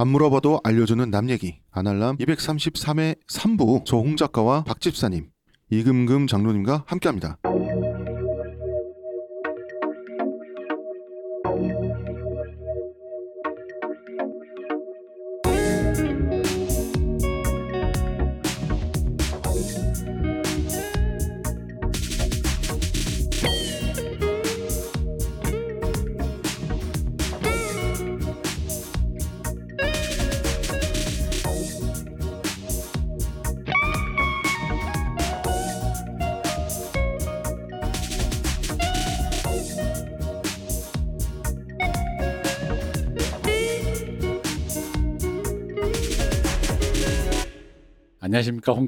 안 물어봐도 알려주는 남 얘기. 아날람 233회 3부. 저홍 작가와 박 집사님. 이금금 장로님과 함께합니다.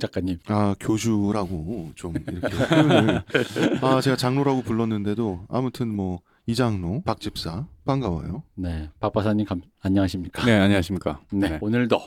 작가님. 아 교주라고 좀 이렇게 표현을 아 제가 장로라고 불렀는데도 아무튼 뭐 이장로 박 집사 반가워요. 네, 박 박사님 감, 안녕하십니까? 네, 안녕하십니까. 네, 오늘도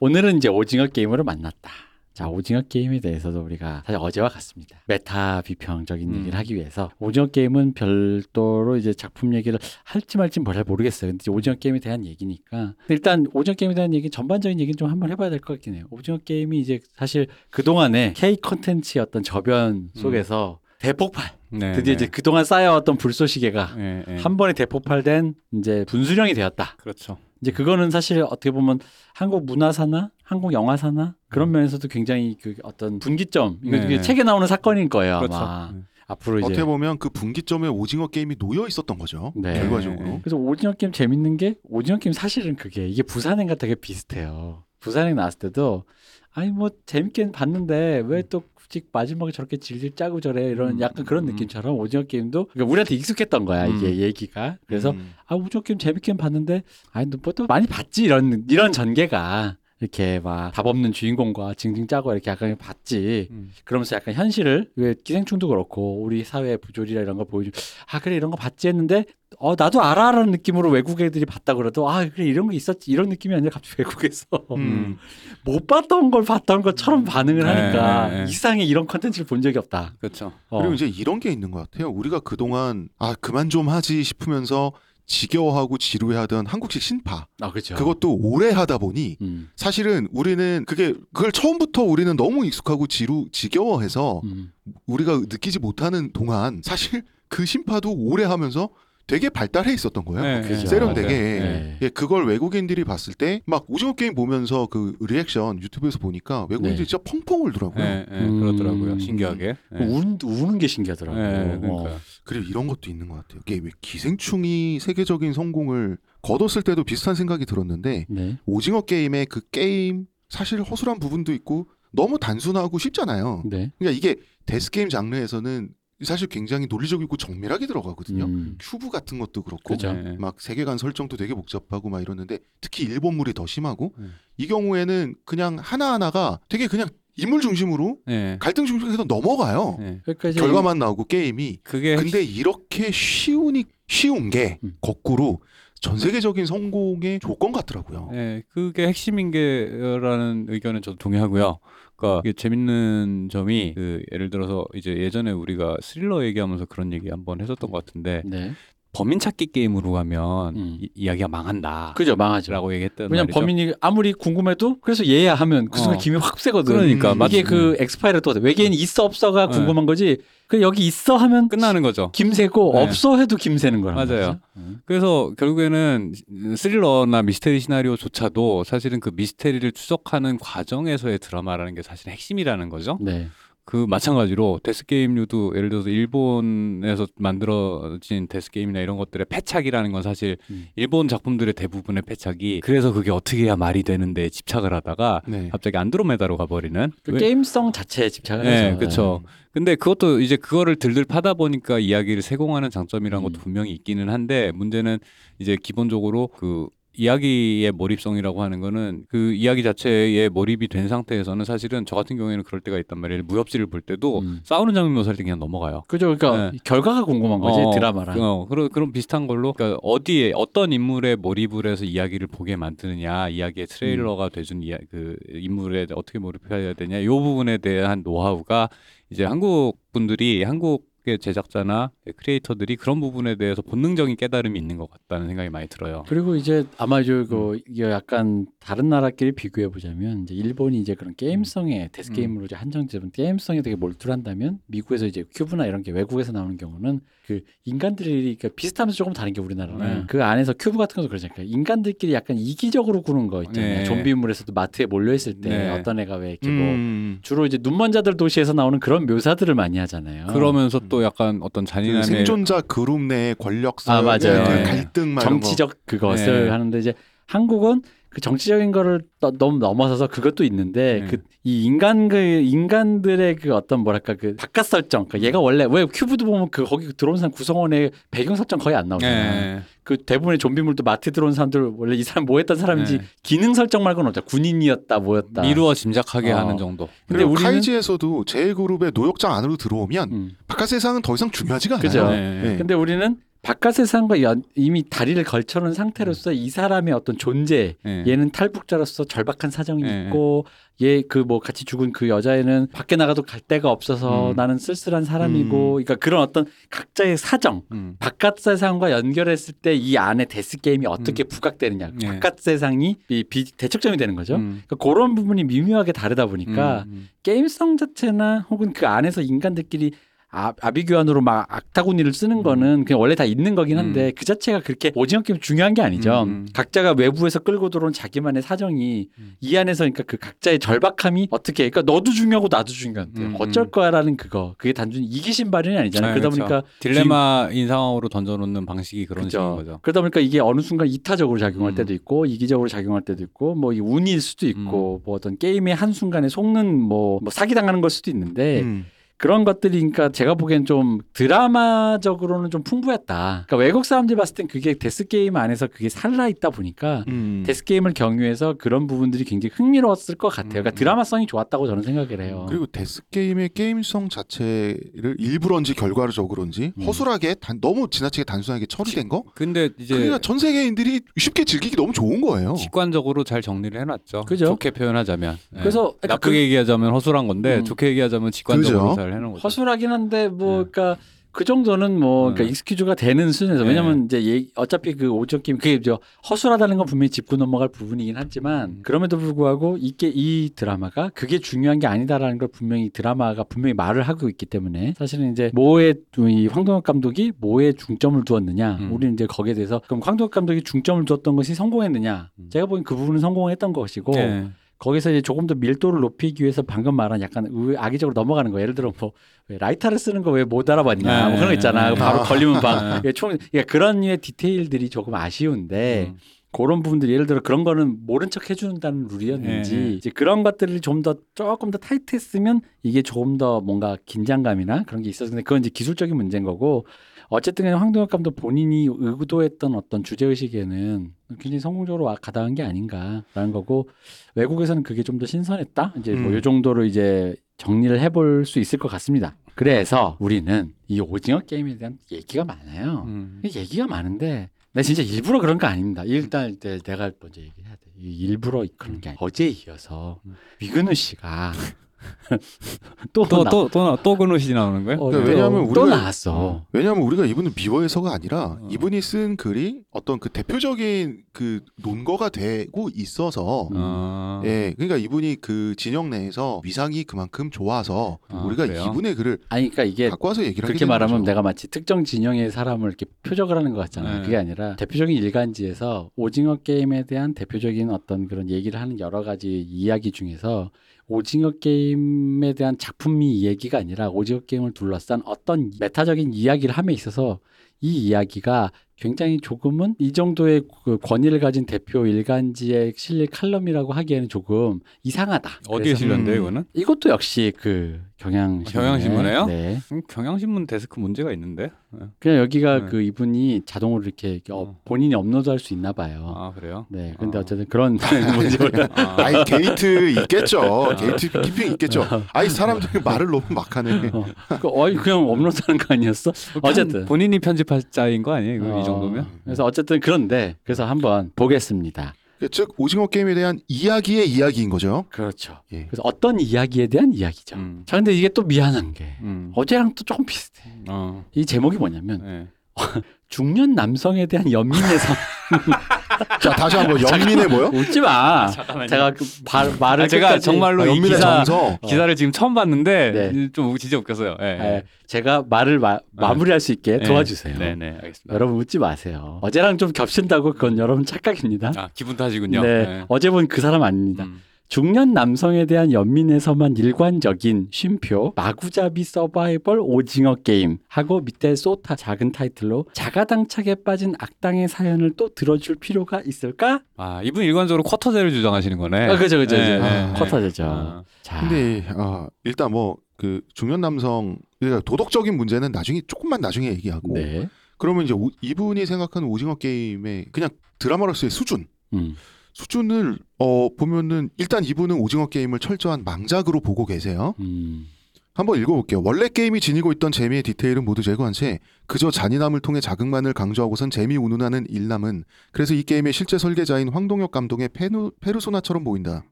오늘은 이제 오징어 게임으로 만났다. 자, 오징어 게임에 대해서도 우리가 사실 어제와 같습니다. 메타 비평적인 음. 얘기를 하기 위해서 오징어 게임은 별도로 이제 작품 얘기를 할지 말지 잘 모르겠어요. 근데 오징어 게임에 대한 얘기니까 일단 오징어 게임에 대한 얘기 전반적인 얘기는 좀 한번 해봐야 될 것 같긴 해요. 오징어 게임이 이제 사실 그 동안에 K 컨텐츠의 어떤 저변 속에서 대폭발. 네, 드디어 네. 이제 그동안 쌓여왔던 불쏘시개가 네, 네. 한 번에 대폭발된 이제 분수령이 되었다. 그렇죠. 이제 그거는 사실 어떻게 보면 한국 문화사나 한국 영화사나 그런 면에서도 굉장히 그 어떤 분기점 이거 네, 네. 책에 나오는 사건일 거예요 그렇죠. 아마 네. 앞으로 이제 어떻게 보면 그 분기점에 오징어 게임이 놓여 있었던 거죠. 네. 결과적으로. 네. 그래서 오징어 게임 재밌는 게 오징어 게임 사실은 그게 이게 부산행과 되게 비슷해요. 부산행 나왔을 때도 아니 뭐 재밌게 봤는데 왜 또 굳이 마지막에 저렇게 질질 짜고 저래 이런 음, 약간 그런 음. 느낌처럼 오징어 게임도 그러니까 우리한테 익숙했던 거야 이게 음. 얘기가 그래서 음. 아 오징어 게임 재밌게 봤는데 아니 너뭐또 많이 봤지 이런 이런 전개가 이렇게 막 답 없는 주인공과 징징 짜고 이렇게 약간 봤지 음. 그러면서 약간 현실을 왜 기생충도 그렇고 우리 사회의 부조리나 이런 거 보여주 아 그래 이런 거 봤지 했는데 어 나도 알아라는 느낌으로 외국 애들이 봤다 그래도 아 그래 이런 거 있었지 이런 느낌이 아니라 갑자기 외국에서 음. 못 봤던 걸 봤던 것처럼 반응을 네, 하니까 네, 네. 이상해 이런 컨텐츠를 본 적이 없다. 그렇죠. 어. 그리고 이제 이런 게 있는 것 같아요. 우리가 그 동안 아 그만 좀 하지 싶으면서 지겨워하고 지루해하던 한국식 신파 아 그렇죠. 그것도 오래 하다 보니 음, 사실은 우리는 그게 그걸 처음부터 우리는 너무 익숙하고 지루 지겨워해서 음. 우리가 느끼지 못하는 동안 사실 그 신파도 오래 하면서 되게 발달해 있었던 거예요. 네, 그죠. 네. 세련되게 네. 예, 그걸 외국인들이 봤을 때 막 오징어 게임 보면서 그 리액션 유튜브에서 보니까 외국인들이 네. 진짜 펑펑 울더라고요. 네, 네, 음. 그렇더라고요. 신기하게. 네. 우는, 우는 게 신기하더라고요. 네, 그러니까. 어. 그리고 이런 것도 있는 것 같아요. 이게 왜 기생충이 세계적인 성공을 거뒀을 때도 비슷한 생각이 들었는데 네. 오징어 게임의 그 게임 사실 허술한 부분도 있고 너무 단순하고 쉽잖아요. 네. 그러니까 이게 death 게임 장르에서는 사실 굉장히 논리적이고 정밀하게 들어가거든요. 음. 큐브 같은 것도 그렇고 그죠. 네. 막 세계관 설정도 되게 복잡하고 막 이러는데 특히 일본물이 더 심하고 음. 이 경우에는 그냥 하나하나가 되게 그냥 인물 중심으로 네. 갈등 중심에서 넘어가요. 네. 그러니까 결과만 나오고 게임이 그게 근데 이렇게 쉬우니 쉬운 게 음. 거꾸로 전 세계적인 성공의 조건 같더라고요. 네, 그게 핵심인 게라는 의견은 저도 동의하고요. 그러니까 이게 재밌는 점이 그 예를 들어서 이제 예전에 우리가 스릴러 얘기하면서 그런 얘기 한번 했었던 것 같은데 네. 범인 찾기 게임으로 가면 음. 이, 이야기가 망한다. 그죠 망하죠. 라고 얘기했던 왜냐면 말이죠. 범인이 아무리 궁금해도 그래서 얘야 하면 그 순간 어. 김이 확 세거든. 그러니까 음. 이게 맞- 그 엑스파일을 또 외계인 있어 없어가 네. 궁금한 거지. 그 여기 있어 하면 끝나는 거죠. 김새고 네. 없어 해도 김새는 거란 맞아요. 음. 그래서 결국에는 스릴러나 미스테리 시나리오조차도 사실은 그 미스테리를 추적하는 과정에서의 드라마라는 게 사실 핵심이라는 거죠. 네. 그 마찬가지로 데스 게임류도 예를 들어서 일본에서 만들어진 데스 게임이나 이런 것들의 패착이라는 건 사실 음. 일본 작품들의 대부분의 패착이 그래서 그게 어떻게 해야 말이 되는데 집착을 하다가 네. 갑자기 안드로메다로 가버리는 그 왜- 게임성 자체에 집착을 네, 해서. 그쵸. 근데 그것도 이제 그거를 들들 파다 보니까 이야기를 세공하는 장점이라는 음. 것도 분명히 있기는 한데 문제는 이제 기본적으로 그 이야기의 몰입성이라고 하는 거는 그 이야기 자체에 몰입이 된 상태에서는 사실은 저 같은 경우에는 그럴 때가 있단 말이에요. 무협지를 볼 때도 음. 싸우는 장면 묘사할 때 그냥 넘어가요. 그죠. 그러니까 네. 결과가 궁금한 거지 어, 드라마랑. 어, 그런 그런 비슷한 걸로 그러니까 어디에 어떤 인물에 몰입을 해서 이야기를 보게 만드느냐, 이야기의 트레일러가 돼준 이야, 그 인물에 어떻게 몰입해야 되냐, 이 부분에 대한 노하우가 이제 한국 분들이 한국 게 제작자나 크리에이터들이 그런 부분에 대해서 본능적인 깨달음이 있는 것 같다는 생각이 많이 들어요. 그리고 이제 아마 그 음. 약간 다른 나라끼리 비교해 보자면 이제 일본이 이제 그런 게임성에 데스 음. 게임으로 이제 한정적인 게임성에 되게 몰두한다면 미국에서 이제 큐브나 이런 게 외국에서 나오는 경우는 그 인간들이 그러니까 비슷하면서 조금 다른 게 우리나라는 네. 그 안에서 큐브 같은 것도 그러잖아요. 인간들끼리 약간 이기적으로 구는 거 있잖아요. 네. 좀비물에서도 마트에 몰려 있을 때 네. 어떤 애가 왜 이렇게 뭐 음, 주로 이제 눈먼 자들 도시에서 나오는 그런 묘사들을 많이 하잖아요. 그러면서 또 약간 어떤 그 잔인함의 생존자 그룹 내의 권력성, 아, 맞아요. 그 네. 갈등 막 이런 거. 정치적 그것을 네. 하는데 이제 한국은 그 정치적인 거를 너, 너무 넘어서서 그것도 있는데 네. 그이 인간 그 인간들의 그 어떤 뭐랄까 그 바깥 설정 그러니까 얘가 원래 왜 큐브도 보면 그 거기 들어온 사람 구성원의 배경 설정 거의 안 나오잖아요. 네. 그 대부분의 좀비물도 마트에 들어온 사람들 원래 이 사람 뭐 했던 사람인지 네. 기능 설정 말고는 없죠. 군인이었다 뭐였다. 미루어 짐작하게 어. 하는 정도. 근데 우리는 카이지에서도 제 그룹의 노역장 안으로 들어오면 음. 바깥 세상은 더 이상 중요하지가 않아요. 그죠. 네. 네. 근데 우리는 바깥 세상과 연- 이미 다리를 걸쳐놓은 상태로서 이 사람의 어떤 존재 네. 얘는 탈북자로서 절박한 사정이 네. 있고 얘 그 뭐 같이 죽은 그 여자애는 밖에 나가도 갈 데가 없어서 음. 나는 쓸쓸한 사람이고 음. 그러니까 그런 어떤 각자의 사정 음. 바깥 세상과 연결했을 때 이 안에 데스 게임이 어떻게 부각되느냐 네. 바깥 세상이 이 비, 대척점이 되는 거죠. 음. 그러니까 그런 부분이 미묘하게 다르다 보니까 음. 게임성 자체나 혹은 그 안에서 인간들끼리 아, 아비규환으로 막 악타구니를 쓰는 음. 거는 그냥 원래 다 있는 거긴 한데 음. 그 자체가 그렇게 오징어 게임 중요한 게 아니죠. 음, 음. 각자가 외부에서 끌고 들어온 자기만의 사정이 음. 이 안에서 그러니까 그 각자의 절박함이 어떻게 그러니까 너도 중요하고 나도 중요한데 음, 어쩔 음. 거야라는 그거 그게 단순히 이기심 발현이 아니잖아요. 네, 그러다 그렇죠. 보니까 딜레마인 상황으로 던져놓는 방식이 그런 식인 그죠. 거죠. 그러다 보니까 이게 어느 순간 이타적으로 작용할 음. 때도 있고 이기적으로 작용할 때도 있고 뭐 이 운일 수도 있고 뭐 어떤 게임의 한 순간에 속는 뭐, 뭐 사기 당하는 걸 수도 있는데 음. 그런 것들이 그러니까 제가 보기엔 좀 드라마적으로는 좀 풍부했다. 그러니까 외국 사람들이 봤을 땐 그게 데스 게임 안에서 그게 살아 있다 보니까 음. 데스 게임을 경유해서 그런 부분들이 굉장히 흥미로웠을 것 같아요. 그러니까 음. 드라마성이 좋았다고 저는 생각을 해요. 그리고 데스 게임의 게임성 자체를 일부러인지 결과적으로인지 음. 허술하게 단, 너무 지나치게 단순하게 처리된 거. 근데 이제 그러니까 전 세계인들이 쉽게 즐기기 너무 좋은 거예요. 직관적으로 잘 정리를 해놨죠. 그죠? 좋게 표현하자면. 네. 그래서 그러니까 나쁘게 그 얘기하자면 허술한 건데 음. 좋게 얘기하자면 직관적으로 그죠? 잘 해놓은 거죠. 허술하긴 한데 뭐 네. 그러니까 그 정도는 뭐 그러니까 네. 익스큐즈가 되는 수준에서 네. 왜냐면 이제 얘- 어차피 그 오징어 게임 그게 저 허술하다는 건 분명히 짚고 넘어갈 부분이긴 하지만 음. 그럼에도 불구하고 이게 이 드라마가 그게 중요한 게 아니다라는 걸 분명히 드라마가 분명히 말을 하고 있기 때문에 사실은 이제 뭐에 이 황동혁 감독이 뭐에 중점을 두었느냐 음. 우리는 이제 거기에 대해서 그럼 황동혁 감독이 중점을 두었던 것이 성공했느냐 음. 제가 보기엔 그 부분은 성공했던 것이고 네. 거기서 이제 조금 더 밀도를 높이기 위해서 방금 말한 약간 의- 악의적으로 넘어가는 거. 예를 들어 뭐왜 라이터를 쓰는 거 왜 못 알아봤냐. 뭐 그런 거 있잖아. 네. 바로 아. 걸리면 방. 네. 총 그러니까 그런 류의 디테일들이 조금 아쉬운데 음. 그런 부분들 예를 들어 그런 거는 모른 척 해준다는 룰이었는지 네. 이제 그런 것들을 좀 더 조금 더 타이트했으면 이게 조금 더 뭔가 긴장감이나 그런 게 있었는데 그건 이제 기술적인 문제인 거고 어쨌든 황동혁 감독 본인이 의도했던 어떤 주제 의식에는 굉장히 성공적으로 와- 가다한 게 아닌가라는 거고 외국에서는 그게 좀 더 신선했다 이제 뭐 음. 이 정도로 이제 정리를 해볼 수 있을 것 같습니다. 그래서 우리는 이 오징어 게임에 대한 얘기가 많아요. 음. 얘기가 많은데 나 진짜 일부러 그런 거 아닙니다. 일단 이제 내가 먼저 얘기해야 돼. 이 일부러 그런 게 아니라 어제 이어서 음. 위근우 씨가 또 나- 또또또또 그노시 나오는 거예요? 어, 그러니까 또- 왜냐하면 또 우리가- 나왔어. 왜냐하면 우리가 이분을 미워해서가 아니라 어. 이분이 쓴 글이 어떤 그 대표적인 그 논거가 되고 있어서 아. 예 그러니까 이분이 그 진영 내에서 위상이 그만큼 좋아서 아, 우리가 그래요? 이분의 글을 아니 그러니까 이게 갖고 와서 얘기를 그렇게 말하면 거죠. 내가 마치 특정 진영의 사람을 이렇게 표적을 하는 것 같잖아. 네. 그게 아니라 대표적인 일간지에서 오징어 게임에 대한 대표적인 어떤 그런 얘기를 하는 여러 가지 이야기 중에서 오징어 게임에 대한 작품미 얘기가 아니라 오징어 게임을 둘러싼 어떤 메타적인 이야기를 함에 있어서 이 이야기가 굉장히 조금은 이 정도의 그 권위를 가진 대표 일간지에 실릴 칼럼이라고 하기에는 조금 이상하다. 어디에 음. 이거는? 이것도 역시 그 경향 경향신문에요? 네. 음, 경향신문 데스크 문제가 있는데. 네. 그냥 여기가 네. 그 이분이 자동으로 이렇게 이렇게 어, 어. 본인이 업로드할 수 있나 봐요. 아 그래요? 네, 근데 아. 어쨌든 그런 문제가 아. 아이 게이트 있겠죠 게이트 키핑 있겠죠 아이 사람들이 말을 너무 막하네 어, 그, 어이 그냥 업로드하는 거 아니었어? 어쨌든 본인이 편집할 자인 거 아니에요? 이거 어, 이 정도면? 그래서 어쨌든 그런데 그래서 한번 보겠습니다. 즉 오징어 게임에 대한 이야기의 이야기인 거죠. 그렇죠. 예. 그래서 어떤 이야기에 대한 이야기죠. 음. 자, 근데 이게 또 미안한 게 음. 어제랑 또 조금 비슷해. 어. 이 제목이 뭐냐면 네. 중년 남성에 대한 연민에서 자 다시 한번 연민의 뭐요? 웃지 마. 잠깐만요. 제가 그 바, 말을 아, 제가 끝까지- 정말로 아, 이 연민의 기사 정서. 기사를 지금 처음 봤는데 네. 좀 진짜 웃겼어요. 예. 예, 제가 말을 마, 마무리할 수 있게 네. 도와주세요. 네, 네, 알겠습니다. 여러분 웃지 마세요. 어제랑 좀 겹친다고 그건 여러분 착각입니다. 아, 기분 탓이군요. 네, 어제 본 그 사람 아닙니다. 음. 중년 남성에 대한 연민에서만 일관적인 쉼표 마구잡이 서바이벌 오징어 게임 하고 밑에 쏘타 작은 타이틀로 자가당착에 빠진 악당의 사연을 또 들어줄 필요가 있을까? 아, 이분 일관적으로 쿼터제를 주장하시는 거네. 아, 그죠, 그죠, 네. 네, 네. 쿼터제죠. 아, 자, 근데 아, 일단 뭐 그 중년 남성 그러니까 도덕적인 문제는 나중에 조금만 나중에 얘기하고 네, 그러면 이제 오- 이분이 생각하는 오징어 게임의 그냥 드라마로서의 수준 음, 수준을 어 보면은 일단 이분은 오징어 게임을 철저한 망작으로 보고 계세요. 음, 한번 읽어볼게요. 원래 게임이 지니고 있던 재미의 디테일은 모두 제거한 채 그저 잔인함을 통해 자극만을 강조하고선 재미 운운하는 일남은 그래서 이 게임의 실제 설계자인 황동혁 감독의 페누, 페르소나처럼 보인다.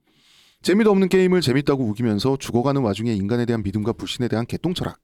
재미도 없는 게임을 재밌다고 우기면서 죽어가는 와중에 인간에 대한 믿음과 불신에 대한 개똥 철학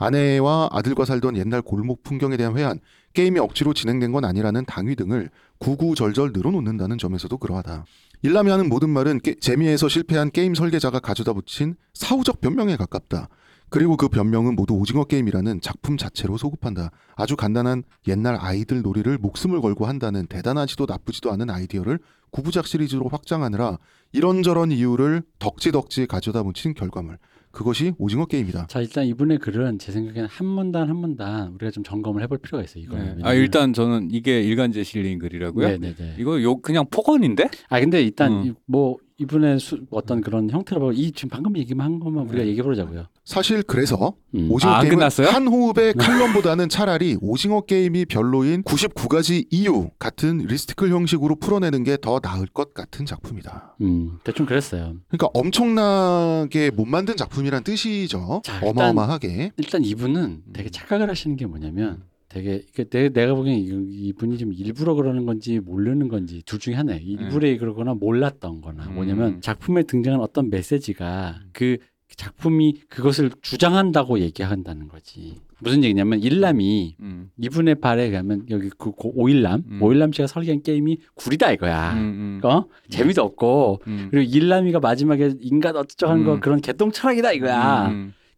아내와 아들과 살던 옛날 골목 풍경에 대한 회한 게임이 억지로 진행된 건 아니라는 당위 등을 구구절절 늘어놓는다는 점에서도 그러하다. 일남이 하는 모든 말은 게- 재미에서 실패한 게임 설계자가 가져다 붙인 사후적 변명에 가깝다. 그리고 그 변명은 모두 오징어 게임이라는 작품 자체로 소급한다. 아주 간단한 옛날 아이들 놀이를 목숨을 걸고 한다는 대단하지도 나쁘지도 않은 아이디어를 구부작 시리즈로 확장하느라 이런저런 이유를 덕지덕지 가져다 붙인 결과물. 그것이 오징어 게임이다. 자 일단 이분의 글은 제 생각에는 한 문단 한 문단 우리가 좀 점검을 해볼 필요가 있어요. 네. 이거는. 아, 일단 저는 이게 일간지에 실린 글이라고요? 네네네. 이거 요 그냥 폭언인데? 아 근데 일단 음. 이- 뭐 이분의 수, 어떤 그런 형태로 보고 이 지금 방금 얘기만 한 것만 우리가 네. 얘기해 보자고요. 사실 그래서 음. 오징어 아, 게임은 끝났어요? 한 호흡의 칼럼보다는 차라리 오징어 게임이 별로인 99가지 이유 같은 리스티클 형식으로 풀어내는 게 더 나을 것 같은 작품이다. 음, 대충 그랬어요. 그러니까 엄청나게 못 만든 작품이란 뜻이죠. 자, 일단- 어마어마하게. 일단 이분은 되게 착각을 하시는 게 뭐냐면 되게 내, 내가 보기엔 이- 이분이 좀 일부러 그러는 건지 모르는 건지 둘 중에 하나예요. 일부러 그러거나 몰랐던 거나 음. 뭐냐면 작품에 등장한 어떤 메시지가 그 작품이 그것을 주장한다고 얘기한다는 거지. 무슨 얘기냐면 일남이 음. 이분의 발에 가면 여기 그 고- 오일남 음. 오일남 씨가 설계한 게임이 구리다 이거야. 음, 음. 어? 재미도 없고 음. 그리고 일남이가 마지막에 인간 어쩌고 하는 거 음. 그런 개똥 철학이다 이거야.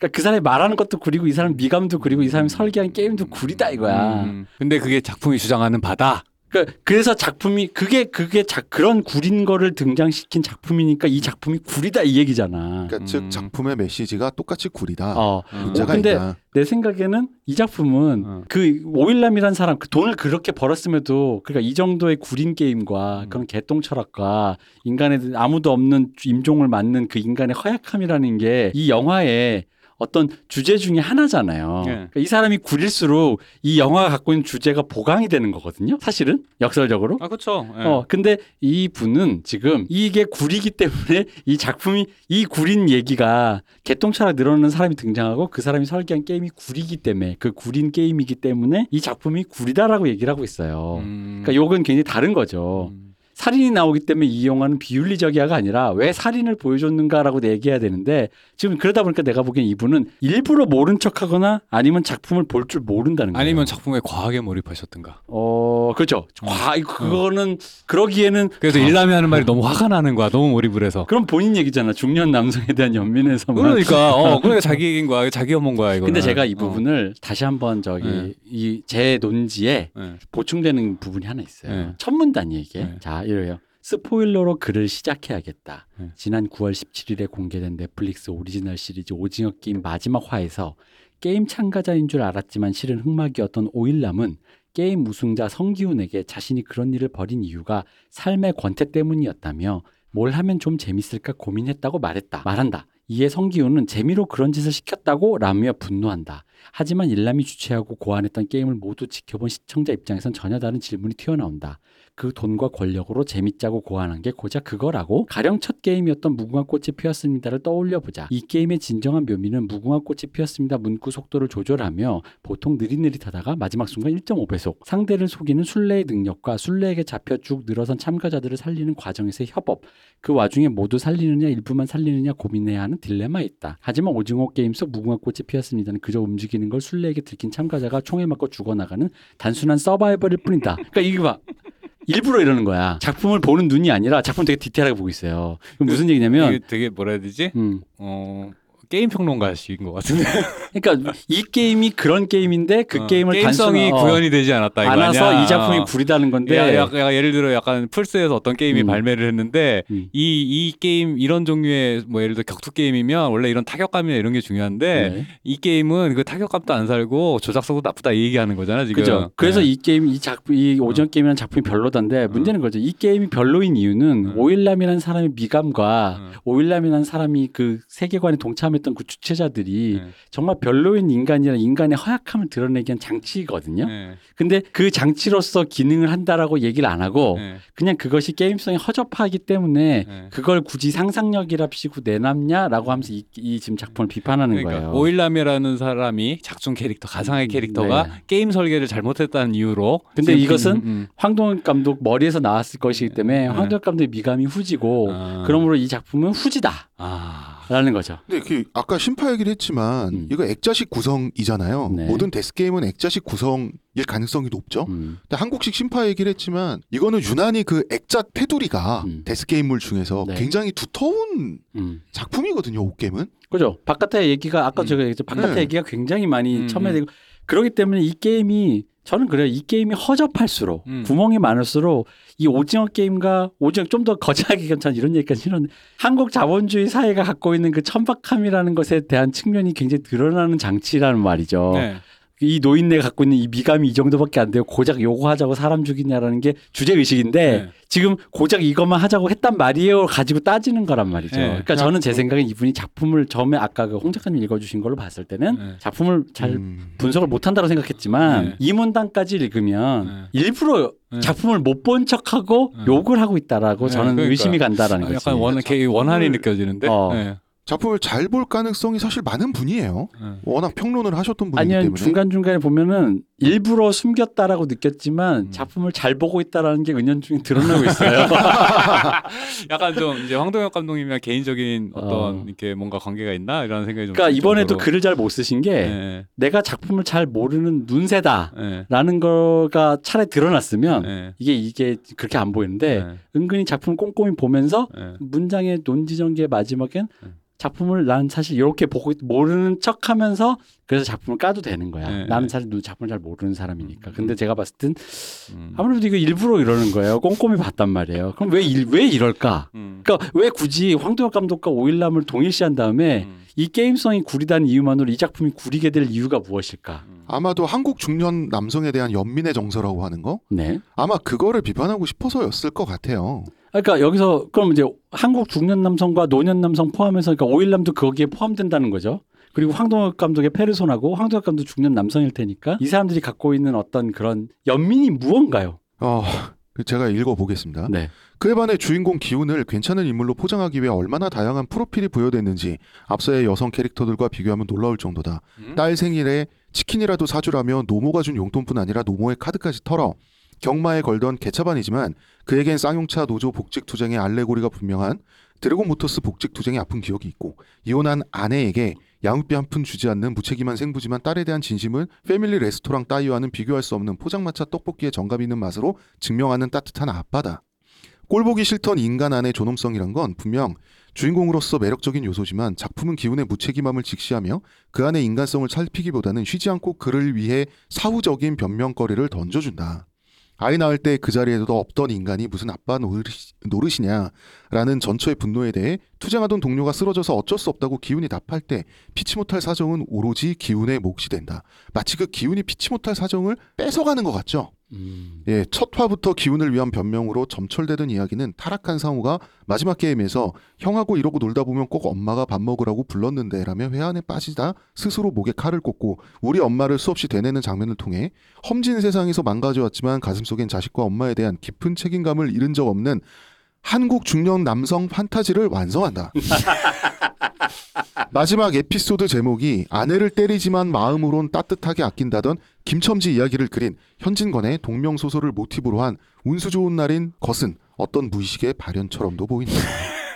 음, 그러니까 그 사람이 말하는 것도 구리고 이 사람 미감도 구리고 이 사람이 설계한 게임도 구리다 이거야. 음. 근데 그게 작품이 주장하는 바다. 그러니까 그래서 작품이 그게 그게 자, 그런 구린 거를 등장시킨 작품이니까 이 작품이 구리다 이 얘기잖아. 그러니까 음. 즉 작품의 메시지가 똑같이 구리다. 어. 음. 문제가 근데 있다. 내 생각에는 이 작품은 어. 그 오일남이라는 사람 그 돈을 그렇게 벌었음에도 그러니까 이 정도의 구린 게임과 음. 그런 개똥 철학과 인간의 아무도 없는 임종을 맞는 그 인간의 허약함이라는 게 이 영화의 어떤 주제 중에 하나잖아요. 네. 그러니까 이 사람이 구릴수록 이 영화가 갖고 있는 주제가 보강이 되는 거거든요. 사실은 역설적으로. 아, 그렇죠. 어, 근데 이 분은 지금 이게 구리기 때문에 이 작품이 이 구린 얘기가 개똥차라 늘어나는 사람이 등장하고 그 사람이 설계한 게임이 구리기 때문에 그 구린 게임이기 때문에 이 작품이 구리다라고 얘기를 하고 있어요. 음. 그러니까 요건 굉장히 다른 거죠. 음. 살인이 나오기 때문에 이 영화는 비윤리적이야가 아니라 왜 살인을 보여줬는가라고 얘기해야 되는데 지금 그러다 보니까 내가 보기엔 이분은 일부러 모른 척하거나 아니면 작품을 볼 줄 모른다는 거예요. 아니면 작품에 과하게 몰입하셨던가. 어 그렇죠. 과 그거는 그러기에는 그래서 아. 일남이 하는 말이 너무 화가 나는 거야. 너무 몰입을 해서. 그럼 본인 얘기잖아. 중년 남성에 대한 연민에서만. 그러니까 어 그러니까 자기 얘기인 거야. 자기 혐오인 거야 이거. 근데 제가 이 부분을 다시 한번 저기 네. 이제 논지에 네. 보충되는 부분이 하나 있어요. 네. 첫 문단 얘기에. 네. 자, 이래요. 스포일러로 글을 시작해야겠다. 네. 지난 9월 17일에 공개된 넷플릭스 오리지널 시리즈 오징어 게임 마지막 화에서 게임 참가자인 줄 알았지만 실은 흑막이었던 오일남은 게임 우승자 성기훈에게 자신이 그런 일을 벌인 이유가 삶의 권태 때문이었다며 뭘 하면 좀 재밌을까 고민했다고 말했다. 말한다. 이에 성기훈은 재미로 그런 짓을 시켰다고 라며 분노한다. 하지만 일남이 주최하고 고안했던 게임을 모두 지켜본 시청자 입장에선 전혀 다른 질문이 튀어나온다. 그 돈과 권력으로 재밌자고 고안한 게 고작 그거라고 가령 첫 게임이었던 무궁화 꽃이 피었습니다를 떠올려 보자. 이 게임의 진정한 묘미는 무궁화 꽃이 피었습니다 문구 속도를 조절하며 보통 느릿느릿하다가 마지막 순간 1.5배속 상대를 속이는 술래의 능력과 술래에게 잡혀 쭉 늘어선 참가자들을 살리는 과정에서의 협업 그 와중에 모두 살리느냐 일부만 살리느냐 고민해야 하는 딜레마에 있다. 하지만 오징어 게임 속 무궁화 꽃이 피었습니다는 그저 움직이는 걸 술래에게 들킨 참가자가 총에 맞고 죽어나가는 단순한 서바이벌일 뿐이다. 그러니까 이게 봐. 일부러 이러는 거야. 작품을 보는 눈이 아니라 작품 되게 디테일하게 보고 있어요. 그럼 무슨 얘기냐면 되게 뭐라 해야 되지? 음. 어 게임 평론가식인 것 같은데. 그러니까 이 게임이 그런 게임인데 그 어, 게임을 게임성이 단순- 어, 구현이 되지 않았다 이거 아니야? 이 작품이 어. 구리다는 건데 야, 야, 야, 예를 들어 약간 플스에서 어떤 게임이 음. 발매를 했는데 음. 이이 게임 이런 종류의 뭐 예를 들어 격투 게임이면 원래 이런 타격감이나 이런 게 중요한데 네. 이 게임은 그 타격감도 안 살고 조작성도 나쁘다 이 얘기하는 거잖아 지금. 그죠. 그래서 네. 이 게임 이 작품 이 오징어 게임이라는 작품이 별로던데 문제는 거죠. 이 게임이 별로인 이유는 음. 오일남이라는 사람의 미감과 음. 오일남이라는 사람이 그 세계관에 동참했던 그 주체자들이 네. 정말 별로인 인간이라 인간의 허약함을 드러내기 위한 장치거든요. 네. 근데 그 장치로서 기능을 한다라고 얘기를 안 하고 네. 그냥 그것이 게임성이 허접하기 때문에 네. 그걸 굳이 상상력이랍시고 내놨냐라고 하면서 이, 이 지금 작품을 비판하는 그러니까 거예요. 오일남이라는 사람이 작중 캐릭터 가상의 캐릭터가 네. 게임 설계를 잘못했다는 이유로 근데 이것은 음, 황동혁 감독 머리에서 나왔을 것이기 때문에 네. 황동혁 감독의 미감이 후지고 아. 그러므로 이 작품은 후지다 라는 아. 거죠. 근데 그 아까 신파 얘기를 했지만 음. 이거 액자식 구성이잖아요. 네. 모든 데스 게임은 액자식 구성일 가능성이 높죠. 음. 근데 한국식 신파 얘기를 했지만 이거는 유난히 그 액자 테두리가 음. 데스 게임물 중에서 네. 굉장히 두터운 음. 작품이거든요. 오겜은. 그죠. 바깥의 얘기가 아까 음. 제가 얘기했죠. 바깥의 네. 얘기가 굉장히 많이 음, 첨예되고 그렇기 때문에 이 게임이 저는 그래요. 이 게임이 허접할수록 음. 구멍이 많을수록 이 오징어 게임과 오징어 좀 더 거창하게 괜찮 이런 얘기까지 싫었는데 한국 자본주의 사회가 갖고 있는 그 천박함이라는 것에 대한 측면이 굉장히 드러나는 장치라는 말이죠. 네. 이 노인네가 갖고 있는 이 미감이 이 정도밖에 안 돼요. 고작 요거 하자고 사람 죽이냐라는 게 주제 의식인데 네. 지금 고작 이것만 하자고 했단 말이에요. 가지고 따지는 거란 말이죠. 네. 그러니까 저는 제 생각엔 이분이 작품을 처음에 아까 그 홍 작가님 읽어주신 걸로 봤을 때는 네. 작품을 잘 음. 분석을 못한다고 생각했지만 네. 이 문단까지 읽으면 네. 일부러 네. 작품을 못 본 척하고 네. 욕을 하고 있다라고 네, 저는 그러니까. 의심이 간다라는 거지. 약간 원 개- 원한이 느껴지는데. 어. 네. 작품을 잘 볼 가능성이 사실 많은 분이에요. 네. 워낙 평론을 하셨던 분이기 아니면 때문에. 중간 중간에 보면은 일부러 숨겼다라고 느꼈지만 음. 작품을 잘 보고 있다라는 게 은연중에 드러나고 있어요. 약간 좀 이제 황동혁 감독님이랑 개인적인 어떤 어. 이렇게 뭔가 관계가 있나 이런 생각이 좀. 그러니까 들 이번에도 정도로. 글을 잘 못 쓰신 게 네. 내가 작품을 잘 모르는 눈새다. 네. 라는 거가 차라리 드러났으면 네. 이게 이게 그렇게 안 보이는데 네. 은근히 작품 꼼꼼히 보면서 네. 문장의 논지전개 마지막엔 네. 작품을 난 사실 이렇게 보고 있- 모르는 척하면서 그래서 작품을 까도 되는 거야. 네. 나는 사실 눈 작품을 잘 모르는 사람이니까. 근데 제가 봤을 땐 음. 아무래도 이거 일부러 이러는 거예요. 꼼꼼히 봤단 말이에요. 그럼 왜, 일, 왜 이럴까? 음. 그러니까 왜 굳이 황도혁 감독과 오일남을 동일시한 다음에 음. 이 게임성이 구리다는 이유만으로 이 작품이 구리게 될 이유가 무엇일까? 음. 아마도 한국 중년 남성에 대한 연민의 정서라고 하는 거 네. 아마 그거를 비판하고 싶어서였을 것 같아요. 그러니까 여기서 그럼 이제 한국 중년 남성과 노년 남성 포함해서 그러니까 오일남도 거기에 포함된다는 거죠. 그리고 황동혁 감독의 페르소나고 황동혁 감독 중년 남성일 테니까 이 사람들이 갖고 있는 어떤 그런 연민이 무언가요? 어, 제가 읽어보겠습니다. 네. 그에 반해 주인공 기훈을 괜찮은 인물로 포장하기 위해 얼마나 다양한 프로필이 부여됐는지 앞서의 여성 캐릭터들과 비교하면 놀라울 정도다. 음? 딸 생일에 치킨이라도 사주라며 노모가 준 용돈뿐 아니라 노모의 카드까지 털어 경마에 걸던 개차반이지만 그에겐 쌍용차 노조 복직 투쟁의 알레고리가 분명한 드래곤 모터스 복직 투쟁의 아픈 기억이 있고 이혼한 아내에게 양육비 한 푼 주지 않는 무책임한 생부지만 딸에 대한 진심을 패밀리 레스토랑 따위와는 비교할 수 없는 포장마차 떡볶이의 정감 있는 맛으로 증명하는 따뜻한 아빠다. 꼴보기 싫던 인간 안의 존엄성이란 건 분명 주인공으로서 매력적인 요소지만 작품은 기훈의 무책임함을 직시하며 그 안의 인간성을 살피기보다는 쉬지 않고 그를 위해 사후적인 변명거리를 던져준다. 아이 낳을 때 그 자리에도 없던 인간이 무슨 아빠 노릇, 노릇이 냐라는 전처의 분노에 대해 투쟁하던 동료가 쓰러져서 어쩔 수 없다고 기훈이 답할 때 피치 못할 사정은 오로지 기훈의 몫이 된다. 마치 그 기훈이 피치 못할 사정을 뺏어가는 것 같죠. 음. 예, 첫 화부터 기훈을 위한 변명으로 점철되던 이야기는 타락한 상우가 마지막 게임에서 형하고 이러고 놀다 보면 꼭 엄마가 밥 먹으라고 불렀는데 라며 회한에 빠지다 스스로 목에 칼을 꽂고 우리 엄마를 수없이 되뇌는 장면을 통해 험진 세상에서 망가져왔지만 가슴속엔 자식과 엄마에 대한 깊은 책임감을 잃은 적 없는 한국 중년 남성 판타지를 완성한다. 마지막 에피소드 제목이 아내를 때리지만 마음으론 따뜻하게 아낀다던 김첨지 이야기를 그린 현진건의 동명 소설을 모티브로 한 운수 좋은 날인 것은 어떤 무의식의 발현처럼도 보인다.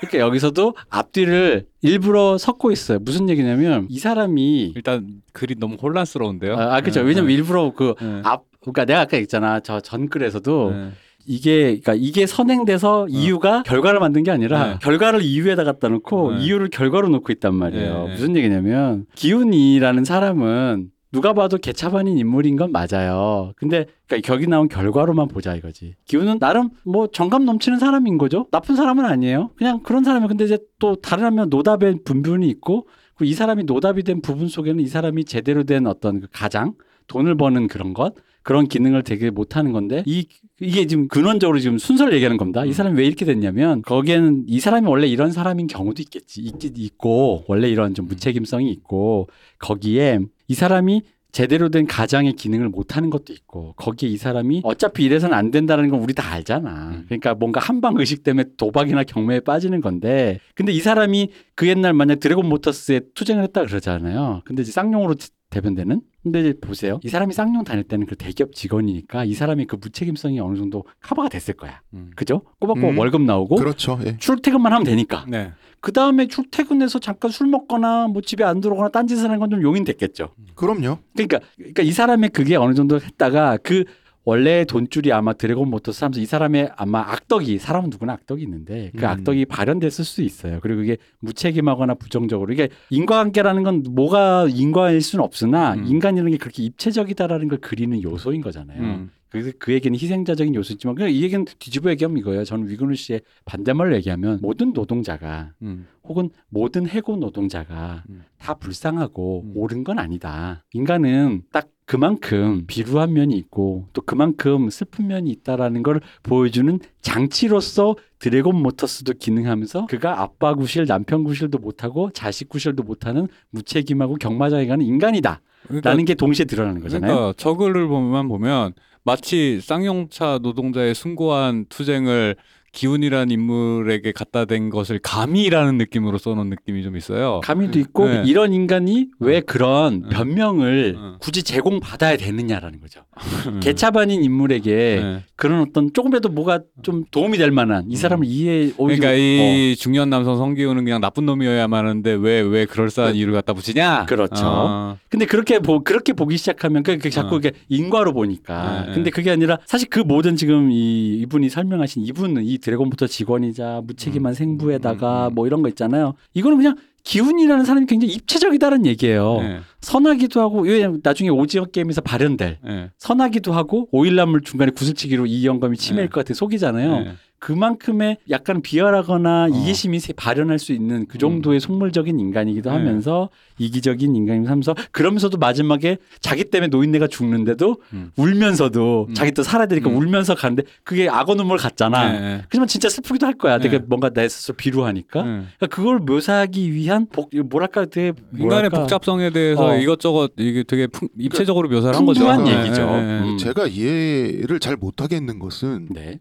그러니까 여기서도 앞뒤를 일부러 섞고 있어요. 무슨 얘기냐면 이 사람이 일단 글이 너무 혼란스러운데요. 아, 아 그죠. 네, 왜냐면 네. 일부러 그 네. 앞 그러니까 내가 아까 있잖아. 저 전글에서도 네. 이게 그러니까 이게 선행돼서 이유가 결과를 만든 게 아니라 네. 결과를 이유에다 갖다 놓고 네. 이유를 결과로 놓고 있단 말이에요. 네, 네. 무슨 얘기냐면 기훈이라는 사람은 누가 봐도 개차반인 인물인 건 맞아요. 근데 그러니까 여기 나온 결과로만 보자 이거지. 기훈은 나름 뭐 정감 넘치는 사람인 거죠. 나쁜 사람은 아니에요. 그냥 그런 사람이 근데 이제 또 다른 한면 노답의 분분이 있고 그리고 이 사람이 노답이 된 부분 속에는 이 사람이 제대로 된 어떤 그 가장 돈을 버는 그런 것 그런 기능을 되게 못하는 건데 이 이게 지금 근원적으로 지금 순서를 얘기하는 겁니다. 이 사람이 왜 이렇게 됐냐면 거기에는 이 사람이 원래 이런 사람인 경우도 있겠지 있기 있고 원래 이런 좀 무책임성이 있고 거기에 이 사람이 제대로 된 가장의 기능을 못하는 것도 있고 거기에 이 사람이 어차피 이래서는 안 된다는 건 우리 다 알잖아. 그러니까 뭔가 한방 의식 때문에 도박이나 경매에 빠지는 건데 근데 이 사람이 그 옛날 만약 드래곤 모터스에 투쟁을 했다 그러잖아요. 근데 이제 쌍용으로 대변되는 근데 이제 보세요. 이 사람이 쌍용 다닐 때는 그 대기업 직원이니까 이 사람이 그 무책임성이 어느 정도 커버가 됐을 거야. 음. 그죠? 꼬박꼬박 음. 월급 나오고 그렇죠. 예. 출퇴근만 하면 되니까. 네. 그 다음에 출퇴근해서 잠깐 술 먹거나 뭐 집에 안 들어오거나 딴짓을 하는 건 좀 용인됐겠죠. 그럼요. 그러니까, 그러니까 이 사람의 그게 어느 정도 했다가 그 원래 돈줄이 아마 드래곤 모터스 하면서 이 사람의 아마 악덕이 사람은 누구나 악덕이 있는데 그 음. 악덕이 발현됐을 수 있어요. 그리고 이게 무책임하거나 부정적으로 이게 인과관계라는 건 뭐가 인과일 수는 없으나 음. 인간이라는 게 그렇게 입체적이다라는 걸 그리는 요소인 거잖아요. 음. 그래서 그에게는 희생자적인 요소지만 그냥 이 얘기는 뒤집어 얘기하면 이거예요. 저는 위근우 씨의 반대말로 얘기하면 모든 노동자가 음. 혹은 모든 해고 노동자가 음. 다 불쌍하고 음. 옳은 건 아니다. 인간은 딱 그만큼 비루한 면이 있고 또 그만큼 슬픈 면이 있다라는 걸 보여주는 장치로서 드래곤 모터스도 기능하면서 그가 아빠 구실, 남편 구실도 못하고 자식 구실도 못하는 무책임하고 경마장에 가는 인간이다. 그러니까, 라는 게 동시에 드러나는 거잖아요. 그러니까 저글을 보면 보면 마치 쌍용차 노동자의 숭고한 투쟁을 기훈이라는 인물에게 갖다 댄 것을 감히라는 느낌으로 써놓은 느낌이 좀 있어요. 감히도 있고 네. 이런 인간이 왜 그런 네. 변명을 네. 굳이 제공받아야 되느냐라는 거죠. 음. 개차반인 인물에게 네. 그런 어떤 조금이라도 뭐가 좀 도움이 될 만한 이 사람을 이해 오히려 그러니까 어, 이 중년 남성 성기훈은 그냥 나쁜 놈이어야만 하는데 왜 왜 그럴싸한 이유를 갖다 붙이냐? 그렇죠. 어. 근데 그렇게 보 그렇게 보기 시작하면 그, 그 자꾸 어. 인과로 보니까 네, 근데 네. 그게 아니라 사실 그 모든 지금 이 이분이 설명하신 이분은 이 드래곤부터 직원이자 무책임한 생부에다가 음, 음. 뭐 이런 거 있잖아요. 이거는 그냥 기훈이라는 사람이 굉장히 입체적이다는 얘기예요. 네. 선하기도 하고 왜냐면 나중에 오징어 게임에서 발현될 네. 선하기도 하고 오일남을 중간에 구슬치기로 이 영감이 치매일 네. 것 같아 속이잖아요. 네. 그만큼의 약간 비열하거나 어. 이기심이 세- 발현할 수 있는 그 정도의 속물적인 인간이기도 네. 하면서 이기적인 인간이면서 하면서 그러면서도 마지막에 자기 때문에 노인네가 죽는데도 음. 울면서도 음. 자기 또 살아야 되니까 음. 울면서 가는데 그게 악어 눈물 같잖아. 네, 네. 그지만 진짜 슬프기도 할 거야. 되게 네. 뭔가 내 스스로 비루하니까. 네. 그러니까 그걸 묘사하기 위한 복 뭐랄까 되게 인간의 뭐랄까 복잡성에 대해서 어. 이것저것 이게 되게 풍- 입체적으로 묘사를 한 거죠. 풍부한 네, 얘기죠. 네, 네. 음. 제가 이해를 잘 못하겠는 것은 네.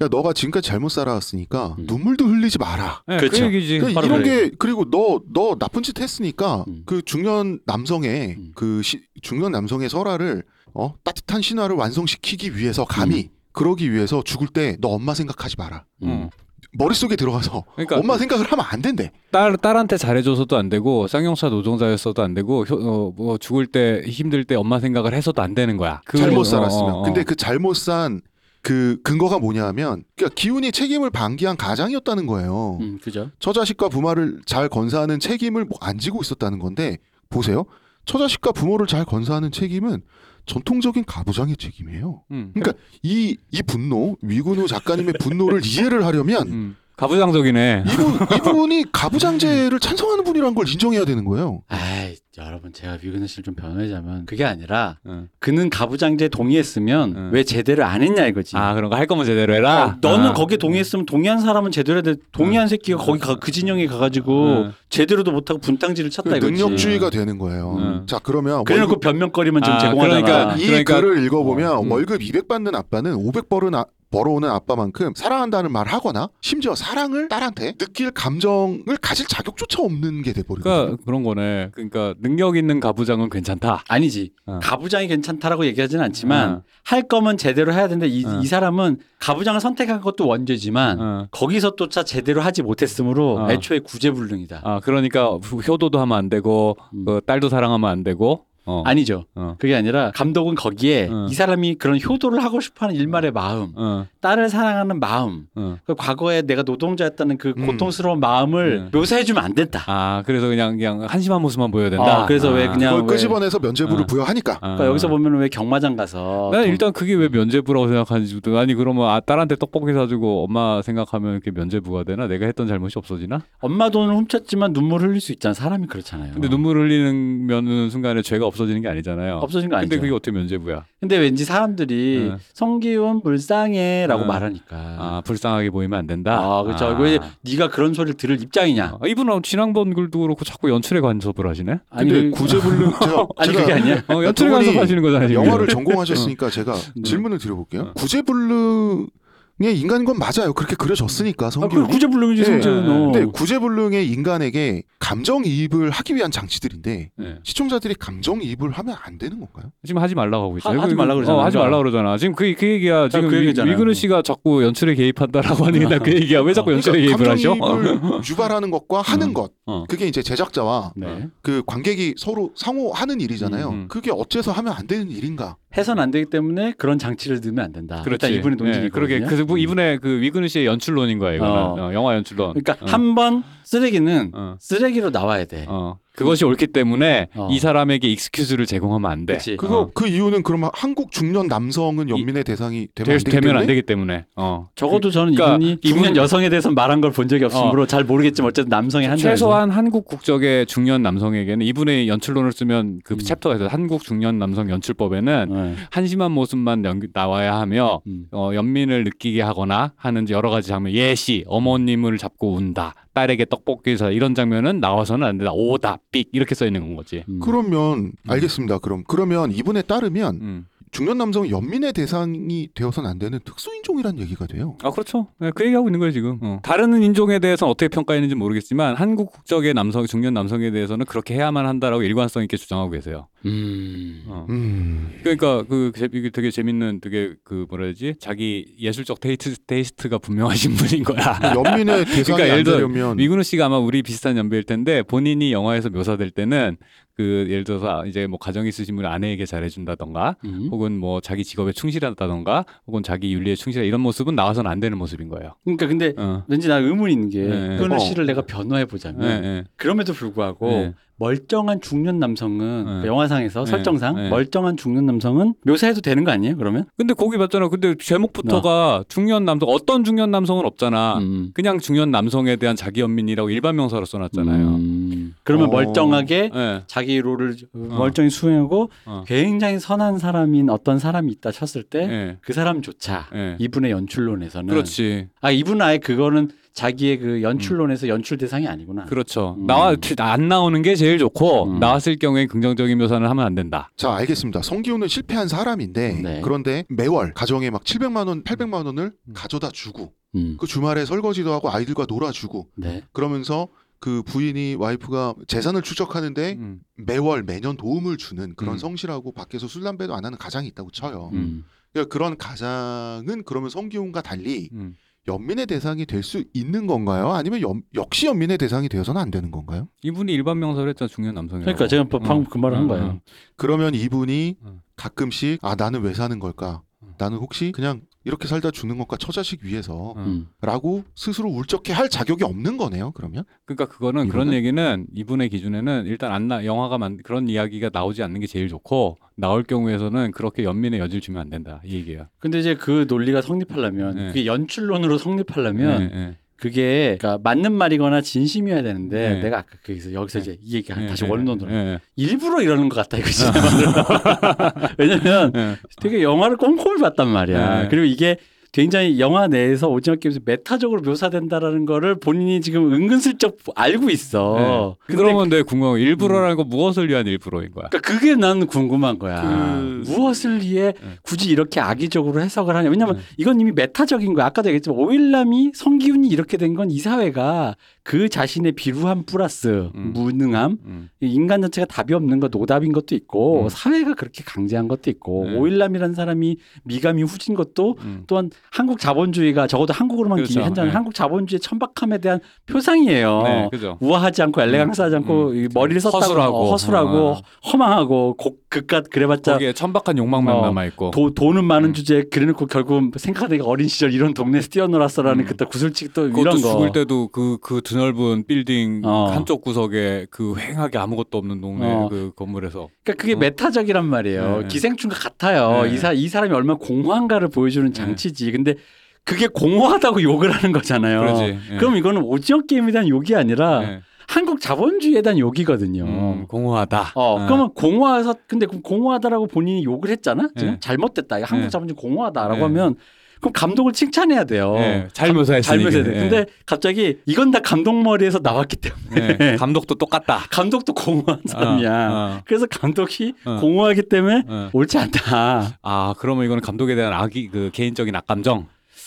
야 너가 지금까지 잘못 살아왔으니까 음. 눈물도 흘리지 마라. 네, 그렇죠. 그 얘기지. 그러니까 바로 이런 그래요. 게 그리고 너 너 나쁜 짓 했으니 까 음. 그 중년 남성의 음. 그 시- 중년 남성의 설화를 어 따뜻한 신화를 완성시키기 위해서 감히 그러기 위해서 죽을 때 너 엄마 생각하지 마라. 음. 어. 머릿속에 들어가서 그러니까 엄마 생각을 하면 안 된대. 딸 딸한테 잘해줘서도 안 되고 쌍용차 노동자였어도 안 되고 효- 어, 뭐 죽을 때 힘들 때 엄마 생각을 해서도 안 되는 거야. 그- 잘못 어, 살았으면. 어, 어. 근데 그 잘못 산 그 근거가 뭐냐면 그러니까 기훈이 책임을 방기한 가장이었다는 거예요. 음, 그죠. 처자식과 부모를 잘 건사하는 책임을 뭐 안 지고 있었다는 건데 보세요. 처자식과 부모를 잘 건사하는 책임은 전통적인 가부장의 책임이에요. 음. 그러니까 이, 이 분노, 위근우 작가님의 분노를 이해를 하려면 음. 가부장적이네. 이분 이분이 가부장제를 찬성하는 분이란 걸 인정해야 되는 거예요. 아이 여러분 제가 위근우 씨를 좀 변호하자면 그게 아니라 응. 그는 가부장제 동의했으면 응. 왜 제대로 안 했냐 이거지. 아 그런 거 할 거면 제대로 해라. 어, 너는 아. 거기에 동의했으면 동의한 사람은 제대로 해야 돼. 동의한 새끼가 거기 가, 그 진영에 가가지고 응. 제대로도 못하고 분탕질을 쳤다 그 이거지. 능력주의가 되는 거예요. 음. 자 그러면 그래놓고 변명거리만 지금 아, 제공하잖아. 그러니까 이 그러니까- 글을 읽어보면 어, 음. 월급 200 받는 아빠는 500 벌은 아, 벌어오는 아빠만큼 사랑한다는 말 하거나 심지어 사랑을 딸한테 느낄 감정을 가질 자격조차 없는 게 돼버리거든요. 그러니까 그런 거네. 그러니까 능력 있는 가부장은 괜찮다. 아니지. 어. 가부장이 괜찮다라고 얘기하지는 않지만 어. 할 거면 제대로 해야 되는데 이, 어. 이 사람은 가부장을 선택한 것도 원죄지만 어. 거기서 또차 제대로 하지 못했으므로 어. 애초에 구제불능이다. 아 그러니까 효도도 하면 안 되고 음. 그 딸도 사랑하면 안 되고. 어. 아니죠. 어. 그게 아니라 감독은 거기에 어. 이 사람이 그런 효도를 하고 싶어하는 일말의 마음, 어. 딸을 사랑하는 마음, 어. 그 과거에 내가 노동자였다는 그 음. 고통스러운 마음을 음. 묘사해주면 안 된다. 아 그래서 그냥 그냥 한심한 모습만 보여야 된다. 어, 그래서 왜 아. 그냥 그걸 왜- 끄집어내서 면죄부를 어. 부여하니까. 아. 그러니까 여기서 보면 왜 경마장 가서 난 돈- 일단 그게 왜 면죄부라고 생각하는지 아니 그러면 아 딸한테 떡볶이 사주고 엄마 생각하면 그게 면죄부가 되나 내가 했던 잘못이 없어지나 엄마 돈을 훔쳤지만 눈물 흘릴 수 있잖아. 사람이 그렇잖아요. 근데 눈물 흘리는 면 순간에 죄가 없 어지는 게 아니잖아요 없어진 거 아니죠. 근데 그게 어떻게 면죄부야 근데 왠지 사람들이 응. 성기훈 불쌍해라고 응. 말하니까. 아 불쌍하게 보이면 안 된다 아, 그렇죠. 아. 왜 네가 그런 소리를 들을 입장이냐? 아, 이분은 지난번 글도 그렇고 자꾸 연출에 간섭을 하시네 아니, 근데 그- 구제불능 제가 아니 제가 그게 아니야. 어, 연출에 간섭하시는 거잖아요. 영화를 전공하셨으니까 제가 네. 질문을 드려볼게요. 어. 구제불능 의 인간인 건 맞아요. 그렇게 그려졌으니까 아, 그 성기훈이. 구제불능이지 예. 성재는. 어. 근데 구제불능의 인간에게 감정이입을 하기 위한 장치들인데 네. 시청자들이 감정이입을 하면 안 되는 건가요? 지금 하지 말라고 하고 있어요. 하- 하지 그- 말라고 그러잖아. 어, 하지 말라고 그러잖아. 지금 그, 그 얘기야. 지금 그 위- 얘기잖아요. 위근우 씨가 자꾸 연출에 개입한다라고 하는 게나그 얘기야. 왜 자꾸 연출에 그러니까 개입을 하죠? 감정이입을 유발하는 것과 하는 어. 것 어. 그게 이제 제작자와 네. 그 관객이 서로 상호 하는 일이잖아요. 음, 음. 그게 어째서 하면 안 되는 일인가? 해선 안 되기 때문에 그런 장치를 넣으면 안 된다. 일단 이분의 논증이 네, 그러게. 그 이분의 그 위근우 씨의 연출론인 거야 이거는 어. 어, 영화 연출론. 그러니까 어. 한번 쓰레기는 어. 쓰레기로 나와야 돼. 어. 그것이 옳기 때문에 어. 이 사람에게 excuse를 제공하면 안 돼. 그치. 그거 어. 그 이유는 그러면 한국 중년 남성은 연민의 대상이 되면 될, 안 되기 되면 때문에 안 되기 때문에. 어. 적어도 저는 그러니까 이분이 이분- 중년 여성에 대해서 말한 걸 본 적이 없으므로 잘 모르겠지만 어쨌든 남성의 한정 최소한 한국 국적의 중년 남성에게는 이분의 연출론을 쓰면 그 음. 챕터가 있어요. 한국 중년 남성 연출법에는 네. 한심한 모습만 연- 나와야 하며 음. 어, 연민을 느끼게 하거나 하는 여러 가지 장면 예시 어머님을 잡고 운다 딸에게 떡볶이 사 이런 장면은 나와서는 안 된다 오다 삑 이렇게 써 있는 건 거지 음. 그러면 알겠습니다. 그럼 그러면 이분에 따르면 음. 중년 남성 연민의 대상이 되어서는 안 되는 특수인종이란 얘기가 돼요. 아 그렇죠 네, 그 얘기하고 있는 거예요 지금 어. 다른 인종에 대해서는 어떻게 평가했는지 모르겠지만 한국 국적의 남성 중년 남성에 대해서는 그렇게 해야만 한다라고 일관성 있게 주장하고 계세요 음. 어. 음. 그러니까 그 되게 재밌는 되게 그 뭐라 해야지 자기 예술적 taste, taste가 분명하신 분인 거야 연민의 대상이 그러니까 안 예를 들어 되려면 위근우 씨가 아마 우리 비슷한 연배일 텐데 본인이 영화에서 묘사될 때는 그 예를 들어서 이제 뭐 가정 있으신 분 아내에게 잘해준다던가 음. 혹은 뭐 자기 직업에 충실하다던가 혹은 자기 윤리에 충실해 이런 모습은 나와서는 안 되는 모습인 거예요. 그러니까 근데 어. 왠지 나 의문 있는 게 네, 네. 어. 씨를 내가 변호해 보자면 네, 네. 그럼에도 불구하고 네. 멀쩡한 중년 남성은 네. 그 영화상에서 네. 설정상 네. 멀쩡한 중년 남성은 묘사해도 되는 거 아니에요? 그러면? 근데 거기 봤잖아. 근데 제목부터가 중년 남성 어떤 중년 남성은 없잖아. 음. 그냥 중년 남성에 대한 자기 연민이라고 일반 명사로 써놨잖아요. 음. 그러면 어. 멀쩡하게 네. 자기 롤을 멀쩡히 수행하고 어. 굉장히 선한 사람인 어떤 사람이 있다 쳤을 때그 네. 사람조차 네. 이분의 연출론에서는 그렇지. 아 이분은 아예 그거는 자기의 그 연출론에서 연출 대상이 아니구나. 그렇죠. 음. 나와 안 나오는 게 제일 좋고 음. 나왔을 경우에 긍정적인 묘사는 하면 안 된다. 자 알겠습니다. 성기훈은 실패한 사람인데 네. 그런데 매월 가정에 막 700만 원, 800만 원을 음. 가져다 주고 음. 그 주말에 설거지도 하고 아이들과 놀아주고 네. 그러면서 그 부인이 와이프가 재산을 추적하는데 음. 매월 매년 도움을 주는 그런 음. 성실하고 밖에서 술 담배도 안 하는 가장이 있다고 쳐요. 음. 그러니까 그런 가장은 그러면 성기훈과 달리 음. 연민의 대상이 될 수 있는 건가요? 아니면 연- 역시 연민의 대상이 되어서는 안 되는 건가요? 이분이 일반 명사를 했잖아 중년 남성이라고. 그러니까 제가 방- 방금 어. 그 말을 한 어, 거예요. 어. 그러면 이분이 음. 가끔씩 아 나는 왜 사는 걸까? 음. 나는 혹시 그냥 이렇게 살다 죽는 것과 처자식 위해서 음. 음. 라고 스스로 울적해 할 자격이 없는 거네요. 그러면 그러니까 그거는 그런 이분은? 얘기는 이분의 기준에는 일단 안 나, 영화가 만, 그런 이야기가 나오지 않는 게 제일 좋고 나올 경우에서는 그렇게 연민의 여지를 주면 안 된다 이 얘기야. 근데 이제 그 논리가 성립하려면 네. 그게 연출론으로 성립하려면 네, 네. 그게 그러니까 맞는 말이거나 진심이어야 되는데 네. 내가 아까 거기서 여기서 이제 이 얘기 예, 다시 예, 원론으로 예, 일부러 이러는 것 같다 이거지. 왜냐면 예. 되게 영화를 꼼꼼히 봤단 말이야. 네. 그리고 이게 굉장히 영화 내에서 오징어 게임에서 메타적으로 묘사된다라는 거를 본인이 지금 은근슬쩍 알고 있어. 네. 그러면 내 궁금한 거 일부러라는 거 무엇을 위한 일부러인 거야? 그러니까 그게 난 궁금한 거야. 그- 무엇을 위해 네. 굳이 이렇게 악의적으로 해석을 하냐. 왜냐면 네. 이건 이미 메타적인 거야. 아까도 얘기했지만 오일남이 성기훈이 이렇게 된 건 이 사회가 그 자신의 비루함 플러스 음. 무능함 음. 이 인간 자체가 답이 없는 것 노답인 것도 있고 음. 사회가 그렇게 강제한 것도 있고 네. 오일남이라는 사람이 미감이 후진 것도 음. 또한 한국 자본주의가 적어도 한국으로만 그렇죠. 기한다면 네. 한국 자본주의의 천박함에 대한 표상이에요. 네, 그죠. 우아하지 않고 엘레강스하지 않고 음. 이 머리를 썼다고 허술하고. 어, 허술하고 어. 허망하고 곡 그깟 그래봤자 거기에 천박한 욕망만 어, 남아 있고. 도, 돈은 많은 음. 주제에 그래놓고 결국 생각하기가 어린 시절 이런 동네에서 뛰어놀았어라는 음. 그때 구슬치기 또 이런 거. 죽을 때도 그그드 넓은 빌딩 어. 한쪽 구석에 그 휑하게 아무것도 없는 동네 어. 그 건물에서 그러니까 그게 어. 메타적이란 말이에요. 네. 기생충과 같아요. 네. 이, 사, 이 사람이 얼마나 공허한가를 보여주는 장치지. 근데 그게 공허하다고 욕을 하는 거잖아요. 예. 그럼 이거는 오징어 게임에 대한 욕이 아니라 예. 한국 자본주의에 대한 욕이거든요. 음, 공허하다. 어, 어. 그러면 공허해서 근데 그럼 공허하다라고 본인이 욕을 했잖아. 지금 네. 잘못됐다. 한국 네. 자본주의 공허하다라고 네. 하면 그럼 감독을 칭찬해야 돼요. 예, 잘 묘사했으니. 잘 묘사해야 돼. 예. 근데 갑자기 이건 다 감독 머리에서 나왔기 때문에 예, 감독도 똑같다. 감독도 공허한 사람이야. 어, 그래서 감독이 어. 공허하기 때문에 어. 옳지 않다. 아, 그러면 이거는 감독에 대한 악이 그 개인적인 악감정.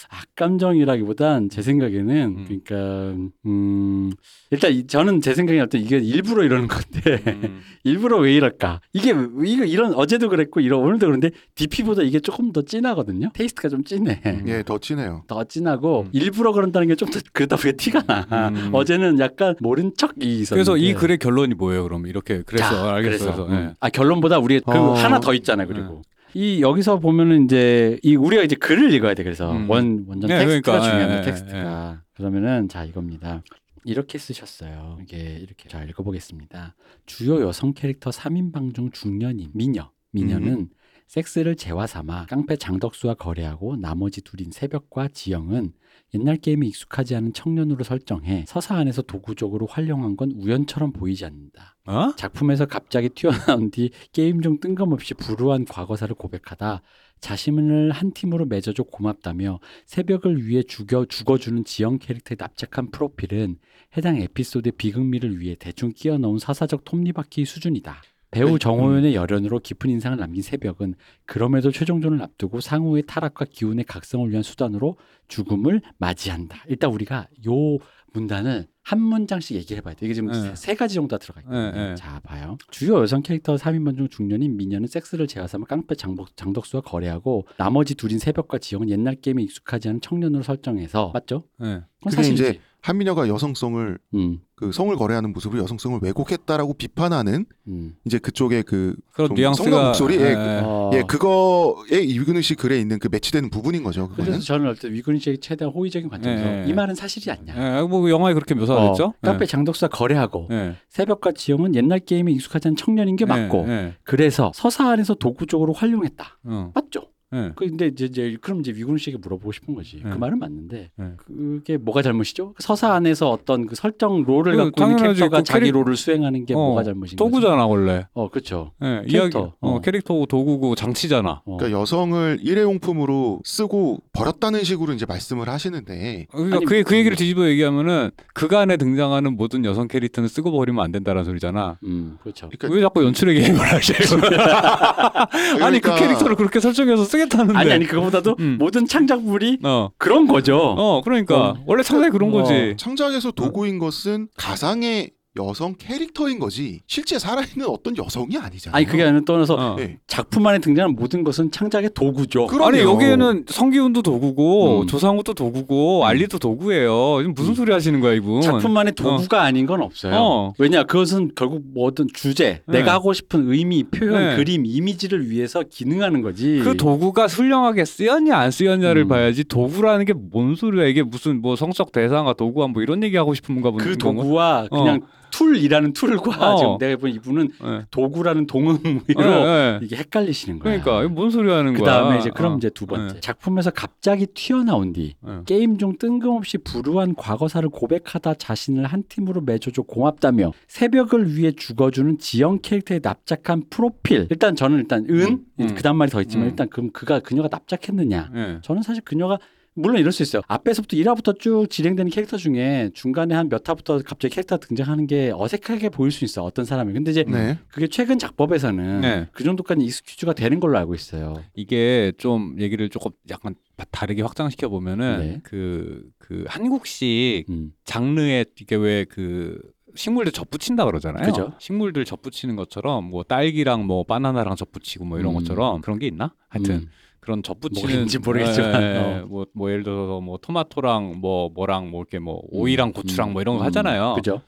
악감정이라기보단 제 생각에는 음. 그러니까 음 일단 이- 저는 제 생각에 어떤 이게 일부러 이러는 건데 음. 일부러 왜 이럴까? 이게 왜- 이거 이런 어제도 그랬고 이런 오늘도 그런데 DP보다 이게 조금 더 진하거든요. 테이스트가 좀 진해. 음. 예, 더 진해요. 더 진하고 음. 일부러 그런다는 게 좀 더 그러다 보니까 티가 나. 음. 어제는 약간 모른 척이 있었는데. 그래서 이 글의 결론이 뭐예요? 그럼 이렇게 그래서 자, 알겠어요. 그래서, 그래서, 예. 음. 아 결론보다 우리 그리고 어. 하나 더 있잖아요. 그리고 이 여기서 보면은 이제 이 우리가 이제 글을 읽어야 돼. 그래서 음. 원 완전 네, 텍스트가 그러니까, 중요합니다. 예, 예, 텍스트가 그러면은 자 이겁니다. 이렇게 쓰셨어요. 이게 이렇게 자 읽어보겠습니다. 주요 여성 캐릭터 3인방 중 중년인 미녀. 미녀는 음. 섹스를 재화 삼아 깡패 장덕수와 거래하고 나머지 둘인 새벽과 지영은 옛날 게임에 익숙하지 않은 청년으로 설정해 서사 안에서 도구적으로 활용한 건 우연처럼 보이지 않는다. 어? 작품에서 갑자기 튀어나온 뒤 게임 중 뜬금없이 불우한 과거사를 고백하다 자신을 한 팀으로 맺어줘 고맙다며 새벽을 위해 죽여 죽어주는 지영 캐릭터의 납작한 프로필은 해당 에피소드의 비극미를 위해 대충 끼워 넣은 서사적 톱니바퀴 수준이다. 배우 정호연의 열연으로 깊은 인상을 남긴 새벽은 그럼에도 최종전을 앞두고 상우의 타락과 기운의 각성을 위한 수단으로 죽음을 맞이한다. 일단 우리가 요 문단을 한 문장씩 얘기를 해봐야 돼. 이게 지금 네. 세, 세 가지 정도 들어가 있거든요. 네, 네. 자, 봐요. 주요 여성 캐릭터 3인방 중 중년인 미녀는 섹스를 제어삼아 깡패 장복, 장덕수와 거래하고 나머지 둘인 새벽과 지영은 옛날 게임에 익숙하지 않은 청년으로 설정해서 맞죠? 예. 그건 그게 사실이지. 이제 한미녀가 여성성을 음, 그 성을 거래하는 모습으로 여성성을 왜곡했다라고 비판하는 음. 이제 그쪽의 그 그런 좀 뉘앙스가 성난 목소리, 예, 예, 그- 어. 예, 그거에 이근우 씨 글에 있는 그 매치되는 부분인 거죠. 그거는. 그래서 저는 어떤 위근희 씨의 최대한 호의적인 관점에서 예, 예. 이 말은 사실이 아니냐. 예, 뭐 영화에 그렇게 묘사가 됐죠? 어, 깡패 장덕수와 거래하고 예. 새벽과 지영은 옛날 게임에 익숙하지 않은 청년인 게 맞고 예, 예. 그래서 서사 안에서 도구 적으로 활용했다. 어. 맞죠? 예. 근데 이제, 이제 그럼 이제 위근 씨에게 물어보고 싶은 거지. 그 네. 말은 맞는데 네. 그게 뭐가 잘못이죠? 서사 안에서 어떤 그 설정 롤을 그 갖고 있는 당연하지. 캐릭터가 그 자기 캐릭- 롤을 수행하는 게 어, 뭐가 잘못인 거지? 도구잖아 원래. 어, 그렇죠. 예, 캐릭터. 이야기 어, 어. 캐릭터고 도구고 장치잖아. 어. 그러니까 여성을 일회용품으로 쓰고 버렸다는 식으로 이제 말씀을 하시는데 그러니까 아니, 그, 그 얘기를 음. 뒤집어 얘기하면은 그간에 등장하는 모든 여성 캐릭터는 쓰고 버리면 안 된다는 소리잖아. 음, 그렇죠. 그러니까 왜 자꾸 연출의 개입을 하셔? 아니 그 그러니까- 캐릭터를 그렇게 설정해서 쓰 겠다는데. 아니 아니 그거보다도 음. 모든 창작물이 어, 그런 거죠. 어, 그러니까 어. 원래 상당히 그런 어. 거지. 창작에서 도구인 것은 가상의 여성 캐릭터인 거지 실제 살아있는 어떤 여성이 아니잖아요. 아니 그게 아니라 떠나서 어. 예. 작품 안에 등장하는 모든 것은 창작의 도구죠. 그럼요. 아니 여기에는 성기훈도 도구고 음. 조상우도 도구고 알리도 도구예요. 지금 무슨 음. 소리 하시는 거야 이분? 작품만의 도구가 아닌 건 없어요. 어. 왜냐 그것은 결국 뭐든 주제, 네. 내가 하고 싶은 의미, 표현, 네. 그림, 이미지를 위해서 기능하는 거지. 그 도구가 훌륭하게 쓰였냐 안 쓰였냐를 음. 봐야지 도구라는 게 뭔 소리야 이게 무슨 뭐 성적 대상화 도구화 뭐 이런 얘기 하고 싶은 건가 보는 그 건가? 도구와 어. 그냥 tool이라는 tool과 어. 지금 내가 본 이분은 예. 도구라는 동음으로 예, 예. 이게 헷갈리시는 거야. 그러니까 이거 뭔 소리 하는 그 거야? 다음에 이제 그럼 어. 이제 두 번째 예. 작품에서 갑자기 튀어나온 뒤 예. 게임 중 뜬금없이 불우한 과거사를 고백하다 자신을 한 팀으로 맺어줘 고맙다며 새벽을 위해 죽어주는 지영 캐릭터의 납작한 프로필 일단 저는 일단 은 음. 그다음 말이 더 있지만 음. 일단 그럼 그가 그녀가 납작했느냐 예. 저는 사실 그녀가 물론 이럴 수 있어요. 앞에서부터 1화부터 쭉 진행되는 캐릭터 중에 중간에 한 몇 화부터 갑자기 캐릭터가 등장하는 게 어색하게 보일 수 있어. 어떤 사람이. 근데 이제 네. 그게 최근 작법에서는 네. 그 정도까지 익스큐즈가 되는 걸로 알고 있어요. 이게 좀 얘기를 조금 약간 다르게 확장시켜 보면은 네. 그, 그 한국식 음. 장르에 이게 왜그 식물들 접붙인다 그러잖아요. 그죠. 식물들 접붙이는 것처럼 뭐 딸기랑 뭐 바나나랑 접붙이고 뭐 이런 음. 것처럼 그런 게 있나? 하여튼 음. 그런 접붙이는 뭐인지 모르겠지만, 예, 예, 어. 뭐, 뭐 예를 들어서 뭐 토마토랑 뭐 뭐랑 뭐 이렇게 뭐 오이랑 고추랑 뭐 이런 거 하잖아요. 음. 그죠?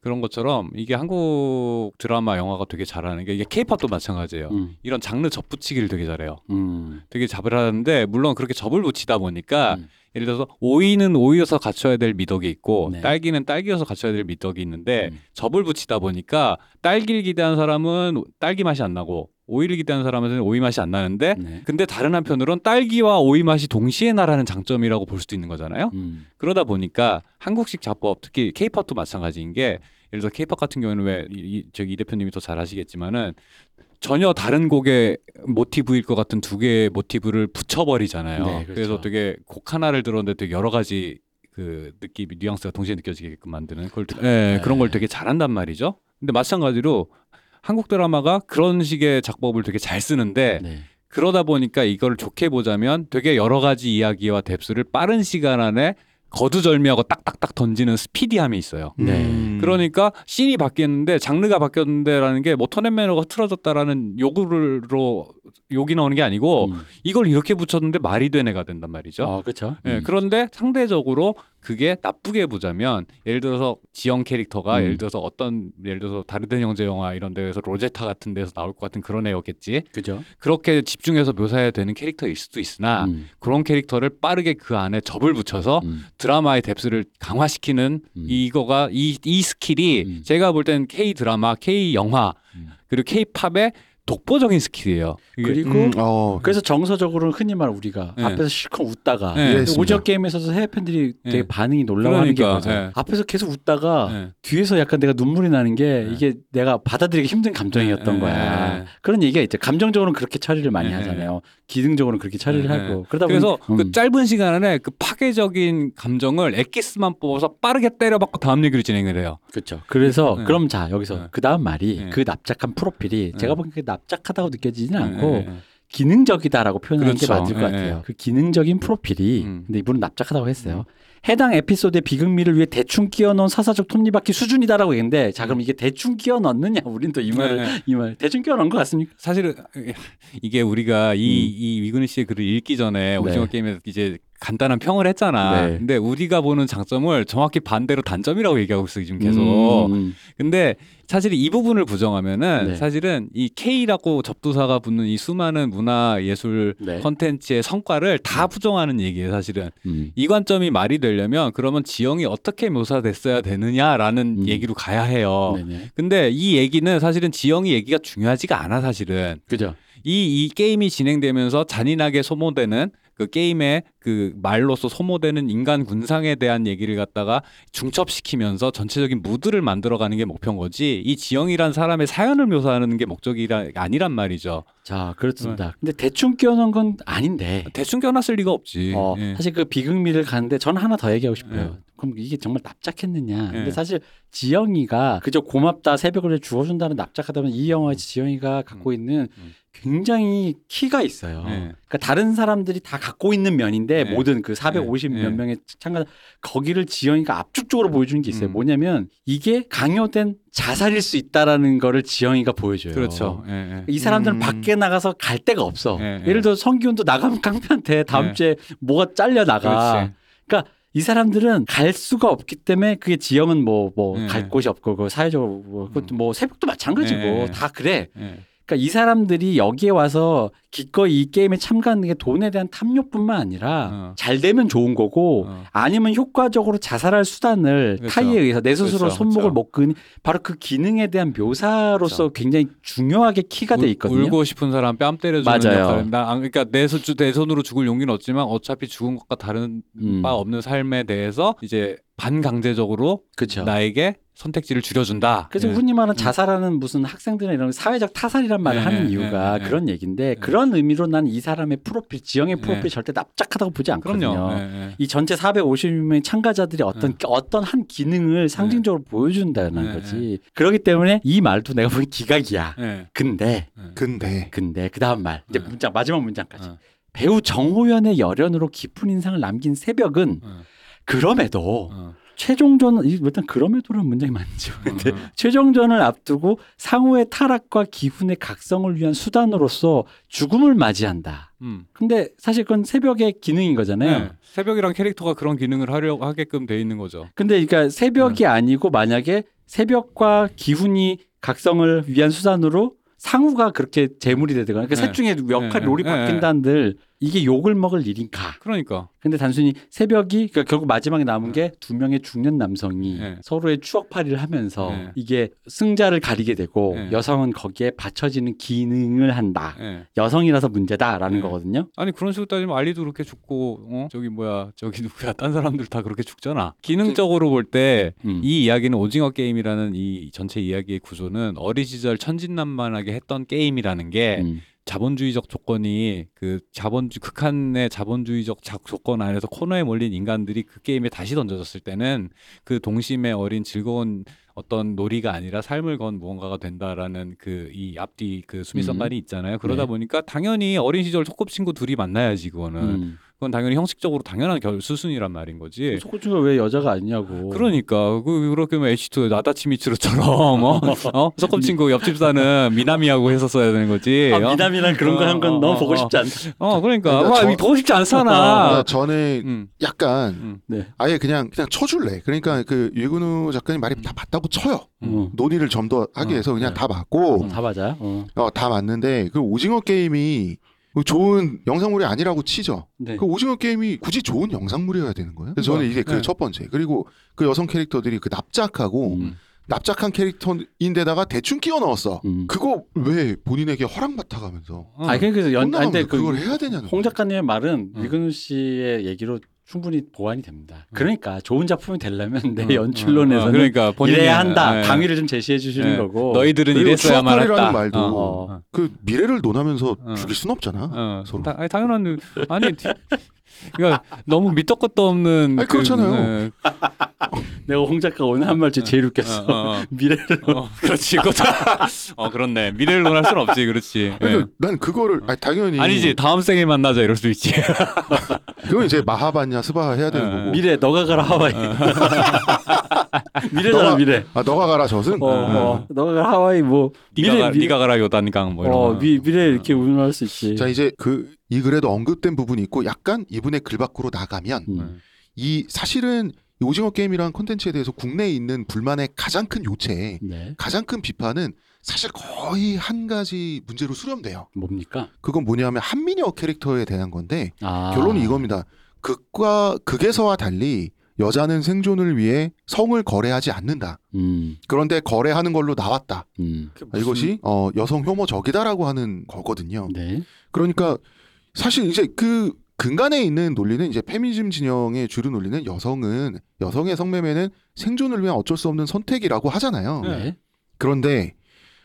그런 것처럼 이게 한국 드라마 영화가 되게 잘하는 게 이게 케이팝도 마찬가지예요. 음. 이런 장르 접붙이기를 되게 잘해요. 음. 되게 잡을 하는데 물론 그렇게 접을 붙이다 보니까 음. 예를 들어서 오이는 오이여서 갖춰야 될 미덕이 있고 네. 딸기는 딸기여서 갖춰야 될 미덕이 있는데 음. 접을 붙이다 보니까 딸기를 기대한 사람은 딸기 맛이 안 나고 오이를 기대한 사람은 오이 맛이 안 나는데 네. 근데 다른 한편으로는 딸기와 오이 맛이 동시에 나라는 장점이라고 볼 수도 있는 거잖아요. 음. 그러다 보니까 한국식 작법 특히 케이팝도 마찬가지인 게 예를 들어 케이팝 같은 경우에는 왜 이, 이- 저기 이 대표님이 더 잘 아시겠지만은 전혀 다른 곡의 모티브일 것 같은 두 개의 모티브를 붙여버리잖아요. 네, 그렇죠. 그래서 되게 곡 하나를 들었는데 되게 여러 가지 그 느낌이 뉘앙스가 동시에 느껴지게끔 만드는 그걸 되- 예, 그런 걸 되게 잘한단 말이죠. 근데 마찬가지로 한국 드라마가 그런 식의 작법을 되게 잘 쓰는데 네. 그러다 보니까 이걸 좋게 보자면 되게 여러 가지 이야기와 뎁스를 빠른 시간 안에 거두절미하고 딱딱딱 던지는 스피디함이 있어요. 네. 음. 그러니까 씬이 바뀌었는데 장르가 바뀌었는데라는 게 뭐 tone and manner가 틀어졌다라는 요구로 욕이 나오는 게 아니고 음. 이걸 이렇게 붙였는데 말이 되네가 된단 말이죠. 어, 그렇죠. 예, 음. 그런데 상대적으로 그게 나쁘게 보자면 예를 들어서 지영 캐릭터가 음. 예를 들어서 어떤 예를 들어서 다르덴 형제 영화 이런 데에서 로제타 같은 데서 나올 것 같은 그런 애였겠지. 그죠. 그렇게 집중해서 묘사해야 되는 캐릭터일 수도 있으나 음. 그런 캐릭터를 빠르게 그 안에 접을 붙여서 음. 드라마의 depth를 강화시키는 음. 이거가 이, 이 skill이 음. 제가 볼땐 K 드라마, K 영화 음. 그리고 K 팝의 독보적인 skill이에요. 이게- 그리고 음, 어. 그래서 정서적으로는 흔히 말 우리가 네. 앞에서 실컷 웃다가 네. 오징어 게임에서도 해외 팬들이 되게 네. 반응이 놀라워하는 게 그러니까, 뭐죠? 네. 앞에서 계속 웃다가 네. 뒤에서 약간 내가 눈물이 나는 게 네. 이게 내가 받아들이기 힘든 감정이었던 네, 거야. 네. 그런 얘기가 있죠. 감정적으로는 그렇게 처리를 많이 네, 하잖아요. 기능적으로는 그렇게 처리를 네, 하고 그러다 보니 그래서 음. 그 짧은 시간 안에 그 파괴적인 감정을 엑기스만 뽑아서 빠르게 때려박고 다음 얘기를 진행을 해요. 그렇죠. 그래서 네. 그럼 자 여기서 네. 그 다음 말이 네. 그 납작한 프로필이 네. 제가 보기엔 납작하다고 느껴지지는 않고 네, 네, 네. 기능적이다라고 표현하는 게 그렇죠. 맞을 것 네, 같아요. 네. 그 기능적인 프로필이 음. 근데 이분은 납작하다고 했어요. 해당 에피소드의 비극미를 위해 대충 끼워 넣은 사사적 톱니바퀴 수준이다라고 했는데 자 그럼 이게 대충 끼워 넣느냐 우린 또 이 말을 네, 네. 이말 대충 끼워 넣은 것 같습니까? 사실은 이게 우리가 이, 이 위근희 씨의 글을 읽기 전에 오징어 음. 네. 게임에서 이제 간단한 평을 했잖아. 네. 근데 우리가 보는 장점을 정확히 반대로 단점이라고 얘기하고 있어 지금 계속. 음, 음. 근데 사실 이 부분을 부정하면은 네. 사실은 이 K라고 접두사가 붙는 이 수많은 문화 예술 네. 컨텐츠의 성과를 다 부정하는 얘기예요, 사실은. 음. 이 관점이 말이 되려면 그러면 지영이 어떻게 묘사됐어야 되느냐라는 음. 얘기로 가야 해요. 네네. 근데 이 얘기는 사실은 지영이 얘기가 중요하지가 않아 사실은. 그죠. 이, 이 게임이 진행되면서 잔인하게 소모되는 그 게임의 그 말로서 소모되는 인간 군상에 대한 얘기를 갖다가 중첩시키면서 전체적인 무드를 만들어가는 게 목표인 거지 이 지영이란 사람의 사연을 묘사하는 게 목적이 아니란 말이죠. 자 그렇습니다. 근데 대충 끼워 넣은 건 아닌데 대충 껴놨을 리가 없지. 어, 예. 사실 그 비극미를 가는데 저는 하나 더 얘기하고 싶어요. 예. 그럼 이게 정말 납작했느냐? 근데 예. 사실 지영이가 그저 고맙다 새벽을 죽어준다는 납작하다면 이 영화에 지영이가 갖고 있는 음. 굉장히 키가 있어요. 예. 그러니까 다른 사람들이 다 갖고 있는 면인데 예. 모든 그 450 예. 몇 명의 참가 거기를 지영이가 압축적으로 보여주는 게 있어요. 음. 뭐냐면 이게 강요된 자살일 수 있다라는 거를 지영이가 보여줘요. 그렇죠. 예, 예. 이 사람들은 음. 밖에 나가서 갈 데가 없어. 예, 예. 예를 들어 성기훈도 나가면 깡패한테 다음 예. 주에 뭐가 잘려 나가. 그렇지. 이 사람들은 갈 수가 없기 때문에 그게 지형은 뭐 뭐갈 예. 곳이 없고 그 사회적으로 뭐, 그것도 뭐 새벽도 마찬가지고 예. 다 그래. 예. 그러니까 이 사람들이 여기에 와서 기꺼이 이 게임에 참가하는 게 돈에 대한 탐욕뿐만 아니라 어. 잘 되면 좋은 거고 어. 아니면 효과적으로 자살할 수단을 그렇죠. 타이에 의해서 내 스스로 그렇죠, 손목을 그렇죠. 못 끄니 바로 그 기능에 대한 묘사로서 굉장히 중요하게 키가 돼 울- 있거든요. 울고 싶은 사람 뺨 때려주는 맞아요. 역할. 나 안- 그러니까 내, 손, 내 손으로 죽을 용기는 없지만 어차피 죽은 것과 다른 음. 바 없는 삶에 대해서 이제 반강제적으로 그렇죠. 나에게 선택지를 줄여준다. 그래서 예. 흔히 말하는 자살하는 무슨 학생들이나 이런 사회적 타살이란 말을 네, 하는 네, 이유가 네, 그런 얘기인데 그런 의미로 난 이 사람의 프로필, 지영의 프로필 네. 절대 납작하다고 보지 않거든요. 예, 예. 이 전체 450명의 참가자들이 어떤 어떤 한 기능을 상징적으로 보여준다는 네, 거지. 그렇기 때문에 이 말도 내가 보기엔 기각이야. 예. 근데 근데 근데 그 다음 말 이제 네. 문장 마지막 문장까지 어. 배우 정호연의 열연으로 깊은 인상을 남긴 새벽은 어. 그럼에도 어. 최종전 이 일단 그럼에도라는 문장이 맞죠. 근데 어. 최종전을 앞두고 상호의 타락과 기훈의 각성을 위한 수단으로서 죽음을 맞이한다. 음. 근데 사실 그건 새벽의 기능인 거잖아요. 네. 새벽이랑 캐릭터가 그런 기능을 하려고 하게끔 돼 있는 거죠. 근데 그러니까 새벽이 네. 아니고 만약에 새벽과 기훈이 각성을 위한 수단으로 상우가 그렇게 재물이 되거나 그러니까 네. 셋 중에 역할 네. 롤이 네. 바뀐다는들 이게 욕을 먹을 일인가? 그러니까. 근데 단순히 새벽이 그러니까 결국 마지막에 남은 게두 명의 중년 남성이 네. 서로의 추억팔이를 하면서 네. 이게 승자를 가리게 되고 네. 여성은 거기에 받쳐지는 기능을 한다. 예. 여성이라서 문제다라는 네. 거거든요. 아니 그런 식으로 따지면 알리도 그렇게 죽고 어 저기 뭐야 저기 누구야 딴 사람들 다 그렇게 죽잖아 기능적으로 볼 때이 음. 이야기는 오징어 게임이라는 이 전체 이야기의 구조는 어린 시절 천진난만하게 했던 게임이라는 게 음. 자본주의적 조건이 그 자본주 극한의 자본주의적 자- 조건 안에서 코너에 몰린 인간들이 그 게임에 다시 던져졌을 때는 그 동심의 어린 즐거운 어떤 놀이가 아니라 삶을 건 무언가가 된다라는 그 이 앞뒤 그 수미상관이 있잖아요. 그러다 네. 보니까 당연히 어린 시절 소꿉친구 둘이 만나야지 그거는 음. 그건 당연히 형식적으로 당연한 결 수순이란 말인 거지. 소고추가 왜 여자가 아니냐고. 그러니까 그 그렇게 하면 H2 나다치미츠루처럼 어? 어? 소꿉친구 옆집 사는 미나미하고 했었어야 되는 거지. 아, 어? 미남이랑 그런 거 한건 어, 너무 어, 보고 어. 싶지 않다. 어 그러니까 와, 저- 보고 싶지 아, 않잖아. 전에 음. 약간 음. 네. 아예 그냥 그냥 쳐줄래. 그러니까 그 유근우 작가님 말이 다 맞다고 쳐요. 어. 논의를 좀 더 하기 어, 위해서 그냥 네. 다 맞고 다 맞아요. 어. 어, 다 맞는데 그 오징어 게임이 좋은 영상물이 아니라고 치죠. 네. 그 오징어 게임이 굳이 좋은 영상물이어야 되는 거예요. 그래서 저는 이게 그 네. 첫 번째. 그리고 그 여성 캐릭터들이 그 납작하고 음. 납작한 캐릭터인데다가 대충 끼워 넣었어. 음. 그거 왜 본인에게 허락 맡아가면서 어. 아 그래서 연 아니, 근데 그 그걸 해야 되냐는 홍 작가님의 말은 음. 이근우 씨의 얘기로 충분히 보완이 됩니다. 그러니까 좋은 작품이 되려면 내 음, 연출론에서는 어, 그러니까 본인이 이래야 한다. 예. 당위를 좀 제시해 주시는 예. 거고. 너희들은 이랬어야만 했다. 말도 어. 어. 그 미래를 논하면서 어. 죽일 순 없잖아. 어, 서로. 다, 아니, 당연한 아니 디- 그러니까 너무 밑도 끝도 없는 아니, 그렇잖아요. 예, 내가 홍 작가 오늘 한말 중에 제일 웃겼어. 어, 어, 어. 미래를 어, 그렇지. 그것도 어, 그렇네. 미래를 논할 순 없지. 그렇지. 그러니까 난 그거를 아니, 당연히 예. 아니지. 다음 생에 만나자 이럴 수 있지. 그건 이제 마하반야 스바 해야 되는 어, 거고. 미래 너가 가라 하와이. 미래잖아 너가- 미래. 아 너가 가라 젖은. 어, 어. 너가 가라 하와이 뭐 네가, 미래 가, 미래. 네가 가라 요단강 뭐 이런 어, 거. 미, 미래 이렇게 운운할 수 있지. 자 이제 그 이 글에도 언급된 부분이 있고 약간 이분의 글 밖으로 나가면 음. 이 사실은 이 오징어 게임이라는 콘텐츠에 대해서 국내에 있는 불만의 가장 큰 요체, 네. 가장 큰 비판은 사실 거의 한 가지 문제로 수렴돼요. 뭡니까? 그건 뭐냐면 한민여 캐릭터에 대한 건데 아. 결론이 이겁니다. 극과 극에서와 달리 여자는 생존을 위해 성을 거래하지 않는다. 음. 그런데 거래하는 걸로 나왔다. 음. 이것이 어, 여성 혐오적이다라고 하는 거거든요. 네. 그러니까 사실 이제 그 근간에 있는 논리는 이제 페미니즘 진영의 주류 논리는 여성은 여성의 성매매는 생존을 위한 어쩔 수 없는 선택이라고 하잖아요. 네. 그런데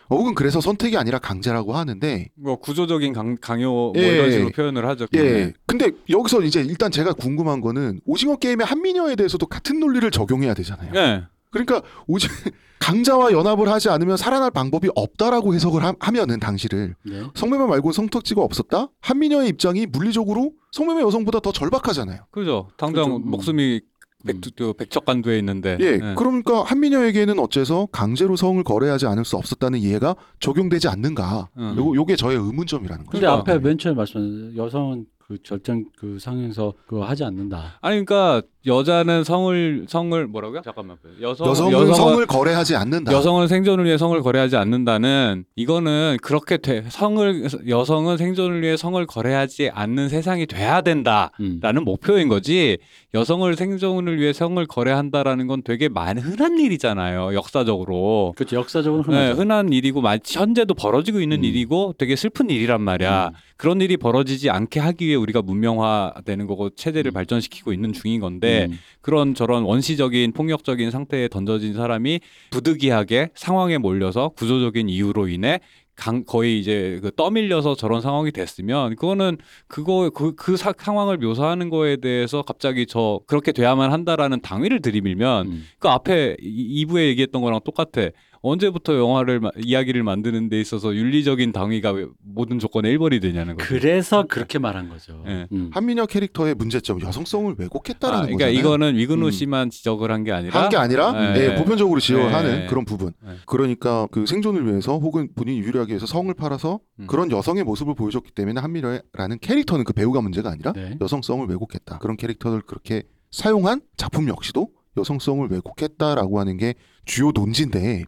어, 혹은 그래서 선택이 아니라 강제라고 하는데 뭐 구조적인 강, 강요 뭐 예. 이런 식으로 표현을 하죠. 예. 근데 여기서 이제 일단 제가 궁금한 거는 오징어 게임의 한미녀에 대해서도 같은 논리를 적용해야 되잖아요. 예. 그러니까 오징 강자와 연합을 하지 않으면 살아날 방법이 없다라고 해석을 하, 하면은 당시를 네. 성매매 말고 성턱지가 없었다? 한미녀의 입장이 물리적으로 성매매 여성보다 더 절박하잖아요. 그죠. 당장 그죠. 음. 목숨이 백, 음. 그 백척간두에 있는데. 예, 그러니까 한미녀에게는 어째서 강제로 성을 거래하지 않을 수 없었다는 이해가 적용되지 않는가? 음. 요, 요게 저의 의문점이라는 거죠. 근데. 앞에 맨 처음에 말씀하신 여성은 그 절정 그 상에서 그거 하지 않는다. 아니 그러니까 여자는 성을 성을 뭐라고요? 잠깐만 여성 여성은 성을 거래하지 않는다. 여성은 생존을 위해 성을 거래하지 않는다는 이거는 그렇게 돼 성을 여성은 생존을 위해 성을 거래하지 않는 세상이 돼야 된다라는 음. 목표인 거지 여성을 생존을 위해 성을 거래한다라는 건 되게 많은 흔한 일이잖아요 역사적으로 그렇죠. 역사적으로 네, 흔하죠. 흔한 일이고 마- 현재도 벌어지고 있는 음. 일이고 되게 슬픈 일이란 말이야. 음. 그런 일이 벌어지지 않게 하기 위해 우리가 문명화되는 거고 체제를 음. 발전시키고 있는 중인 건데 음. 그런 저런 원시적인 폭력적인 상태에 던져진 사람이 부득이하게 상황에 몰려서 구조적인 이유로 인해 강, 거의 이제 그 떠밀려서 저런 상황이 됐으면 그거는 그거 그, 그 사- 상황을 묘사하는 거에 대해서 갑자기 저 그렇게 돼야만 한다라는 당위를 들이밀면 음. 그 앞에 2부에 얘기했던 거랑 똑같아. 언제부터 영화를 마- 이야기를 만드는 데 있어서 윤리적인 당위가 왜 모든 조건에 1번이 되냐는 거죠. 그래서 그렇게 말한 거죠. 예. 음. 한민혁 캐릭터의 문제점 여성성을 왜곡했다라는 아, 그러니까 거잖아요. 이거는 위근우 음. 씨만 지적을 한 게 아니라 한 게 아니라 네. 예, 보편적으로 지적하는 네. 그런 부분. 네. 그러니까 그 생존을 위해서 혹은 본인이 유리하기 위해서 성을 팔아서 음. 그런 여성의 모습을 보여줬기 때문에 한미려라는 캐릭터는 그 배우가 문제가 아니라 네. 여성성을 왜곡했다. 그런 캐릭터를 그렇게 사용한 작품 역시도 여성성을 왜곡했다라고 하는 게 주요 논지인데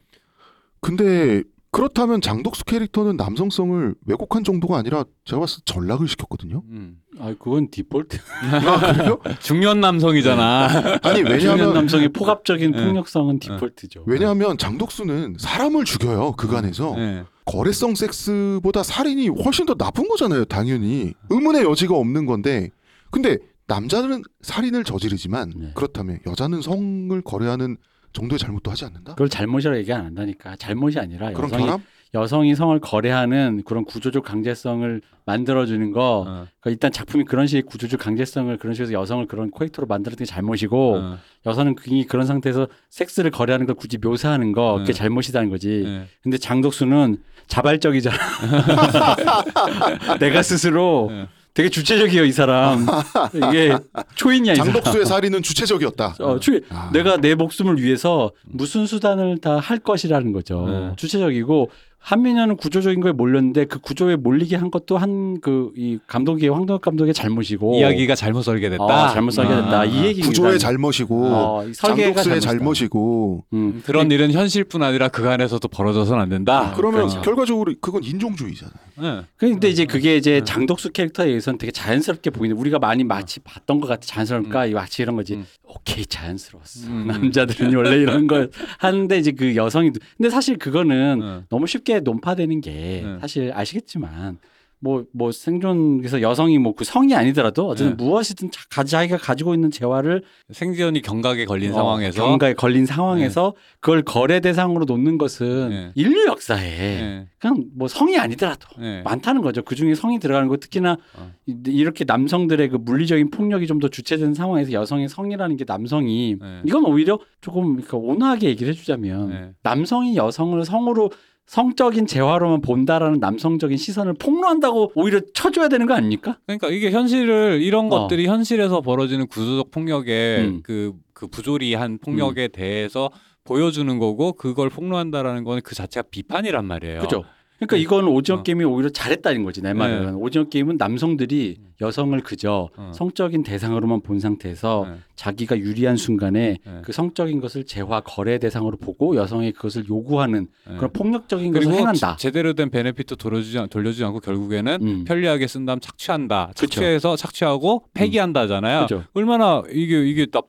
근데 그렇다면 장독수 캐릭터는 남성성을 왜곡한 정도가 아니라 제가 봤을 때 전락을 시켰거든요. 음. 아, 그건 디폴트. 아? 중년 남성이잖아. 아니 중년 왜냐하면 남성의 포갑적인 네. 폭력성은 디폴트죠. 왜냐하면 장독수는 사람을 죽여요 그간에서 네. 거래성 섹스보다 살인이 훨씬 더 나쁜 거잖아요 당연히 의문의 여지가 없는 건데 근데 남자는 살인을 저지르지만 네. 그렇다면 여자는 성을 거래하는 정도의 잘못도 하지 않는다? 그걸 잘못이라고 얘기 안 한다니까. 잘못이 아니라 그런 여성이 결함? 여성이 성을 거래하는 그런 구조적 강제성을 만들어주는 거. 어. 그러니까 일단 작품이 그런 식의 구조적 강제성을 그런 식으로 여성을 그런 코이토로 만들었던 게 잘못이고 어. 여성은 그 그런 상태에서 섹스를 거래하는 걸 굳이 묘사하는 거 그게 네. 잘못이다는 거지. 네. 근데 장독수는 자발적이잖아. 내가 스스로 네. 되게 주체적이에요 이 사람. 이게 초인이야 이 사람. 장독수의 살인은 주체적이었다. 어, 주, 아. 내가 내 목숨을 위해서 무슨 수단을 다 할 것이라는 거죠. 네. 주체적이고 한민현은 구조적인 거에 몰렸는데 그 구조에 몰리게 한 것도 한 그 이 감독의 황동혁 감독의 잘못이고 이야기가 잘못 설계됐다. 어, 잘못 설계됐다. 아. 이 얘기입니다. 구조의 잘못이고 어, 장독수의. 잘못이고 음. 그런 일은 현실뿐 아니라 그간에서도 벌어져서는 안 된다. 그러면 그렇죠. 결과적으로 그건 인종주의잖아요. 네. 근데 이제 그게 이제 네. 장독수 캐릭터에 의해서는 되게 자연스럽게 보이는 우리가 많이 마치 봤던 것 같아 자연스러울까 이 마치 이런 거지 음. 오케이 자연스러웠어 음. 남자들은 원래 이런 걸 하는데 이제 그 여성이 근데 사실 그거는 네. 너무 쉽게 논파되는 게 네. 사실 아시겠지만 뭐뭐 생존에서 여성이 뭐 그 성이 아니더라도 어쨌든 네. 무엇이든 자, 자기가 가지고 있는 재화를 생존이 경각에 걸린 어, 상황에서 경가에 걸린 상황에서 그걸 거래 대상으로 놓는 것은 네. 인류 역사에 네. 그냥 뭐 성이 아니더라도 네. 많다는 거죠. 그 중에 성이 들어가는 거 특히나 어. 이- 이렇게 남성들의 그 물리적인 폭력이 좀 더 주체된 상황에서 여성의 성이라는 게 남성이 네. 이건 오히려 조금 그러니까 온화하게 얘기를 해주자면 네. 남성이 여성을 성으로 성적인 재화로만 본다라는 남성적인 시선을 폭로한다고 오히려 쳐줘야 되는 거 아닙니까? 그러니까 이게 현실을 이런 어. 것들이 현실에서 벌어지는 구조적 폭력의 음. 그, 그 부조리한 폭력에 대해서 보여주는 거고 그걸 폭로한다라는 건 그 자체가 비판이란 말이에요. 그죠? 그러니까 이건 오징어 어. 게임이 오히려 잘했다는 거지 내 말은 오징어 게임은 남성들이 여성을 그저 어. 성적인 대상으로만 본 상태에서 네. 자기가 유리한 순간에 네. 그 성적인 것을 재화 거래 대상으로 보고 여성의 그것을 요구하는 네. 그런 폭력적인 것을 행한다. 제- 제대로 된 베네핏도 돌려주지, 않- 돌려주지 않고 결국에는 음. 편리하게 쓴 다음 착취한다. 착취해서 착취하고 폐기한다잖아요. 그죠? 얼마나 이게 이게 나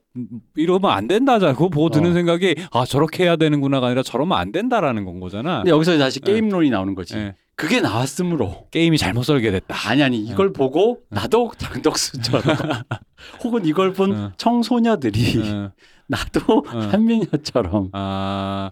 이러면 안 된다잖아. 그거 보고 드는 어. 생각이 아 저렇게 해야 되는구나가 아니라 저러면 안 된다라는 건 거잖아. 근데 여기서 다시 네. 게임론이 나오는 거지. 네. 그게 나왔으므로 게임이 잘못 설계됐다. 아니 아니 이걸 보고 나도 장덕수처럼 혹은 이걸 본 어. 청소녀들이 어, 나도 어. 한민여처럼 아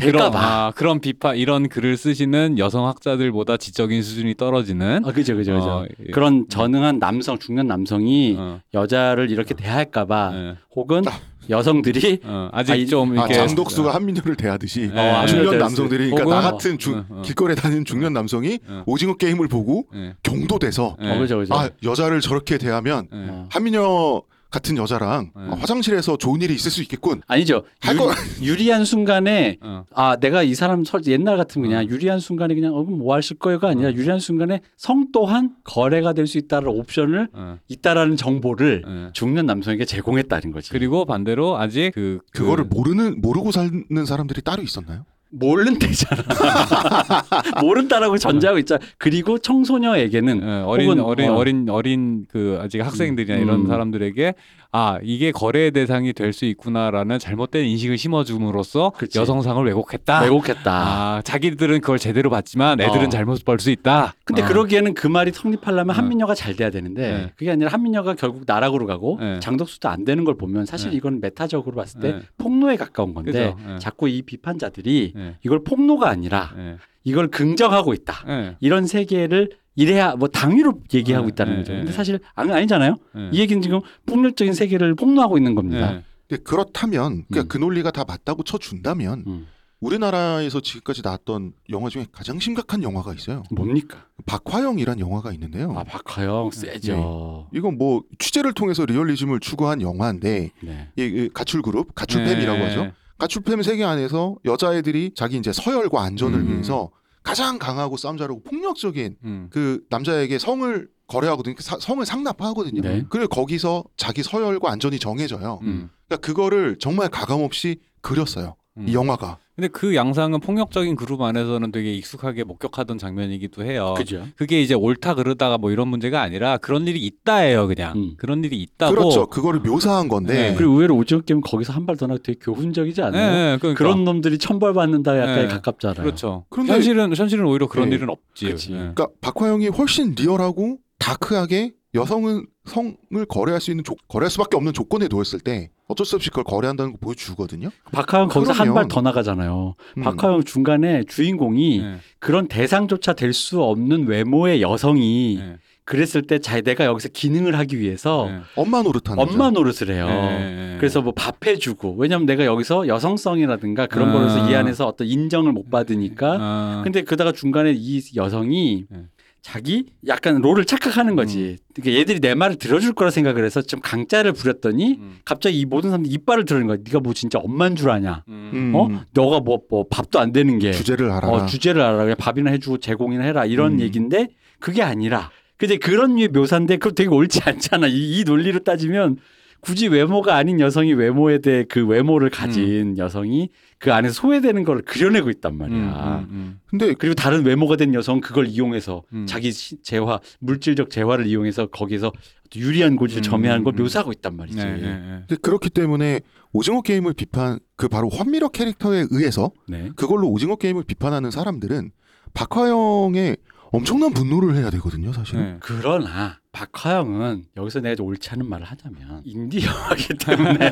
그런 될까봐. 아, 그런 비판 이런 글을 쓰시는 여성 학자들보다 지적인 수준이 떨어지는 아 그죠 그죠 그죠. 어, 예. 그런 전능한 남성 중년 남성이 어, 여자를 이렇게 대할까 봐 예. 혹은 여성들이 어, 아직 아, 이- 좀 아, 이렇게 장독수가 한민혁을 대하듯이 어, 안 중년 대하듯이. 남성들이 그러니까 혹은- 나 같은 중, 어, 어. 길거리에 다니는 중년 남성이 어. 오징어 게임을 보고 예, 경도돼서 예, 어 그죠 그죠. 아 여자를 저렇게 대하면 예. 어. 한민혁 같은 여자랑 네. 어, 화장실에서 좋은 일이 있을 수 있겠군. 아니죠. 할 유, 거- 유리 한 순간에 어. 아 내가 이 사람 설 옛날 같으면 그냥 어. 유리한 순간에 그냥 어뭐 하실 거요가 아니라 어. 유리한 순간에 성 또한 거래가 될 수 있다는 옵션을 어. 있다라는 정보를 어. 죽는 남성에게 제공했다는 거지. 그리고 반대로 아직 그 그거를 그- 모르는 모르고 사는 사람들이 따로 있었나요? 모른대잖아. 모른다라고 전제하고 있잖아. 그리고 청소녀에게는 어, 어린 혹은, 어린 어. 어린 어린 그 아직 학생들이나 이런 음. 사람들에게 아 이게 거래의 대상이 될 수 있구나라는 잘못된 인식을 심어줌으로써 그치. 여성상을 왜곡했다. 왜곡했다. 아 자기들은 그걸 제대로 봤지만 애들은 어. 잘못 볼 수 있다. 근데 어. 그러기에는 그 말이 성립하려면 어. 한민여가 잘 돼야 되는데 네. 그게 아니라 한민여가 결국 나락으로 가고 네. 장덕수도 안 되는 걸 보면 사실 네. 이건 메타적으로 봤을 때 네. 폭로에 가까운 건데 그죠? 네. 자꾸 이 비판자들이 네. 이걸 폭로가 아니라 네. 이걸 긍정하고 있다. 네. 이런 세계를 이래야 뭐 당위로 얘기하고 네, 있다는 네, 거죠. 네, 근데 네. 사실 아니, 아니잖아요. 네. 이 얘기는 지금 폭력적인 세계를 폭로하고 있는 겁니다. 네. 그렇다면 그러니까 음. 그 논리가 다 맞다고 쳐준다면 음. 우리나라에서 지금까지 나왔던 영화 중에 가장 심각한 영화가 있어요. 뭡니까? 박화영이란 영화가 있는데요. 아 박하영 세죠. 이건 뭐 취재를 통해서 리얼리즘을 추구한 영화인데 네. 이, 이 가출 그룹 가출팸이라고 네. 하죠. 가출팸 세계 안에서 여자애들이 자기 이제 서열과 안전을 음. 위해서 가장 강하고 싸움 잘하고 폭력적인 음. 그 남자에게 성을 거래하거든요. 사- 성을 상납하거든요. 네. 그리고 거기서 자기 서열과 안전이 정해져요. 음. 그러니까 그거를 정말 가감 없이 그렸어요. 음. 이 영화가. 근데 그 양상은 폭력적인 그룹 안에서는 되게 익숙하게 목격하던 장면이기도 해요. 그죠. 그게 이제 옳다 그르다가 뭐 이런 문제가 아니라 그런 일이 있다예요, 그냥. 음. 그런 일이 있다고. 그렇죠. 그거를 묘사한 건데 네. 그리고 의외로 오징어 게임 거기서 한 발 더 나고 되게 교훈적이지 네, 않아요? 네, 그러니까. 그런 놈들이 천벌 받는다 약간 네. 가깝잖아요. 그렇죠. 그런데- 현실은 현실은 오히려 그런 네. 일은 없지. 그치. 네. 그러니까 박화영이 훨씬 리얼하고 다크하게 여성은 성을 거래할 수 있는 조, 거래할 수밖에 없는 조건에 놓였을 때 어쩔 수 없이 그걸 거래한다는 걸 보여주거든요. 박하영 거기서 한 발 더 나가잖아요. 음. 박하영 중간에 주인공이 네. 그런 대상조차 될 수 없는 외모의 여성이 네. 그랬을 때 자, 내가 여기서 기능을 하기 위해서 네. 엄마 노릇하는 엄마 노릇을 해요. 네. 그래서 뭐 밥 해주고 왜냐면 내가 여기서 여성성이라든가 그런 아. 거로서 이 안에서 어떤 인정을 못 받으니까 아, 근데 그러다가 중간에 이 여성이 네. 자기 약간 롤을 착각하는 거지. 그러니까 얘들이 내 말을 들어줄 거라 생각을 해서 좀 강짜를 부렸더니 음. 갑자기 이 모든 사람들이 이빨을 드러낸 거야. 네가 뭐 진짜 엄만 줄 아냐? 음. 음. 어? 너가 뭐, 뭐 밥도 안 되는 게 주제를 알아라. 어, 주제를 알아. 그냥 밥이나 해주고 제공이나 해라. 이런 음. 얘기인데 그게 아니라. 근데 그런 류의 묘사인데 그거 되게 옳지 않잖아. 이, 이 논리로 따지면 굳이 외모가 아닌 여성이 외모에 대해 그 외모를 가진 여성이 그 안에서 소외되는 걸 그려내고 있단 말이야. 음, 음, 근데 그리고 다른 외모가 된 여성 그걸 이용해서 음. 자기 시- 재화 물질적 재화를 이용해서 거기서 유리한 고지를 음, 점해하는 걸 음. 묘사하고 있단 음. 말이지. 네, 네, 네. 근데 그렇기 때문에 오징어 게임을 비판 그 바로 환미러 캐릭터에 의해서 네. 그걸로 오징어 게임을 비판하는 사람들은 박화영의 엄청난 분노를 해야 되거든요, 사실은. 네. 그러나 박화영은 여기서 내가 좀 옳지 않은 말을 하자면 인디 영화기 때문에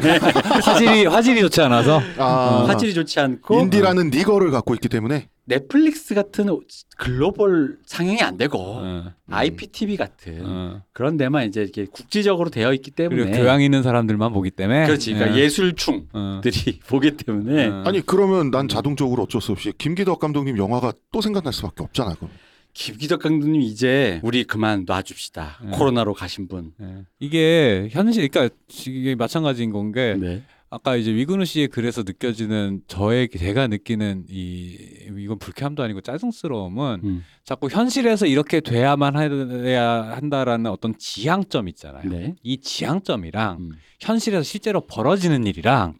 화질이 화질이 좋지 않아서 아, 화질이 좋지 않고 인디라는 니거를 갖고 있기 때문에 넷플릭스 같은 글로벌 상영이 안 되고 어, IPTV 같은 어. 그런 데만 이제 이렇게 국지적으로 되어 있기 때문에 그리고 교양 있는 사람들만 보기 때문에 그렇지 그러니까 예. 예술충들이 어. 보기 때문에 어. 아니 그러면 난 자동적으로 어쩔 수 없이 김기덕 감독님 영화가 또 생각날 수밖에 없잖아. 그럼. 김기덕 감독님 이제 우리 그만 놔줍시다 네. 코로나로 가신 분 예. 이게 현실, 그러니까 이게 마찬가지인 건게 네. 아까 이제 위근우 씨의 글에서 느껴지는 저의 제가 느끼는 이 이건 불쾌함도 아니고 짜증스러움은 음. 자꾸 현실에서 이렇게 돼야만 해야 한다라는 어떤 지향점 있잖아요. 네. 이 지향점이랑 음. 현실에서 실제로 벌어지는 일이랑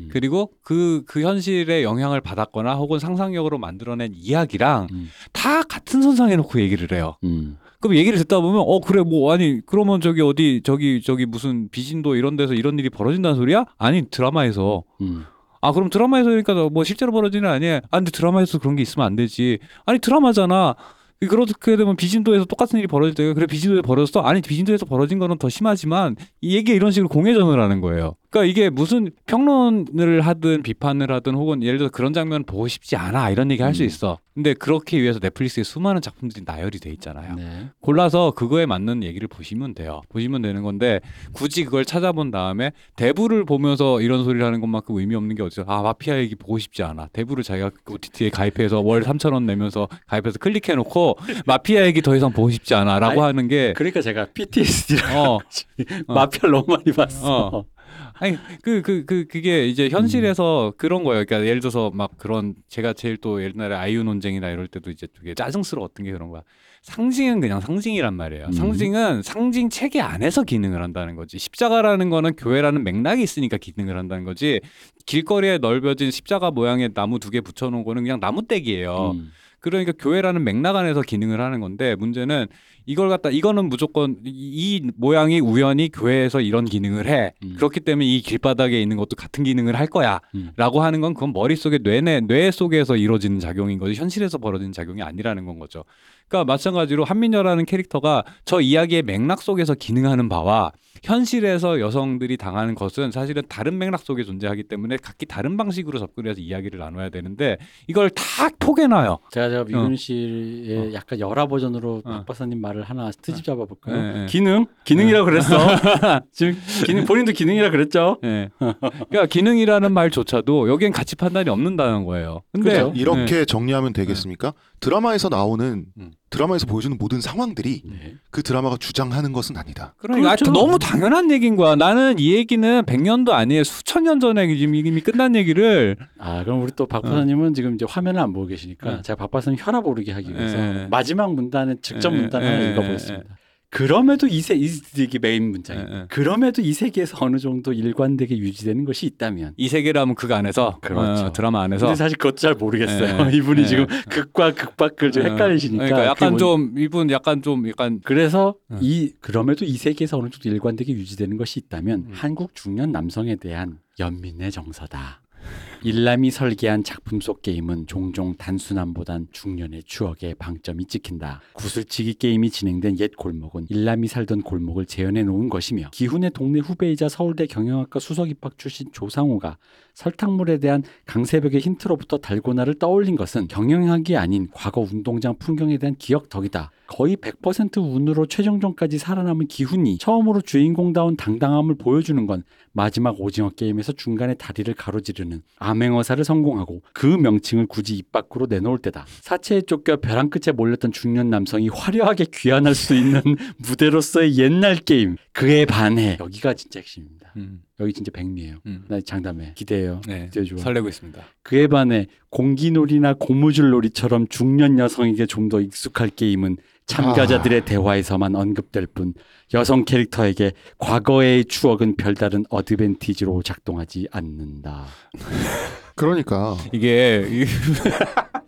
음. 그리고 그, 그 현실에 영향을 받았거나 혹은 상상력으로 만들어낸 이야기랑 음. 다 같은 선상에 놓고 얘기를 해요. 음. 그럼 얘기를 듣다 보면 어 그래 뭐 아니 그러면 저기 어디 저기 저기 무슨 비진도 이런 데서 이런 일이 벌어진다는 소리야? 아니 드라마에서 음. 아 그럼 드라마에서 그러니까 뭐 실제로 벌어지는 아니야? 아 근데 드라마에서 그런 게 있으면 안 되지. 아니 드라마잖아. 그렇게 되면 비진도에서 똑같은 일이 벌어질 때 그래 비진도에 벌어졌어? 아니 비진도에서 벌어진 거는 더 심하지만 이 얘기가 이런 식으로 공회전을 하는 거예요. 그러니까 이게 무슨 평론을 하든 비판을 하든 혹은 예를 들어 그런 장면 보고 싶지 않아 이런 얘기 할수 음. 있어. 근데 그렇게 위해서 넷플릭스에 수많은 작품들이 나열이 돼 있잖아요. 네. 골라서 그거에 맞는 얘기를 보시면 돼요. 보시면 되는 건데 굳이 그걸 찾아본 다음에 대부를 보면서 이런 소리를 하는 것만큼 의미 없는 게 어디서 아 마피아 얘기 보고 싶지 않아. 대부를 자기가 OTT에 가입해서 월 3천 원 내면서 가입해서 클릭해 놓고 마피아 얘기 더 이상 보고 싶지 않아라고 아니, 하는 게 그러니까 제가 PTSD랑 어. 마피아 너무 많이 봤어. 어. 아니 그 그 그 그, 게 이제 현실에서 그런 거예요. 그러니까 예를 들어서 막 그런 제가 제일 또 옛날에 아이유 논쟁이나 이럴 때도 이제 되게 짜증스러웠던 게 그런 거야. 상징은 그냥 상징이란 말이에요. 음. 상징은 상징 체계 안에서 기능을 한다는 거지. 십자가라는 거는 교회라는 맥락이 있으니까 기능을 한다는 거지. 길거리에 넓어진 십자가 모양의 나무 두 개 붙여놓은 거는 그냥 나무떼기예요. 음. 그러니까 교회라는 맥락 안에서 기능을 하는 건데 문제는 이걸 갖다 이거는 무조건 이, 이 모양이 우연히 교회에서 이런 기능을 해 음. 그렇기 때문에 이 길바닥에 있는 것도 같은 기능을 할 음. 거야라고 하는 건 그건 머릿속에 뇌내 뇌 속에서 이루어지는 작용인 거지 현실에서 벌어지는 작용이 아니라는 건 거죠. 그러니까 마찬가지로 한민여라는 캐릭터가 저 이야기의 맥락 속에서 기능하는 바와 현실에서 여성들이 당하는 것은 사실은 다른 맥락 속에 존재하기 때문에 각기 다른 방식으로 접근해서 이야기를 나눠야 되는데 이걸 다 포개놔요. 제가 제가 미군 어. 씨의 약간 열화 버전으로 어. 박 박사님 말을 하나 트집 잡아볼까요? 네, 네. 기능 기능이라고 그랬어. 지금 기능 본인도 기능이라 그랬죠. 예. 그러니까 기능이라는 말조차도 여기엔 가치 판단이 없는다는 거예요. 근데 그죠? 이렇게 정리하면 되겠습니까? 드라마에서 나오는 음. 드라마에서 보여주는 모든 상황들이 네. 그 드라마가 주장하는 것은 아니다. 그러니까 그렇죠. 너무 당연한 얘기인 거야. 나는 이 얘기는 100년도 아니에요. 수천 년 전에 이미, 이미 끝난 얘기를 아 그럼 우리 또 박 박사님은 지금 이제 화면을 안 보고 계시니까 어. 제가 박 박사님 혈압 오르게 하기 위해서 예. 마지막 문단의 직접 예, 문단을 예, 하나 예, 읽어보겠습니다. 그럼에도 이세 이게 메인 문장이에요. 예, 예. 그럼에도 이 세계에서 어느 정도 일관되게 유지되는 것이 있다면. 이 세계라면 그 안에서 그렇죠. 어, 드라마 안에서 근데 사실 그것도 잘 모르겠어요. 예, 이분이 예. 지금 극과 극밖을 좀 어, 헷갈리시니까. 그러니까 약간 그게 뭔- 좀 이분 약간 좀 약간 그래서 음. 이 그럼에도 이 세계에서 어느 정도 일관되게 유지되는 것이 있다면 음. 한국 중년 남성에 대한 연민의 정서다. 일남이 설계한 작품 속 게임은 종종 단순함보단 중년의 추억에 방점이 찍힌다. 구슬치기 게임이 진행된 옛 골목은 일남이 살던 골목을 재현해 놓은 것이며 기훈의 동네 후배이자 서울대 경영학과 수석 입학 출신 조상우가 설탕물에 대한 강세벽의 힌트로부터 달고나를 떠올린 것은 경영학이 아닌 과거 운동장 풍경에 대한 기억 덕이다. 거의 100% 운으로 최종전까지 살아남은 기훈이 처음으로 주인공다운 당당함을 보여주는 건 마지막 오징어 게임에서 중간에 다리를 가로지르는 암행어사를 성공하고 그 명칭을 굳이 입 밖으로 내놓을 때다. 사체에 쫓겨 벼랑 끝에 몰렸던 중년 남성이 화려하게 귀환할 수 있는 무대로서의 옛날 게임. 그에 반해 여기가 진짜 핵심입니다. 음, 여기 진짜 백미예요. 음. 나 장담해. 기대해요. 네. 기대 좋아. 설레고 있습니다. 그에 반해 공기놀이나 고무줄놀이처럼 중년 여성에게 좀 더 익숙할 게임은 참가자들의 대화에서만 언급될 뿐 여성 캐릭터에게 과거의 추억은 별다른 어드밴티지로 작동하지 않는다. 그러니까 이게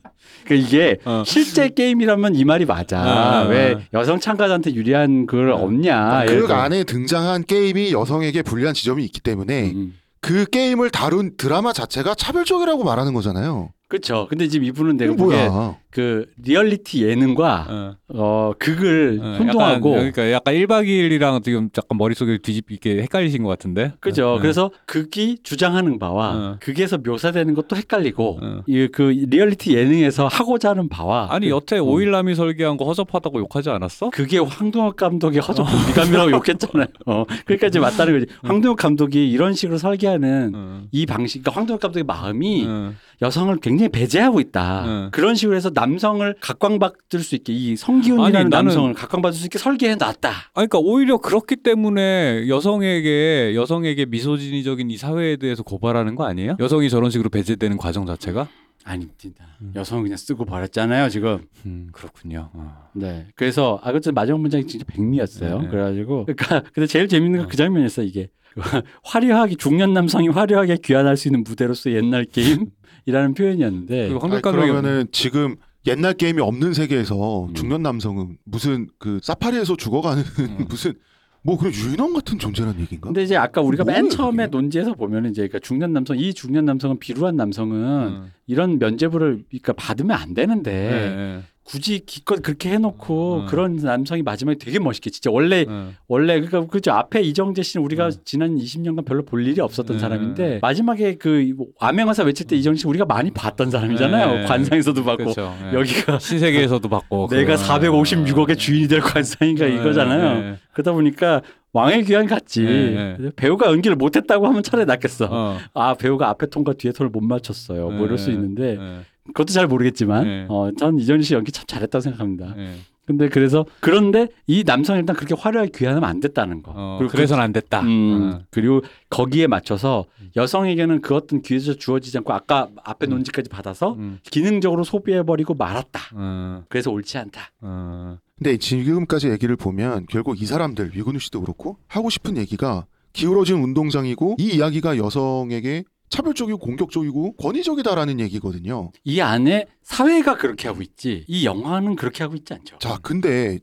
이- 그 이게 어. 실제 게임이라면 이 말이 맞아. 아, 왜 아. 여성 참가자한테 유리한 걸 아. 없냐. 예를 그. 안에 등장한 게임이 여성에게 불리한 지점이 있기 때문에 음. 그 게임을 다룬 드라마 자체가 차별적이라고 말하는 거잖아요. 그렇죠. 근데 지금 이분은 내가 보기에 뭐야? 그 리얼리티 예능과 어. 어 극을 어, 혼동하고 약간, 그러니까 약간 1박 2일이랑 지금 약간 머릿속에 뒤집 이렇게 헷갈리신 것 같은데. 그죠. 어, 그래서 극이 주장하는 바와 어. 극에서 묘사되는 것도 헷갈리고 어. 이그 리얼리티 예능에서 하고자 하는 바와 아니 그, 여태 오일남이 설계한 거 허접하다고 욕하지 않았어? 그게 황동혁 감독의 허접한 미감이라고 욕했잖아요. 어. 그러니까 이제 맞다는 거지. 황동혁 감독이 이런 식으로 설계하는 어. 이 방식, 그러니까 황동혁 감독의 마음이 어. 여성을 굉장히 배제하고 있다. 응. 그런 식으로 해서 남성을 각광받을 수 있게 이 성기훈이라는 아니, 나는- 남성을 각광받을 수 있게 설계해 놨다. 그러니까 오히려 그렇기 때문에 여성에게 여성에게 미소진이적인 이 사회에 대해서 고발하는 거 아니에요? 여성이 저런 식으로 배제되는 과정 자체가? 아닙니다. 여성을 그냥 쓰고 버렸잖아요, 지금. 음 그렇군요. 어. 네. 그래서 아 그때 마지막 문장이 진짜 백미였어요. 네. 그래가지고 그러니까 근데 제일 재밌는 건그 장면이었어 이게 화려하게 중년 남성이 화려하게 귀환할 수 있는 무대로서 옛날 게임이라는 표현이었는데 그리고 아니, 그러면은 지금 옛날 게임이 없는 세계에서 음. 중년 남성은 무슨 그 사파리에서 죽어가는 음. 무슨 뭐 그런 유인원 같은 존재란 얘기인가? 근데 이제 아까 우리가 맨 뭐예요, 처음에? 논지에서 보면은 이제 그러니까 중년 남성 이 중년 남성은 비루한 남성은 음. 이런 면죄부를 그러니까 받으면 안 되는데 네, 네. 굳이 기껏 그렇게 해놓고 음. 그런 남성이 마지막에 되게 멋있게 진짜 원래 네. 원래 그러니까 그죠 앞에 이정재 씨는 우리가 음. 지난 20년간 별로 볼 일이 없었던 네. 사람인데 마지막에 그 암행어사 외칠 때 이정재 씨 우리가 많이 봤던 사람이잖아요 네. 관상에서도 봤고 그렇죠. 네. 여기가 신세계에서도 받고 내가 그거. 456억의 주인이 될 관상인가 네, 이거잖아요. 네. 그러다 보니까 왕의 귀환 같지. 네, 배우가 연기를 못했다고 하면 차라리 낫겠어. 어. 아 배우가 앞에 톤과 뒤에 톤을 못 맞췄어요. 뭐 이럴 수 네, 있는데 네, 그것도 잘 모르겠지만 네. 어, 전 이정재 씨 연기 참 잘했다고 생각합니다. 네. 근데 그래서 그런데 이 남성이 일단 그렇게 화려하게 귀환하면 안 됐다는 거. 어, 그리고 그래서는 안 됐다. 음, 어. 그리고 거기에 맞춰서 여성에게는 그 어떤 기회조차 주어지지 않고 아까 앞에 음. 논지까지 받아서 음. 기능적으로 소비해버리고 말았다. 어. 그래서 옳지 않다. 어. 근데 지금까지 얘기를 보면 결국 이 사람들 위근우 씨도 그렇고 하고 싶은 얘기가 기울어진 운동장이고 이 이야기가 여성에게 차별적이고 공격적이고 권위적이다라는 얘기거든요. 이 안에 사회가 그렇게 하고 있지 이 영화는 그렇게 하고 있지 않죠. 자, 근데